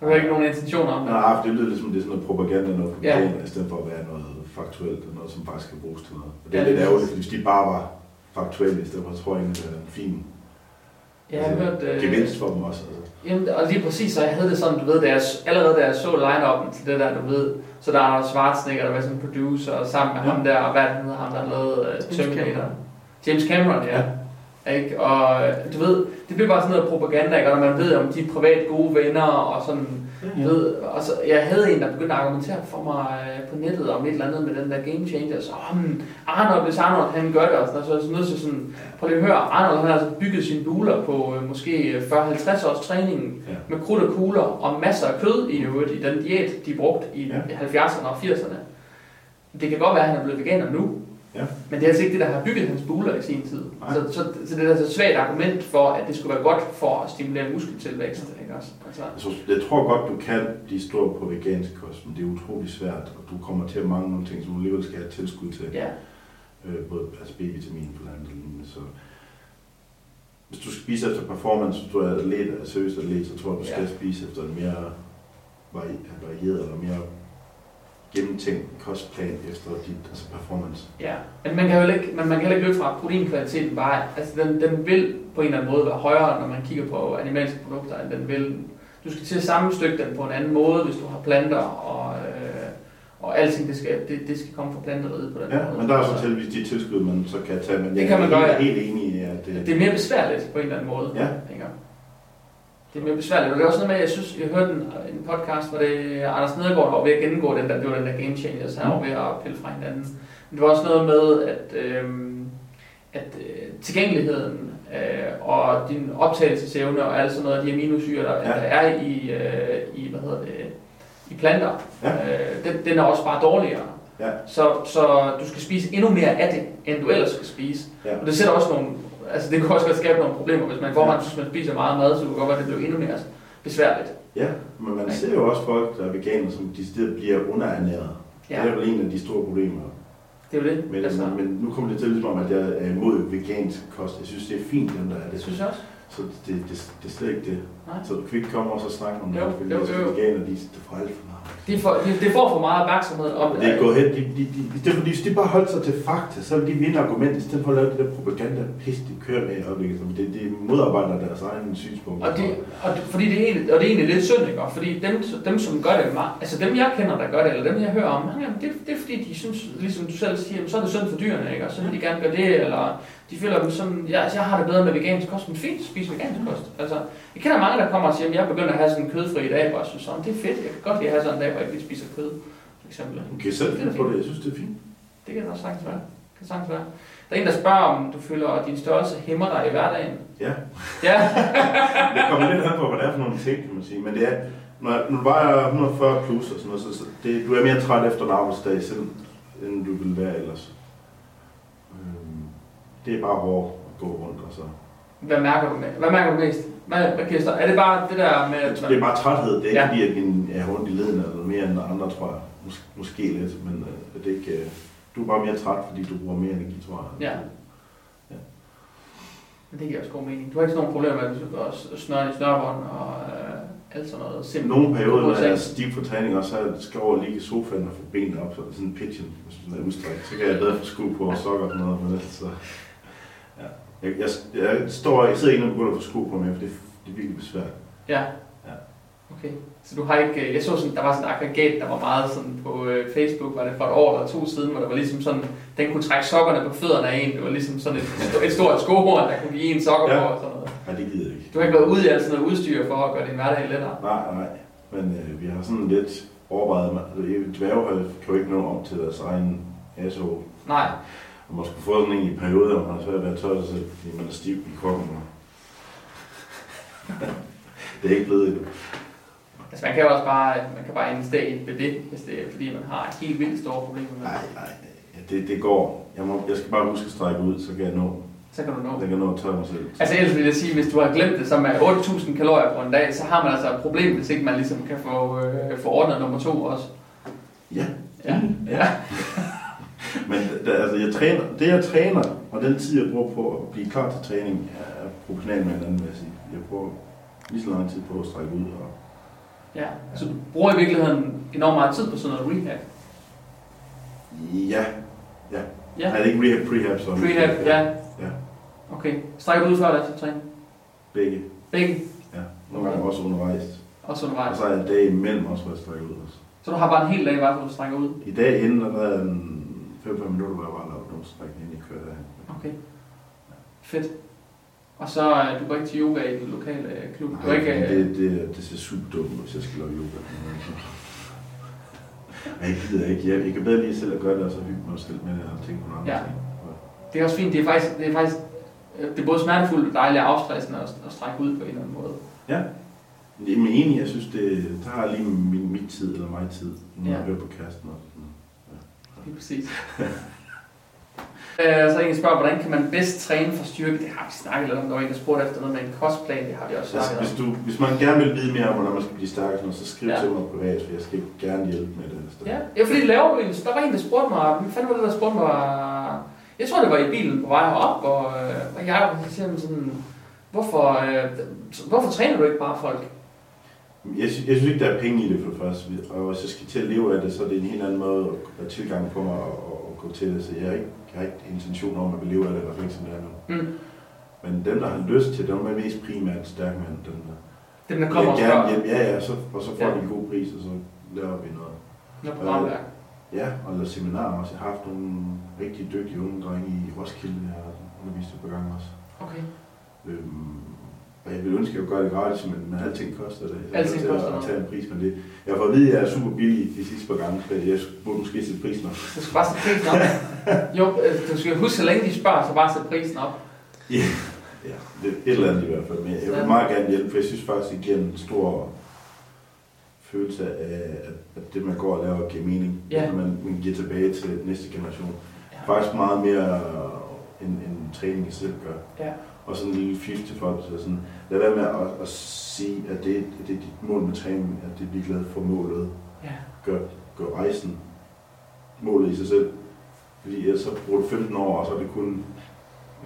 Har du ikke nogen intentioner om det? Nej, det lyder lidt som, det er sådan noget propaganda, noget Ja. i stedet for at være noget faktuelt, og noget, som faktisk kan bruges til noget. Og det Ja, er lidt det er ærgerligt, fordi hvis de bare var faktuelle, i stedet for, tror jeg egentlig, det er en fin Jeg har hørt... øh, gevinst for dem også. Altså. Jamen, og lige præcis, så jeg havde det sådan, du ved, da jeg, allerede da jeg så line-up'en til det der, du ved, så der er Anders Schwarzenegger, der var sådan en producer, og sammen med Ja. ham der, og hvad er hedder, ham der lavede uh, James Terminator. Cameron. James Cameron, ja. ja. Ikke? Og øh, du ved, det bliver bare sådan noget propaganda, ikke? og når man ved om de privat gode venner, og sådan, Ja. ved, og så, jeg havde en, der begyndte at argumentere for mig øh, på nettet om et eller andet med den der Game Changer, så om Arnold, hvis Arnold han gør det, og sådan, noget, så er jeg så nødt til sådan, prøv lige at høre, Arnold han har altså bygget sine buler på øh, måske 40-50 års træning, Ja. med krudt og kugler, og masser af kød i øvrigt, i den diæt, de brugte i Ja. 70'erne og 80'erne. Det kan godt være, at han er blevet veganer nu, Ja. men det er altså ikke det, der har bygget hans buler i sin tid. Nej. Så, så, så det er altså et svagt argument for, at det skulle være godt for at stimulere muskeltilvækst. Ikke også? Altså, Jeg, tror, jeg tror godt, du kan blive stor på vegansk kost, men det er utrolig svært, og du kommer til at mangle nogle ting, som du alligevel skal have tilskud til. ja. Øh, både altså B-vitamin blandt andet. Så hvis du skal spise efter performance, hvis du er atlet, er seriøs atlet, så tror jeg, du skal Ja. spise efter en mere vari- varieret eller mere gennemtænkt kostplan efter dit altså performance. Ja, men man kan jo ikke, men man kan heller ikke løbe fra proteinkvaliteten bare, altså den, den vil på en eller anden måde være højere, når man kigger på animalske produkter, end den vil. Du skal til at sammenstykke den på en anden måde, hvis du har planter, og, øh, og alting, det skal, det, det skal komme fra planteriet på den Ja, måde. men der er så tilvis de tilskud, man så kan tage, men Det jeg kan man er gøre, helt, ja. helt enig i, at det, Det er mere besværligt på en eller anden måde. Ja. Ikke? Det er mere besværligt. Og det er også noget med, at jeg synes, jeg hørte en, en podcast, hvor det Anders Nedergaard der var ved at gennemgå den der, det var den der Game Changers, han var ved at pille fra hinanden. Men det var også noget med, at, øhm, at øh, tilgængeligheden øh, og din optagelsesevne og alt sådan noget af de aminosyre, der, ja. der er i, øh, i, hvad hedder det, i planter, Ja. øh, den, den er også bare dårligere. Ja. Så, så du skal spise endnu mere af det, end du ellers skal spise. Ja. Og det sætter også nogle, altså det kan også godt skabe nogle problemer, hvis man forvejen synes, man spiser meget mad, så det kan godt være, at det bliver endnu mere besværligt. Ja, men man ser jo også folk, der er veganer, som de steder bliver underernæret. Ja. Ja, Det er vel en af de store problemer. det er jo det. Men, altså, men nu kommer det til ligesom om, at jeg er imod vegansk kost. Jeg synes, det er fint, dem der er det det. synes jeg også. Så det, det, det er slet ikke det. Nej. Så du kan ikke komme og så snakke om det, Jo, jo, jo, jo. veganer, de, de får alt for meget. De får, de, det får for meget opmærksomhed om Det er gået hen, de, de, de, det er fordi, hvis de bare holdt sig til fakta, så de vinde argument, i stedet for at lave det der propaganda pis, de kører med i øjeblikket. Det, det modarbejder deres egen synspunkt. Og, de, og det, fordi det er egentlig, og det er egentlig lidt synd, ikke? Og Fordi dem, dem, som gør det meget, altså dem jeg kender, der gør det, eller dem jeg hører om, jamen, det, det er fordi, de synes, ligesom du selv siger, så er det synd for dyrene, ikke? Og så vil de gerne gøre det, eller de føler dem sådan, ja, altså, jeg har det bedre med vegansk kost, men fint, spis vegansk kost. Altså, jeg kender mange, der kommer og siger, at jeg er begyndt at have sådan en kødfri dag, hvor jeg synes, sådan, det er fedt, jeg kan godt lide at have sådan en dag, hvor jeg ikke spiser kød, for eksempel. Du kan selv finde på det, jeg synes, det er fint. Det kan da sagtens være. Det kan sagtens være. Der er en, der spørger, om du føler, at din størrelse hæmmer dig i hverdagen. Ja. Ja. Det kommer lidt an på, hvad det er for nogle ting, kan man sige. Men det er, når, når du vejer 140 plus og sådan noget, så, så det, du er mere træt efter en arbejdsdag, selv, end du ville være ellers. Øhm, det er bare hårdt at gå rundt og så. Hvad mærker du med? Hvad mærker du mest? Hvad, hvad Kirsten? Er det bare det der med, at Det er bare træthed. Det er ikke Ja. ja. fordi, at min er ondt i leden eller mere end andre, tror jeg. Mås- måske lidt, men øh, det er ikke, øh, du er bare mere træt, fordi du bruger mere energi, tror jeg. Ja. Men det giver også god mening. Du har ikke sådan nogle problemer med, at du også snøre i snørbånd og øh, alt sådan noget simpelt. Nogle perioder, når jeg er stiv på træning, og så skal jeg over og ligge i sofaen og få benene op, så sådan en pitchen, hvis den er udstrækt. Så kan jeg bedre få sko på og sokker og sådan noget, men så... Ja. Jeg, jeg, jeg, står, jeg sidder ikke og begynder at få sko på mere, for det, det er virkelig besværligt. Ja. Ja. Okay. Så du har ikke, øh, jeg så sådan, der var sådan et aggregat, der var meget sådan på øh, Facebook, var det for et år eller to siden, hvor der var ligesom sådan, den kunne trække sokkerne på fødderne af en. Det var ligesom sådan et, et stort skohorn, der kunne give en sokker Ja. på og sådan noget. Nej, det gider jeg ikke. Du har ikke været ude i alt sådan noget udstyr for at gøre din hverdag lettere. Nej, nej. Men øh, vi har sådan lidt overvejet, at dværge kan jo ikke nå om til deres egen asshole. Nej. Og man skulle få sådan en i perioder, hvor man har svært ved at tørre sig selv, fordi man er stiv i kroppen. Det er ikke blevet endnu. Altså man kan jo også bare, man kan bare investere ved det, hvis det er fordi man har helt vildt store problemer det. Nej, nej. Ja, det, det går. Jeg, må, jeg skal bare huske at strække ud, så kan jeg nå, Så kan du nå. jeg kan nå at tørre mig selv. Altså ellers vil jeg sige, hvis du har glemt det, som er 8.000 kalorier på en dag, så har man altså et problem, hvis ikke man ligesom kan få, øh, få ordnet nummer to også. Ja. Ja. ja. Men da, altså, jeg træner, det jeg træner, og den tid jeg bruger på at blive klar til træning, er proportional med hinanden, vil jeg sige. Jeg bruger lige så lang tid på at strække ud. Og... ja. Så du bruger i virkeligheden enormt meget tid på sådan noget rehab. Ja. Ja. Ja. Er det ikke rehab, prehab? Så Rehab, ja. Ja. Okay. Strækker du ud før dig til træning? Begge. Begge? Ja. Nogle gange også undervejs. Og så Og undervejs. så er jeg dag imellem også, hvor jeg strækker ud også. Så du har bare en hel dag, bare, hvor du strækker ud? I dag inden, der er en 5-5 minutter, hvor jeg bare laver nogle strækninger, inden jeg kører derhen. Okay. Fedt. Og så øh, du går ikke til yoga i den lokale øh, klub? Du er Nej, ikke, øh, det, det, det ser super dumt ud, hvis jeg skal lave yoga. Jeg gider ikke. Jeg, jeg kan bedre lige selv at gøre det, og så hygge mig selv med det og tænke på nogle andre Ja. ting. Det er også fint. Det er faktisk, det er faktisk det er både smertefuldt og dejligt og afstressende at, at strække ud på en eller anden måde. Ja. Jamen enig, jeg synes, det, jeg lige min, min tid, eller mig tid, når jeg Ja. hører på kasten. Og sådan. Lige præcis. Øh, så en spørger, hvordan kan man bedst træne for styrke? Det har vi snakket lidt om. Der var en, der spurgte efter noget med en kostplan. Det har vi også Altså, snakket hvis, om. du, hvis man gerne vil vide mere om, hvordan man skal blive stærk, så skriv Ja. til mig privat, for jeg skal gerne hjælpe med det. Hvis er. Ja, ja fordi laver du en- Der var en, der spurgte mig, hvad fanden var det, der spurgte mig? Jeg tror, det var i bilen på vej herop, og, øh, og jeg siger sådan, Hvorfor, øh, hvorfor træner du ikke bare folk? Jeg, sy- jeg synes ikke, der er penge i det for det første. Og hvis jeg skal til at leve af det, så er det en helt anden måde at at tilgang på mig og, og, gå til det. Så jeg har ikke, jeg har ikke intention om at leve af det, i hvert fald ikke som det er nu. Mm. Men dem, der har lyst til det, dem er mest primært stærkmænd. Dem, der Dem, der kommer og spørger. hjælpe. Ja, ja, så, og så får Ja. de en god pris, og så laver vi noget. Noget programværk. Ja, og lavet seminarer også. Jeg har haft nogle rigtig dygtige unge drenge i Roskilde, jeg har undervist et par gange også. Okay. Øhm, og jeg vil ønske, at jeg kunne gøre det gratis, men, men alting koster det. Alting er koster at, at tage en pris med det. Jeg fået at vide, at jeg er super billig de sidste par gange, så jeg burde måske sætte prisen op. Du skal bare sætte prisen op. jo, øh, du skal huske, så længe de spørger, så bare sætte prisen op. Ja, det, et eller andet i hvert fald. Men jeg vil meget gerne hjælpe, for jeg synes faktisk, det giver en stor følelse af, at, det, man går og laver, giver mening. Ja. Når man, man giver tilbage til næste generation. Ja. Faktisk meget mere end, end træning i selv gør. Ja. Og sådan en lille fif til folk, så sådan, lad være med at, at sige, at det, at det er dit mål med træning, at det bliver glad for målet. Ja. Gør, gør rejsen målet i sig selv. Fordi ellers så bruger du 15 år, og så er det kun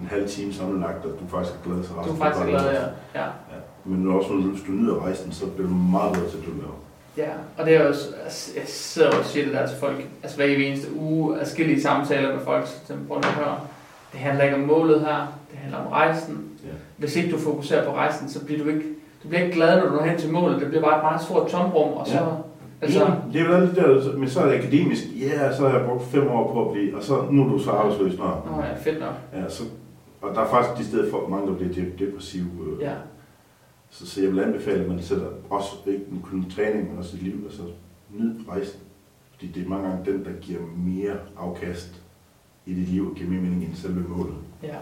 en halv time sammenlagt, og du faktisk er glad til Du resten. er faktisk glad, ja. ja. ja. Men også hvis du nyder rejsen, så bliver du meget bedre til at du laver. Ja, og det er jo, altså, jeg sidder og siger det der til folk, altså hver eneste uge, afskillige samtaler med folk, som prøver at høre, det handler ikke om målet her, det handler om rejsen. Ja. Hvis ikke du fokuserer på rejsen, så bliver du ikke, du bliver ikke glad, når du når hen til målet, det bliver bare et meget stort tomrum, og så, Ja. altså, det er jo det der, men så er det akademisk. Ja, så har jeg brugt fem år på at blive, og så nu er du så arbejdsløs snart. nå ja, fedt nok. Ja, så, og der er faktisk de steder for mange, der bliver de- depressive. øh, Ja, Så, så jeg vil anbefale, at man sætter også ikke kun træning, men også sit liv, altså nyd rejsen. Fordi det er mange gange den, der giver mere afkast i dit liv, og giver mere mening end selve målet. ja.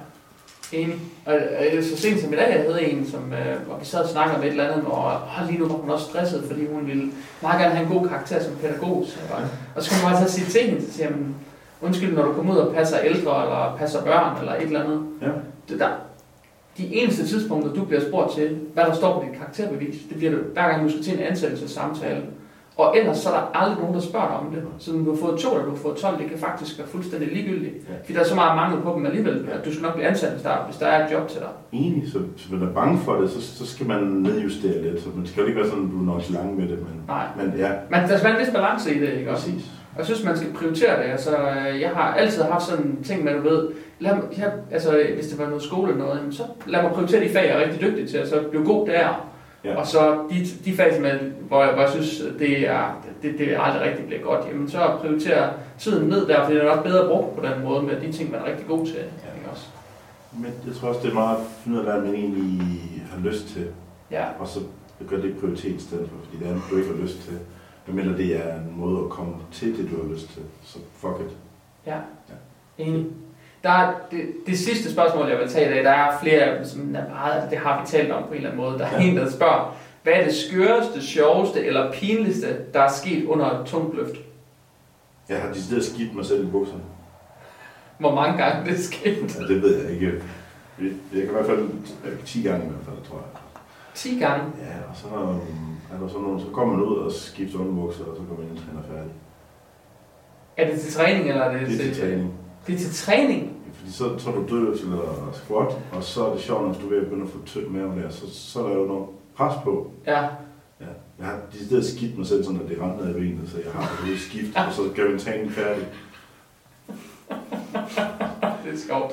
Enig. Og øh, så sent som i dag, jeg havde en, som, øh, hvor vi sad og snakkede med et eller andet, og oh, lige nu var hun også stresset, fordi hun ville meget gerne have en god karakter som pædagog. Så bare, og så skulle man bare tage sige til hende, så siger "Men undskyld, når du kommer ud og passer ældre, eller passer børn, eller et eller andet. Ja. Det der, de eneste tidspunkter, du bliver spurgt til, hvad der står på dit karakterbevis, det bliver det, hver gang du skal til en ansættelsessamtale. Og ellers så er der aldrig nogen, der spørger dig om det. Så du har fået 2 eller du har fået 12, det kan faktisk være fuldstændig ligegyldigt. Ja. Fordi der er så meget mangel på dem alligevel, at du skal nok blive ansat, hvis der, hvis der er et job til dig. Enig, så hvis man er bange for det, så, så skal man nedjustere lidt. Så man skal jo ikke være sådan, at du er nonchalant med det, men, Nej. men ja, Men der skal være en vis balance i det, ikke også? præcis. Og jeg synes, man skal prioritere det. Altså, øh, jeg har altid haft sådan en ting med, du ved, lad mig, jeg, altså, hvis det var noget skole eller noget, så lad mig prioritere de fag, jeg er rigtig dygtig til, og så blive god der. Ja. Og så de, de fag, jeg, hvor, jeg, hvor jeg synes, det, er, det, det aldrig rigtig bliver godt, jamen så prioriterer tiden ned der, fordi det er nok bedre brugt på den måde med de ting, man er rigtig god til. Ja. Ikke også? Men jeg tror også, det er meget at finde ud af, hvad man egentlig har lyst til. Ja, Og så gør det prioritet i stedet for, fordi det er andet, du ikke har lyst til. Medmindre det er en måde at komme til det, du har lyst til. Så fuck it. ja. Enig. Der er det, det sidste spørgsmål, jeg vil tage i dag, der er flere af dem, som er meget, det har vi talt om på en eller anden måde. Der er en, der spørger, hvad er det skøreste, sjoveste eller pinligste, der er sket under et tungt løft? Jeg har decideret skidt mig selv i bukserne. Hvor mange gange det er sket? Ja, det ved jeg ikke. Jeg kan i hvert fald 10 gange i hvert fald, tror jeg. 10 gange. Ja, og så er der sådan nogle, så kommer man ud og skifter underbukser, og så går man ind og træner færdig. Er det til træning, eller er det, Det er til træning. Det er til træning? Fordi så, er du dødløft eller squat, og så er det sjovt, når du er at begynde at få tynd mave der, så, så er der jo noget pres på. Ja. Ja. Jeg har decideret skidt mig selv, sådan at det ramte i benet, så jeg har det skift, og så gør vi træning færdig. Det er sjovt.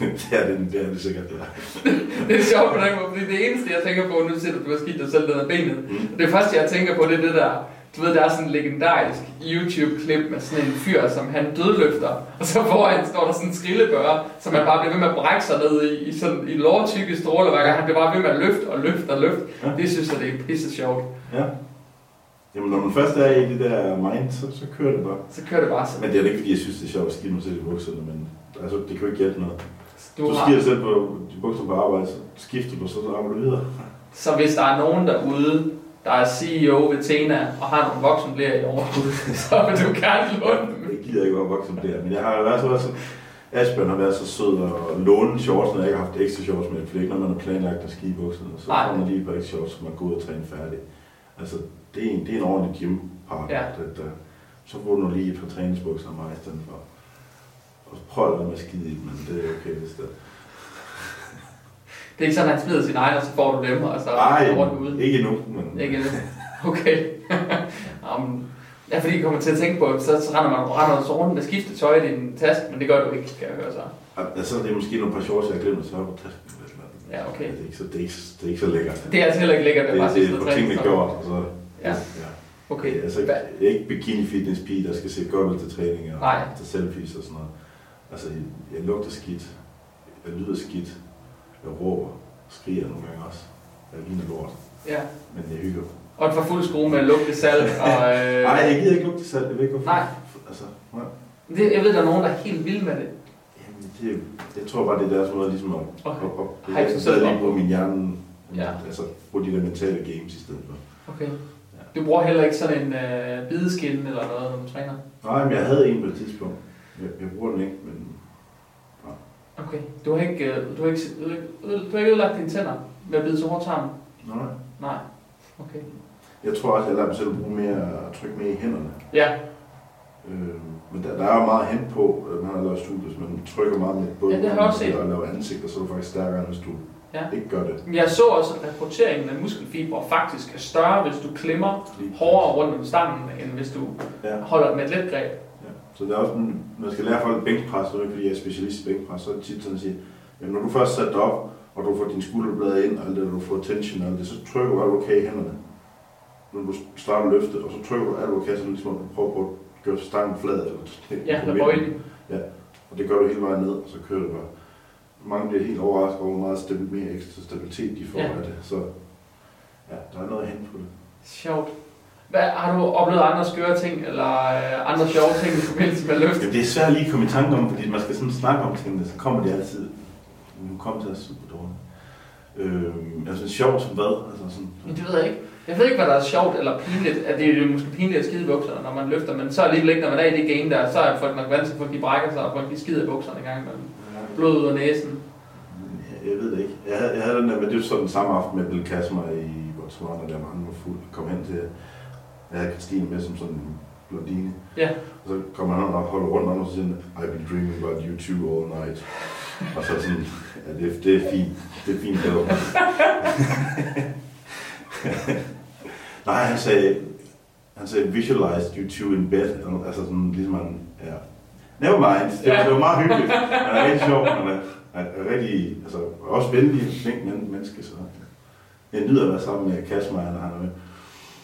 det, er det, det er det sikkert, ja. Det er sjovt på den måde, fordi det eneste, jeg tænker på, nu siger du, du har skidt dig selv ned ad benet. Mm. Det første, jeg tænker på, det er det der, du ved, der er sådan en legendarisk YouTube-klip med sådan en fyr, som han dødløfter, og så foran står der sådan en skrillebørge, som man bare bliver ved med at brække sig ned i, i sådan i lårtykke stråler, hver gang han bliver bare ved med at løfte og løfte og løfte. Ja. Det synes jeg, det er pisse sjovt. ja. Jamen, når man først er i det der mind, så, så kører det bare. Så kører det bare sådan. Men det er ikke, fordi jeg synes, det er sjovt at skide mig selv i bukserne, men altså, det kan jo ikke hjælpe noget. Du Du skider selv på de bukser på arbejde, så skifter du, så arbejder du videre. så hvis der er nogen derude, der er CEO ved Tena og har nogle voksenblære i overskud, så vil du gerne låne dem. Jeg gider ikke være voksen der, men jeg har været så, så Asbjørn har været så sød og låne shorts, når jeg ikke har haft ekstra shorts med, for er ikke, når man har planlagt at skide i bukserne. Så Nej. får man lige et par ekstra shorts, så man går ud og træne færdig. Altså, det er en, det er en ordentlig gympartner. Ja. Ja. Der, så får du lige et par træningsbukser af mig i stedet for. Og prøv at lade med at skide i men det er okay, hvis det Det er ikke sådan, at han smider sin egen, og så får du dem, og så Nej, rundt ude. ikke endnu. Men... Ikke endnu. Okay. um, ja, fordi jeg kommer til at tænke på, så, så render man render så rundt med skiftet tøj i din taske, men det gør du ikke, kan jeg høre så. Altså, det er måske nogle par shorts, jeg har glemt at sørge på tasken. Ja, okay. Det er ikke så, det er ikke, det er ikke så lækkert. Det er altså heller ikke lækkert, det, at bare det, sidde det er træne. gjort. Og så, Ja. ja. Okay. Det er altså ikke, er ikke bikini fitness pige, der skal se godt ud til træning og Nej. til selfies og sådan noget. Altså, jeg, jeg lugter skidt. Jeg lyder skidt. Jeg råber. Skriger nogle gange også. Jeg ligner lort. Ja. Men jeg hygger. Og for fuld skrue med lugte salg og... Øh, Nej, jeg gider ikke lugte selv. Jeg ved ikke, hvorfor. Nej. Altså, nej. det, jeg ved, der er nogen, der er helt vilde med det. Jamen, det, jeg tror bare, det er deres måde ligesom at... Okay. at Hype sig jeg selv lige op. på min hjerne. Ja. Altså, på de der mentale games i stedet for. Okay. Du bruger heller ikke sådan en øh, bideskin eller noget, når du træner? Nej, men jeg havde en på et tidspunkt. Jeg, jeg bruger den ikke, men... Okay. Du har ikke, øh, du har ikke, du har ikke, ødelagt dine tænder med at bide så hårdt sammen? Nej. Nej. Okay. Jeg tror også, jeg lader mig selv bruge mere tryk med i hænderne. Ja. Øh, men der, der er jo meget hen på, øh, når man laver studier, så man trykker meget med både Ja, det har jeg også set. og laver ansigter, så er du faktisk stærkere, end hvis du Ja. ikke gør det. Jeg så også, at rekrutteringen af muskelfibre faktisk er større, hvis du klemmer hårdere rundt om stangen, end hvis du Ja. holder med et let greb. Ja. Så det er også, jeg skal lære folk bænkpres, det ikke fordi, jeg er specialist i bænkpres, så er det tit sådan at sige, jamen når du først sætter dig op, og du får dine skulderblade ind, og alt det, og du får tension og alt det, så trykker du alt, kan i hænderne. Når du starter løftet, og så trykker du alt, kan, sådan ligesom at du prøver på at gøre stangen flad. Eller, Ja, med bøjlen. Og det gør du hele vejen ned, og så kører du bare. Mange bliver helt overrasket over, hvor meget stabil, mere ekstra stabilitet de får Ja. af det. Så ja, der er noget at hente på det. Sjovt. Hvad, har du oplevet andre skøre ting, eller øh, andre sjove ting i forbindelse med løft? Jamen, det er svært lige at komme i tanke om, fordi man skal sådan snakke om tingene, så kommer de altid. Nu kommer det er super dårligt. Øh, altså sjovt som hvad? Altså sådan, Men det ved jeg ikke. Jeg ved ikke, hvad der er sjovt eller pinligt. At det er måske pinligt at skide i bukserne, når man løfter, men så alligevel ikke, når man er i det game der, så er folk nok vant til, at folk de brækker sig, og folk de skider i bukserne en gang imellem. Blod ud af næsen. jeg, jeg ved det ikke. Jeg havde, jeg havde den der, men det var så den samme aften med Bill Kasmer i Botswana, der var han var fuld. Kom hen til, jeg havde Christine med som sådan en blondine. Ja. Og så kommer han og holder rundt om og siger han, I've been dreaming about you two all night. Og så sådan, ja, det, det er fint. Det er fint, det Nej, han sagde, han sagde, visualized you two in bed. Altså sådan, ligesom han, ja. Never mind. Det, var, Ja. det var meget hyggeligt. Han er rigtig sjov. Han er, er, er rigtig, altså, også venlig, flink men- menneske. Så. Jeg nyder at være sammen med Kasper, når han er med.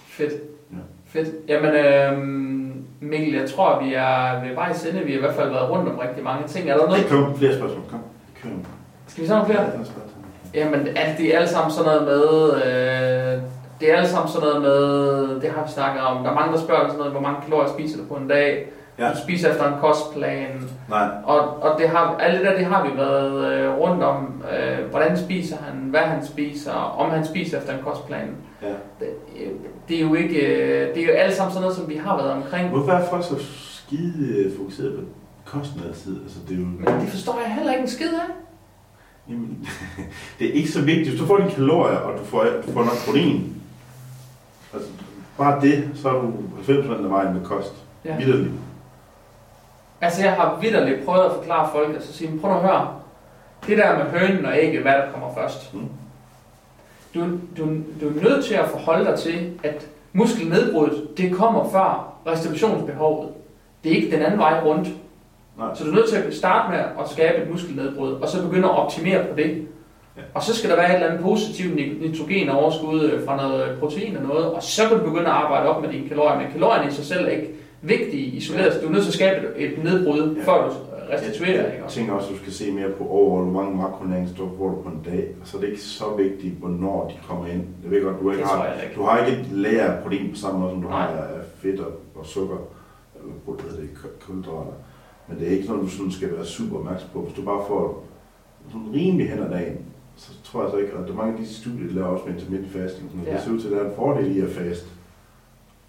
Fedt. Fedt. Jamen, øhm, Mikkel, jeg tror, vi er ved vejs ende. Vi har i hvert fald været rundt om rigtig mange ting. Er der noget? Kom, flere spørgsmål. Kom, kør. Skal vi så have flere? Ja. Jamen, er det er alle sammen sådan noget med... Øh, det er alle sammen sådan noget med... Det har vi snakket om. Der er mange, der spørger sådan noget, hvor mange kalorier spiser du på en dag? Ja. Du spiser efter en kostplan. Nej, Og, og det har, alt det der, det har vi været øh, rundt om. Øh, hvordan spiser han? Hvad han spiser? Om han spiser efter en kostplan. ja. Det, øh, det er jo ikke... øh, Det er jo alt sammen sådan noget, som vi har været omkring. Hvorfor er folk så skide fokuseret på kosten altid? Altså, det er jo... Men det forstår jeg heller ikke en skid af. Jamen, det er ikke så vigtigt. Hvis du får dine kalorier, og du får, du får nok protein, altså, bare det, så er du 90% af vejen med kost. Ja. Vitterligt. Altså, jeg har vidderligt prøvet at forklare folk, altså sige, prøv at høre. Det der med hønen og ægget, hvad der kommer først. Mm. Du, du, du er nødt til at forholde dig til, at muskelnedbruddet, det kommer før restitutionsbehovet. Det er ikke den anden vej rundt. Nej. Så du er nødt til at starte med at skabe et muskelnedbrud, og så begynde at optimere på det. Ja. Og så skal der være et eller andet positivt ni- nitrogenoverskud øh, fra noget protein og noget, og så kan du begynde at arbejde op med dine kalorier. Men kalorierne i sig selv er ikke vigtige isoleret. Du er nødt til at skabe et, et nedbrud, Ja. før du restituerer. Ikke? Jeg tænker også, at du skal se mere på over, hvor mange makronæringsstoffer får du på en dag. Og så er det ikke så vigtigt, hvornår de kommer ind. Jeg ved godt, du ikke Det har, jeg ikke. du har ikke et lager af protein på samme måde, som du Nej. har af fedt og, og sukker. Eller det, ku- kulhydrater. Men det er ikke noget, du sådan skal være super opmærksom på. Hvis du bare får sådan rimelig hen ad dagen, så tror jeg så ikke, at der er mange af de studier, der laver også med intermittent fasting. Så Ja. Det ser ud til, at der er en fordel i at faste.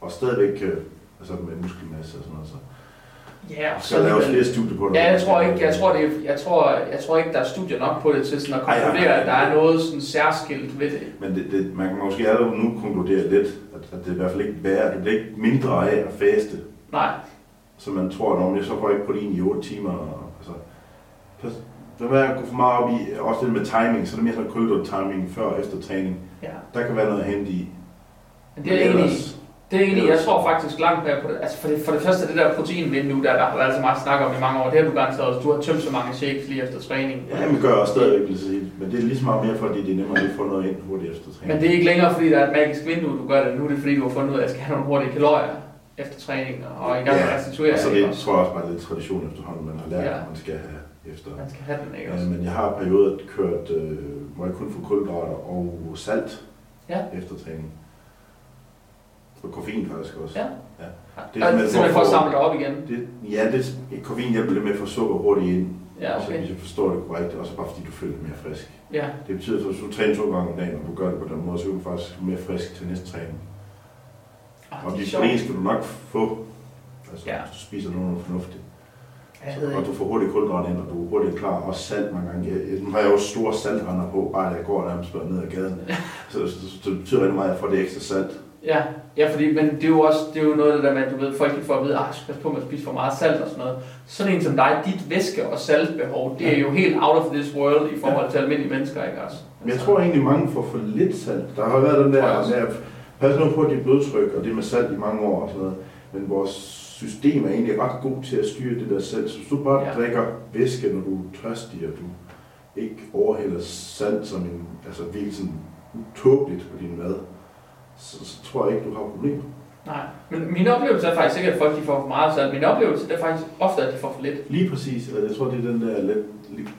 Og stadigvæk øh, altså med muskelmasse og sådan noget. Så Ja, og så laves flere studier på det. Ja, jeg tror ikke, jeg tror, det er, jeg tror, jeg tror ikke, der er studier nok på det til sådan at Ej, ja, konkludere, at der er noget sådan særskilt ved det. Men det, det, man kan måske allerede nu konkludere lidt, at, at det er i hvert fald ikke værre, det bliver ikke mindre af at faste. Nej, Så man tror, at jeg så får jeg ikke protein i 8 timer. Altså, der vil jeg gå for meget op i, også det med timing, så er det mere sådan kultur timing før og efter træning. Ja. Der kan være noget at hente i. Men det er egentlig, Ellers- det er egentlig, jeg tror faktisk langt mere på det. Altså for det, for det første, det der proteinvindue, der, der har været så meget snak om i mange år, det har du garanteret også. Du har tømt så mange shakes lige efter træning. Ja, men gør jeg også stadigvæk, vil sige. Men det er lige så meget mere, fordi det er nemmere at få noget ind hurtigt efter træning. Men det er ikke længere, fordi der er et magisk vindue, du gør det. Nu er det, fordi du har fundet ud af, at jeg skal have nogle hurtige kalorier efter træning og i gang med at restituere. og så ikke det også? tror jeg også bare lidt tradition efterhånden, man har lært, Ja. at man skal have efter. Man skal have den, ikke Ja, også? men jeg har perioder kørt, øh, hvor jeg kun får kulhydrater og salt Ja. efter træning. Og koffein faktisk også. Ja. ja. Det er simpelthen, simpelthen for at samle dig op igen. Det, ja, det, koffein hjælper lidt med at få sukker hurtigt ind, Ja, så okay. hvis jeg forstår det korrekt, og så bare fordi du føler dig mere frisk. Ja, Det betyder, at hvis du træner to gange om dagen, og du gør det på den måde, så er du faktisk mere frisk til næste træning. Ah, Og det dit protein skal du nok få, altså Ja. hvis du spiser noget fornuftigt. Så, og du får hurtigt kulhydrater ind, og du er hurtigt klar. Også salt mange gange. Jeg, nu har jeg jo store saltrender på, bare da jeg går nærmest ned ad gaden. Så, så, så, det betyder rigtig meget, at jeg får det ekstra salt. Ja, ja fordi, men det er jo også det er jo noget af det der med, at du ved, folk får at vide, at skal passe på med at spise for meget salt og sådan noget. Sådan en som dig, dit væske- og saltbehov, det er jo helt out of this world i forhold til almindelige mennesker, ikke også? Men jeg tror egentlig, mange får for lidt salt. Der har været den der med at passe nu på dit blodtryk og det med salt i mange år og sådan noget. Men vores system er egentlig ret god til at styre det der salt. Så hvis du bare Ja. drikker væske, når du er tørstig, og du ikke overhælder salt som en, altså virkelig sådan utåbeligt på din mad, så, så tror jeg ikke, du har problemer. Nej, men min oplevelse er faktisk ikke, at folk de får for meget salt. Min oplevelse er faktisk ofte, at de får for lidt. Lige præcis, og jeg tror, det er den der lidt, lidt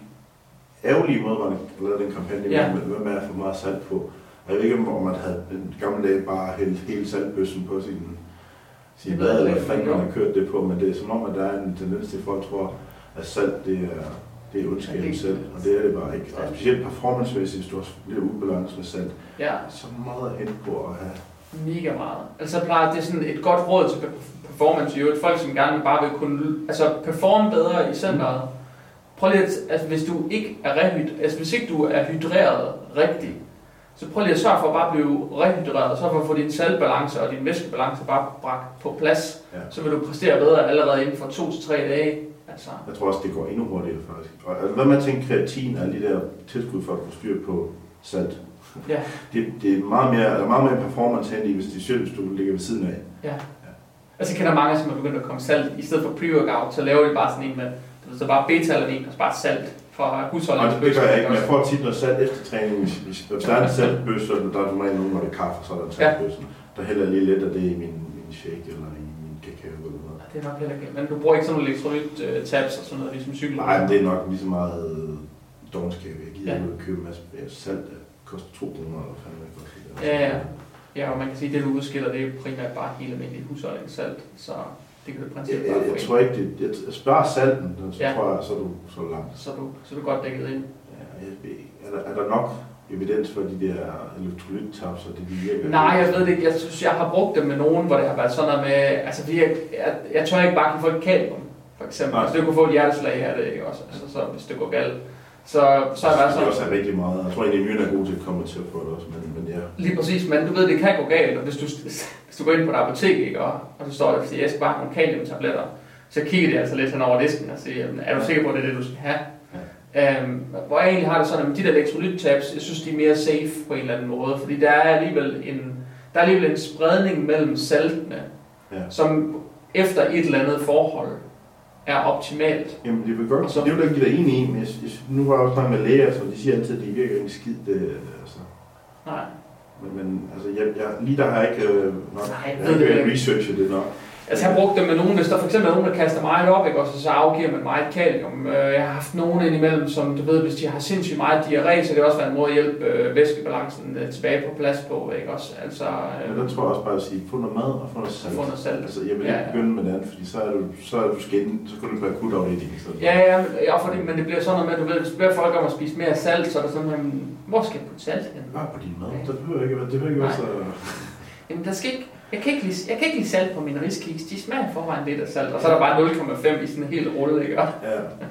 ærgerlige måde, man lavet den kampagne Ja. med, med at få meget salt på. Jeg ved ikke, om man havde den gamle dage bare hældt hele saltbøssen på sin, sin jeg eller fanden man har kørt det på, men det er som om, at der er en tendens til, at folk tror, at salt det er, det er Ja, ondskab det- ja, selv, og det er det bare ikke. Og specielt performancemæssigt, hvis du også bliver ubalance med salt, Ja, så meget at hente på at have. mega meget. Altså plejer, det er sådan et godt råd til performance i øvrigt. Folk, som gerne bare vil kunne altså, performe bedre i centret. Prøv lige at, altså hvis du ikke er rehyd, altså hvis ikke du er hydreret rigtigt, så prøv lige at sørge for at bare blive rehydreret, sørg for at få din saltbalance og din væskebalance bare bragt på plads, Ja. så vil du præstere bedre allerede inden for to til tre dage. Altså, Jeg tror også, det går endnu hurtigere faktisk. Og altså, hvad man tænker kreatin alle de der tilskud for at få styr på salt. Ja. Det, det er meget mere, er meget mere performance hen i, hvis det er selv, hvis du ligger ved siden af. altså jeg kender mange, som er begyndt at komme salt, i stedet for pre-workout, så laver de bare sådan en med, så bare beta-alanin og så bare salt fra Og husholdningen. det, det gør jeg ikke, men jeg får tit noget salt efter træning. Hvis, hvis, der er en saltbøsse, så der er normalt nogen, hvor det er kaffe, så er der en Ja. saltbøsse. Der hælder lige lidt af det i min, min shake eller i min kakao eller. Det er nok heller ikke. Men du bruger ikke sådan nogle elektrolyt øh, og sådan noget, ligesom cykel. Nej, det er nok lige så meget øh, dogenskab. Jeg gider Ja. ikke købe en masse salt, der koster 2 kroner eller fanden det koster. Ja, ja. Ja, og man kan sige, at det du udskiller, det er primært bare helt almindelig husholdningssalt. Så det kan du i princippet bare få jeg tror ikke, det, jeg, sparer salten, så Ja. tror jeg, så er du så langt. Så er du, så er du godt dækket ind. Ja, jeg ved. Er, der, er der nok evidens for de der elektrolyttabs, og det de virker? Nej, jeg ved det ikke. Jeg synes, jeg har brugt dem med nogen, hvor det har været sådan noget med... Altså, fordi jeg, jeg, jeg tør ikke bare give folk kalium, for eksempel. Nej. Altså, det kunne få et hjerteslag af det, ikke også? Altså, så, hvis det går galt. Så, så jeg været det sådan... også er rigtig meget. Jeg tror egentlig, at er gode til at komme til at få det også, men, men ja. Lige præcis, men du ved, det kan gå galt, og hvis du, hvis du går ind på et apotek, ikke, og, og så står der, at jeg skal bare have nogle kaliumtabletter, så kigger de altså lidt hen over disken og siger, "Jamen, er du sikker på, at det er det, du skal have? Øhm, hvor jeg egentlig har det sådan, at de der elektrolyttabs, jeg synes, de er mere safe på en eller anden måde, fordi der er alligevel en, der er alligevel en spredning mellem saltene, Ja. som efter et eller andet forhold er optimalt. Jamen, det vil godt. Så-. Det vil jeg give dig enig i, men jeg, jeg, nu var jeg også snakket med læger, så de siger altid, at det virker ikke en skid. Det, altså. Nej. Men, men altså, jeg, jeg, lige der har jeg ikke øh, nok, Nej, jeg jeg ikke ikke. researchet det nok. Altså jeg har brugt dem med nogen, hvis der for eksempel er nogen, der kaster meget op, ikke? Også, så afgiver man meget kalium. Øh, Jeg har haft nogen indimellem, som du ved, hvis de har sindssygt meget diarré, så det kan også være en måde at hjælpe øh, væskebalancen øh, tilbage på plads på, ikke også? Altså, øh, der tror jeg også bare at sige, få noget mad og få noget salt. få noget salt. Altså, jeg vil Ja, ikke ja. begynde med det andet, fordi så er du, så er du skin, så kan du på akutafdeling. Så Ja, ja, men- ja, fordi, men det bliver sådan noget med, du ved, hvis du beder folk om at spise mere salt, så er der sådan, jamen, hvor skal jeg putte salt hen? Bare på din mad. Det behøver ikke, det behøver ikke være så... Jamen, der skal ikke, jeg kan, ikke lide, jeg kan ikke lide salt på mine riskiks. De smager forvejen lidt af salt, og så er der bare 0,5 i sådan en hel rulle, ikke? Ja,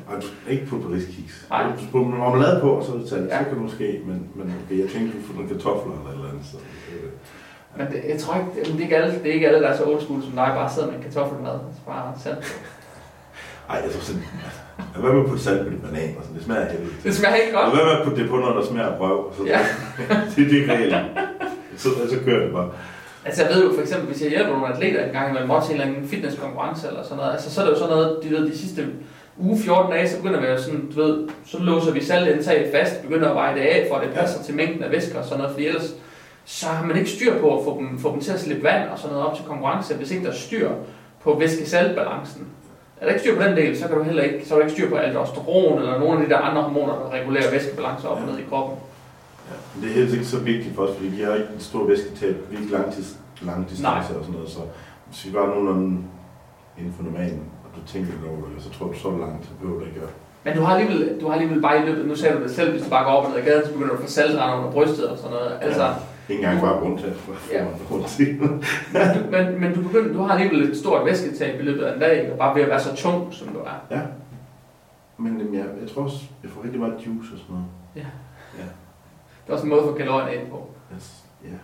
og du skal ikke putte på riskiks. Nej. Du putter marmelade på, og så er det salt. Ja. Så kan du måske, men, men okay, jeg tænkte, du får nogle kartofler eller et eller andet. Så, øh, Men det, jeg tror ikke, det, det, er ikke alle, det er ikke alle, der er så old school som dig, bare sidder med en kartoffelmad og så bare salt. Ej, jeg tror sådan... Hvad med at putte salt på de bananer? Sådan, det smager heldigt. Det smager ikke Og godt. hvad med at putte det på noget, der smager af røv? Så Ja. det, det er ikke reelt. Så, så kører det bare. Altså jeg ved jo for eksempel, hvis jeg hjælper nogle atleter en gang imellem, også en eller anden fitnesskonkurrence eller sådan noget, altså så er det jo sådan noget, de, ved, de sidste uge 14 dage, så begynder vi jo sådan, du ved, så låser vi saltindtaget fast, begynder at veje det af, for at det passer til mængden af væsker og sådan noget, fordi ellers så har man ikke styr på at få dem, få dem til at slippe vand og sådan noget op til konkurrence, hvis ikke der er styr på væske-saltbalancen. Er der ikke styr på den del, så kan du heller ikke, så er der ikke styr på aldosteron eller nogle af de der andre hormoner, der regulerer væskebalance op og ned i kroppen. Ja. Det er helt sikkert så vigtigt for os, fordi vi har ikke en stor væsketab, vi ikke langtids, lange distancer og sådan noget, så hvis vi bare nogenlunde inden for normalen, og du tænker lidt over det, så tror du så langt, så behøver du ikke at Men du har alligevel, du har alligevel bare i løbet, nu sagde du det selv, hvis du bare går op og ned ad gaden, så begynder du at få saltrender under brystet og sådan noget. Altså, ikke engang bare rundt for Ja. ja. rundt men, du, men, men du, begynder, du har alligevel et stort væsketab i løbet af en dag, og bare ved at være så tung, som du er. Ja. Men jeg, jeg tror også, jeg får rigtig meget juice og sådan noget. Ja. Det er også en måde at få kalorierne ind på. Yes. Ja.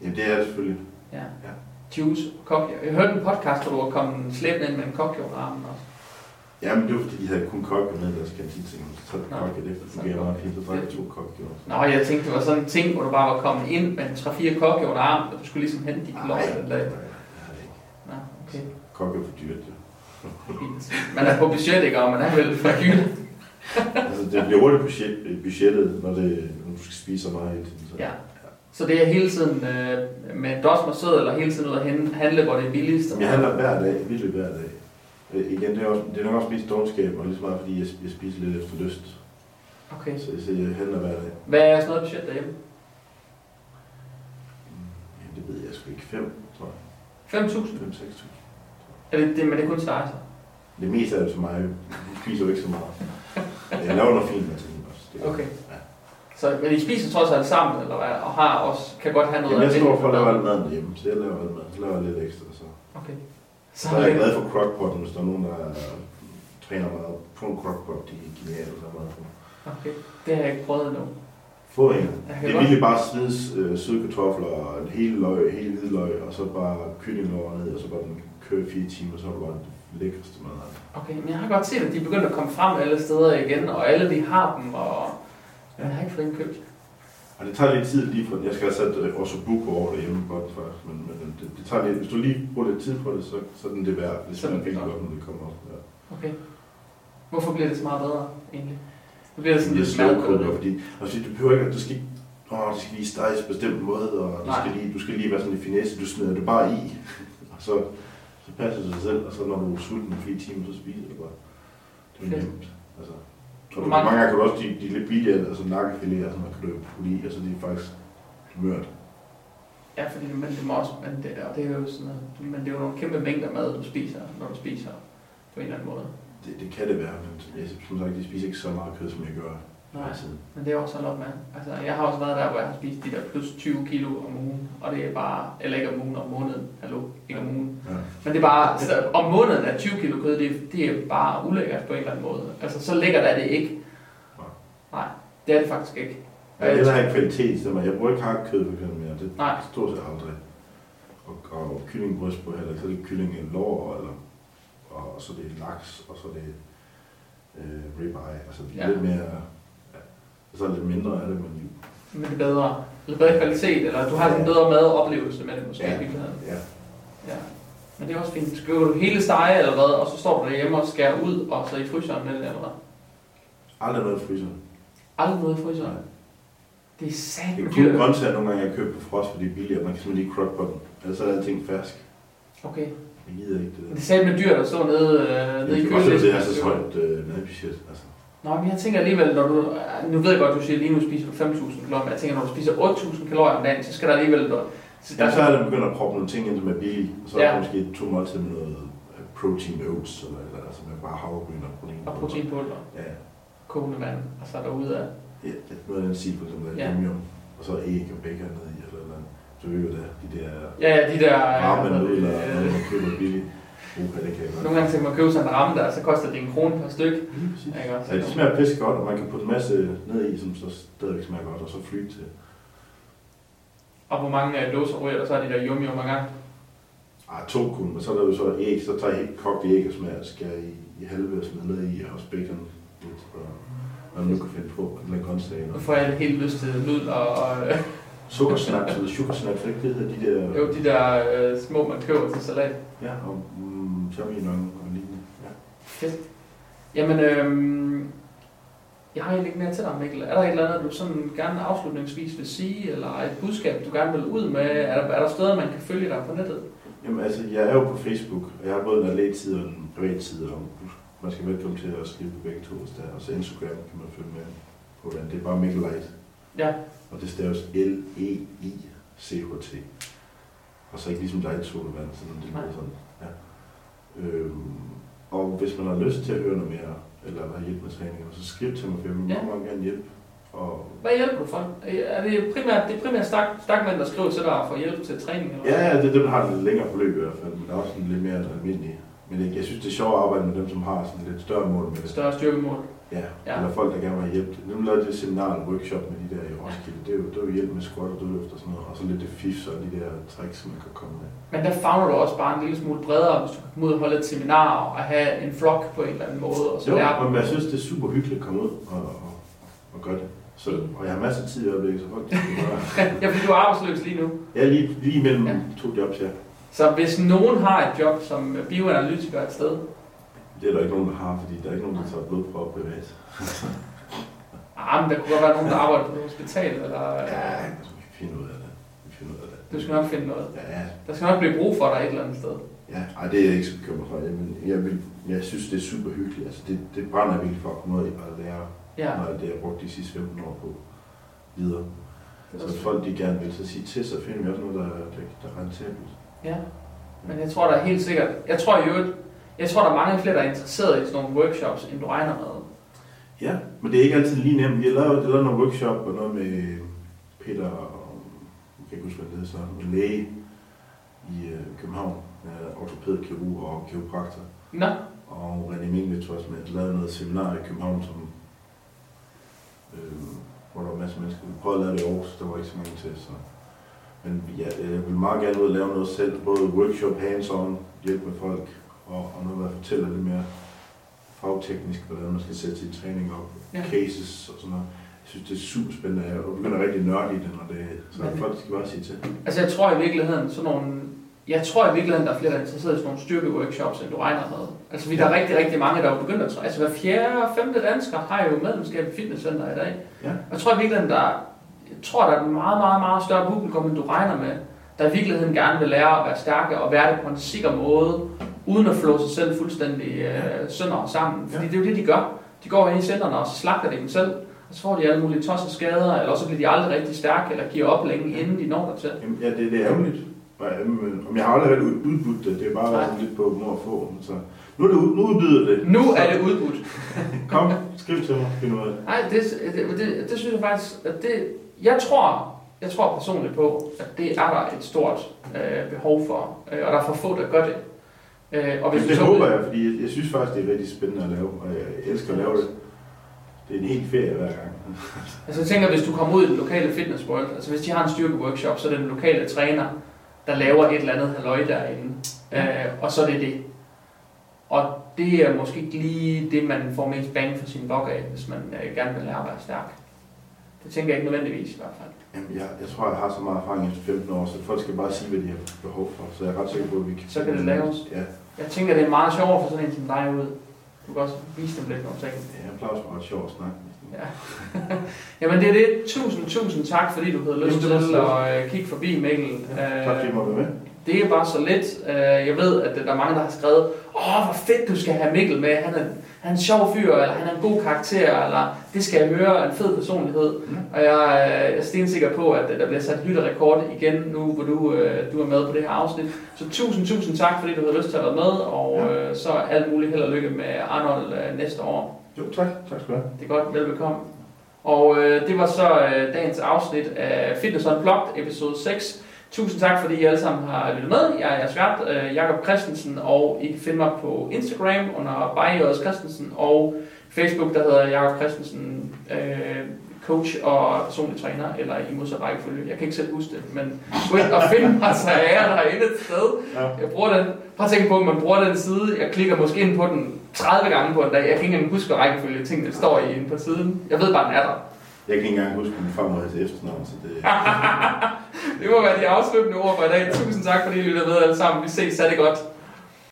Jamen, det er det selvfølgelig. Ja. Ja. Juice og. Jeg hørte en podcast, hvor du var kommet slæbende ind med en kokjo under armen også. Jamen, det var fordi, de havde kun kokke med deres kantine. Så Nå. jeg, kokke, det fungerer meget fint. Så drak to kokke. Nå, jeg tænkte, det var sådan en ting, hvor du bare var kommet ind med en 3-4 kokjo under armen, og du skulle ligesom hente de kalorier den dag. Nå, okay. Kokke er for dyrt. Fint. Man er på budget, ikke? Og man er vel for hylde. altså, det bliver hurtigt budget, budgettet, når, det, du skal spise så meget hele tiden. Så. Ja. Så det er hele tiden øh, med dosmer sød, eller hele tiden ud at handle, hvor det er billigst? Jamen, jeg handler hver dag, virkelig hver dag. Øh, igen, det er, også, det er nok også mest dogenskab, og lige så meget, fordi jeg, jeg spiser lidt efter lyst. Okay. Så, så jeg handler hver dag. Hvad er sådan noget budget derhjemme? Ja, det ved jeg sgu ikke. 5, tror jeg. 5.000? 5-6.000. Er det, det, men det er kun til dig så? Det meste er det til mig. Jeg spiser jo ikke så meget. Jeg laver noget fint tingene også. Det Okay. Så, men I spiser trods alt sammen, eller hvad? Og har også, kan godt have noget Jamen, jeg står for at lave alt maden hjemme, så jeg laver alt mad. Så laver jeg lidt ekstra. Så. Okay. Så Så er jeg glad for crockpotten, hvis der er nogen, der træner meget på en crockpot. De er geniale at lave mad på. Okay. Det har jeg ikke prøvet endnu. Få en. Det er virkelig bare smide øh, søde kartofler og en hel løg, hele hvidløg, og så bare kyllinglår ned, og så bare den køre i fire timer, så har du bare det lækreste mad. Okay, men jeg har godt set, at de er begyndt at komme frem alle steder igen, og alle de har dem, og men jeg har ikke fået en købt. Og det tager lidt tid lige for, jeg skal sat øh, ossobuco over derhjemme godt faktisk, men, men det, det, tager lidt, hvis du lige bruger lidt tid på det, så, så er den det værd. Det smager det virkelig godt. når det kommer op. Ja. Okay. Hvorfor bliver det så meget bedre, egentlig? Nu bliver det sådan Det lidt slow smadret. cooker, fordi altså, du behøver ikke, at du skal åh, det skal lige steges på bestemt måde, og du skal, lige, du skal lige være sådan en finesse, du smider det bare i, og så, så passer det sig selv, og så når du er sulten i fire timer, så spiser du bare. Det er nemt. Altså, og du, mange- mange gange kan du også, de, de lidt billige, altså nakkefilet og sådan noget, kan du putte i, og så er faktisk mørt. Ja, fordi men det må også, men det, og det er jo sådan noget, men det er jo nogle kæmpe mængder mad, du spiser, når du spiser på en eller anden måde. Det, det kan det være, men jeg, som sagt, de spiser ikke så meget kød, som jeg gør. Nej, altid. men det er også holdt op med. Altså, jeg har også været der, hvor jeg har spist de der plus 20 kilo om ugen, og det er bare, eller ikke om ugen, om måneden, hallo, ikke om ugen. Ja. Men det er bare, så om måneden er 20 kilo kød, det, er- det er bare ulækkert på en eller anden måde. Altså, så lækkert er det ikke. Nej. Det er det faktisk ikke. Jeg vil have kvalitet, så jeg bruger ikke hakkød for eksempel mere. Det Nej. stort set aldrig. Og, og kyllingbryst på heller ikke. Så er det kylling lår, eller, og så er det laks, og så er det øh, ribeye. Altså det er Ja. lidt mere, ja, så er det lidt mindre af det, men Men det er bedre. Eller bedre kvalitet, eller du har en bedre madoplevelse med det måske Ja. i virkeligheden. ja. Ja. Men det er også fint. Skal du hele stege eller hvad, og så står du derhjemme og skærer ud, og så i fryseren med det, eller hvad? Aldrig noget i fryseren. Aldrig noget i fryseren. Det er Det sat er kun grøntsager nogle gange, jeg køber på frost, fordi det er billigere. Man kan simpelthen lige crock på den. Ellers så er alting fersk. Okay. Jeg gider ikke det Men der. det er sat med dyrt at stå nede, øh, nede i Det er også, det er køledisken. så højt øh, madbudget. Altså. Nå, men jeg tænker alligevel, når du... Nu ved jeg godt, du siger lige nu spiser du 5.000 kalorier, men jeg tænker, når du spiser 8.000 kalorier om dagen, så skal der alligevel... Så Ja, så er det begyndt at proppe nogle ting ind, som er billige. Og så er Ja. der måske to måltider med noget øh, protein oats, eller, eller altså med bare havregryn og protein. og proteinpulver, Ja, kogende vand, og så er der ude af... ja. Noget af den stil, for eksempel Ja. aluminium. Og så æg og bacon ned i, eller eller andet. Så vi det, de der Ja, ja, de der... varme øh, nudler, øh, noget man køber billigt. Uha, det kan jeg godt. Nogle gange tænker man købe sådan en ramme der, så koster det en krone per. Lige præcis. Ikke også? Ja, det smager pisse godt, og man kan putte en masse ned i, som så stadigvæk smager godt, og så flyt til. Og hvor mange øh, dåser ryger der så er de der yum yum gang? Ah, to kun, og så er der jo så æg, så tager jeg helt kogt æg og smager, skal i, i halve og smider ned i, og også bacon lidt, og hvad man nu kan finde på, eller grøntsager. Nu får jeg helt lyst til nudler og øh, Sukkersnaps eller sugarsnaps, ikke det hedder de der... jo, de der øh, små, man køber til salat. Ja, og champignon og lignende. Ja. Fedt. Jamen, øhm, jeg har egentlig ikke mere til dig, Mikkel. Er der et eller andet, du sådan gerne afslutningsvis vil sige, eller et budskab, du gerne vil ud med? Er der, er der steder, man kan følge dig på nettet? Jamen altså, jeg er jo på Facebook, og jeg har både en atlet-side og en privat-side, og man skal velkommen til at skrive på begge to, der er. Og så Instagram kan man følge med på den. Det er bare Mikkel Light, Ja, og det staves L-E-I-C-H-T. Og så ikke ligesom Light Solvand, sådan det Nej. er sådan. Øhm, og hvis man har lyst til at høre noget mere, eller har hjælp med træninger, så skriv til mig, for jeg vil Ja. meget, meget gerne hjælpe. Og hvad hjælper du folk? Er det primært, det er primært stak, stakmænd, der skriver til dig for hjælp til træning? Eller? Ja, ja, det er dem, der har et lidt længere forløb i hvert fald, men der er også en lidt mere almindelig. Men jeg, jeg synes, det er sjovt at hvad? med dem, som har sådan lidt større mål med det. Større styrkemål. Ja, Ja. ja. eller folk, der gerne vil have hjælp. Nu lavede det seminar og workshop med de der i Roskilde. Det er jo, det er jo hjælp med squat og dødløft og sådan noget. Og så lidt det fifs og de der tricks, som man kan komme med. Men der fagner du også bare en lille smule bredere, hvis du kan komme ud og holde et seminar og have en flok på en eller anden måde. Og så Jo, lære men jeg synes, det er super hyggeligt at komme ud og, og, og gøre det. Så, og jeg har masser af tid i øjeblikket, så folk bare... Ja, fordi du er arbejdsløs lige nu. Jeg er lige, lige mellem Ja. ja. to jobs, ja. Så hvis nogen har et job som bioanalytiker et sted, Det er der ikke nogen, der har, fordi der er ikke nogen, der tager blodprøver privat. ah, men der kunne godt være nogen, der arbejder på et hospital, eller Ja, altså, vi kan finde ud af det. Vi finder ud af det. du skal nok finde noget. Ja, Der skal nok blive brug for dig et eller andet sted. Ja, ej, det er jeg ikke så bekymret for. Jeg, vil, jeg, vil, jeg synes, det er super hyggeligt. Altså, det, det brænder jeg virkelig for at komme ud og lære Ja, af det, jeg brugt de sidste 15 år på videre. er Så hvis folk de gerne vil så sige til, så finder vi også noget, der, der, der er rentabelt. Ja, men jeg tror, der er helt sikkert... Jeg tror jo, jeg tror, der er mange flere, der er interesseret i sådan nogle workshops, end du regner med. Ja, men det er ikke altid lige nemt. Vi har lavet, lavet noget workshop og noget med Peter, og, jeg kan ikke huske, hvad det hedder så, en læge i øh, København, øh, ortopædkirurg og kiropraktor. Nå, Og René Minglitz også med, lavede noget seminar i København, som, øh, hvor der var masser af mennesker. Vi prøvede at lave det i Aarhus, der var ikke så mange til. Så. Men ja, jeg vil meget gerne ud og lave noget selv, både workshop, hands-on, hjælpe med folk, og, og noget, jeg fortæller lidt mere fagteknisk, hvordan man skal sætte sin træning op, Ja. ja. cases og sådan noget. Jeg synes, det er super spændende, og begynder rigtig nørde i det, når det så Men- folk skal bare sige til. altså jeg tror i virkeligheden sådan nogle... Jeg tror i virkeligheden, der er flere, der er interesseret i sådan nogle styrkeworkshops, end du regner med. Altså vi der er rigtig, rigtig mange, der er begyndt at træne. Altså hver fjerde og femte dansker har jo medlemskab i fitnesscenter i dag. Ja. Og jeg tror i virkeligheden, der, jeg tror, der er et meget, meget, meget større publikum, end du regner med, der i virkeligheden gerne vil lære at være stærke og være det på en sikker måde, uden at flå sig selv fuldstændig øh, sønder og sammen. Fordi Ja. det er jo det, de gør. De går ind i centrene, og så slagter de dem selv. Og så får de alle mulige tosser skader, eller så bliver de aldrig rigtig stærke, eller giver op længe, inden de når dertil. Jamen, ja, det, det er ærgerligt. Om jeg har aldrig ud- udbudt det, det er bare sådan lidt på må og få. Så nu, er det, nu udbyder det. Nu er det udbudt. Kom, skriv til mig, find ud af det. Nej, det, det, det, det synes jeg faktisk, at det, jeg tror, jeg tror personligt på, at det er der et stort øh, behov for, øh, og der er for få, der gør det. Øh, og du det så- håber jeg, fordi jeg, synes faktisk, det er rigtig spændende at lave, og jeg elsker at lave det. Det er en helt ferie hver gang. Altså jeg tænker, hvis du kommer ud i den lokale fitness world, altså hvis de har en styrkeworkshop, så er det den lokale træner, der laver et eller andet halløj derinde. Øh, og så er det det. Og det er måske ikke lige det, man får mest bang for sin bok af, hvis man øh, gerne vil lære at være stærk. Det tænker jeg ikke nødvendigvis i hvert fald. Jamen, jeg, jeg tror, jeg har så meget erfaring efter 15 år, så folk skal bare sige, hvad de har behov for. Så jeg er ret sikker på, at vi kan... Så kan det laves. Ja, Jeg tænker, det er meget sjovere for sådan en som dig ud. Du kan også vise dem lidt nogle ting. det er applaus for ret sjovt at snakke. Ja. Jamen det er det. Tusind, tusind tak, fordi du havde lyst til var så at øh, kigge forbi, Mikkel. Ja, tak fordi I måtte være med. Det er bare så lidt. Øh, Jeg ved, at der er mange, der har skrevet, åh, hvor fedt, du skal have Mikkel med. Han er, han er en sjov fyr, eller han er en god karakter, eller det skal jeg høre, en fed personlighed. Mm. Og jeg er- jeg er stensikker på, at der bliver sat lytterrekord igen nu, hvor du, øh, du er med på det her afsnit. Så tusind, tusind tak, fordi du havde lyst til at være med, og Ja. øh, så alt muligt held og lykke med Arnold øh, næste år. Jo, tak. Tak skal du have. Det er godt, velbekomme. Og øh, det var så øh, dagens afsnit af Fitness Unplugged, episode 6. Tusind tak, fordi I alle sammen har lyttet med. Jeg er jeres vært, øh, Jakob Christensen, og I kan finde mig på Instagram under ByJS Christensen, og Facebook, der hedder Jakob Christensen øh, coach og personlig træner, eller i modsat rækkefølge. Jeg kan ikke selv huske det, men gå ind og find mig så er derinde et sted. Jeg bruger den, prøv at tænke på, at man bruger den side, jeg klikker måske ind på den 30 gange på en dag. Jeg kan ikke engang huske, rækkefølge tingene står i inde på siden. Jeg ved bare, den er der. Jeg kan ikke engang huske min farmor til efternavn, så det... Det må være de afsluttende ord for i dag. Tusind tak, fordi I lyttede med alle sammen. Vi ses. Ha' det godt.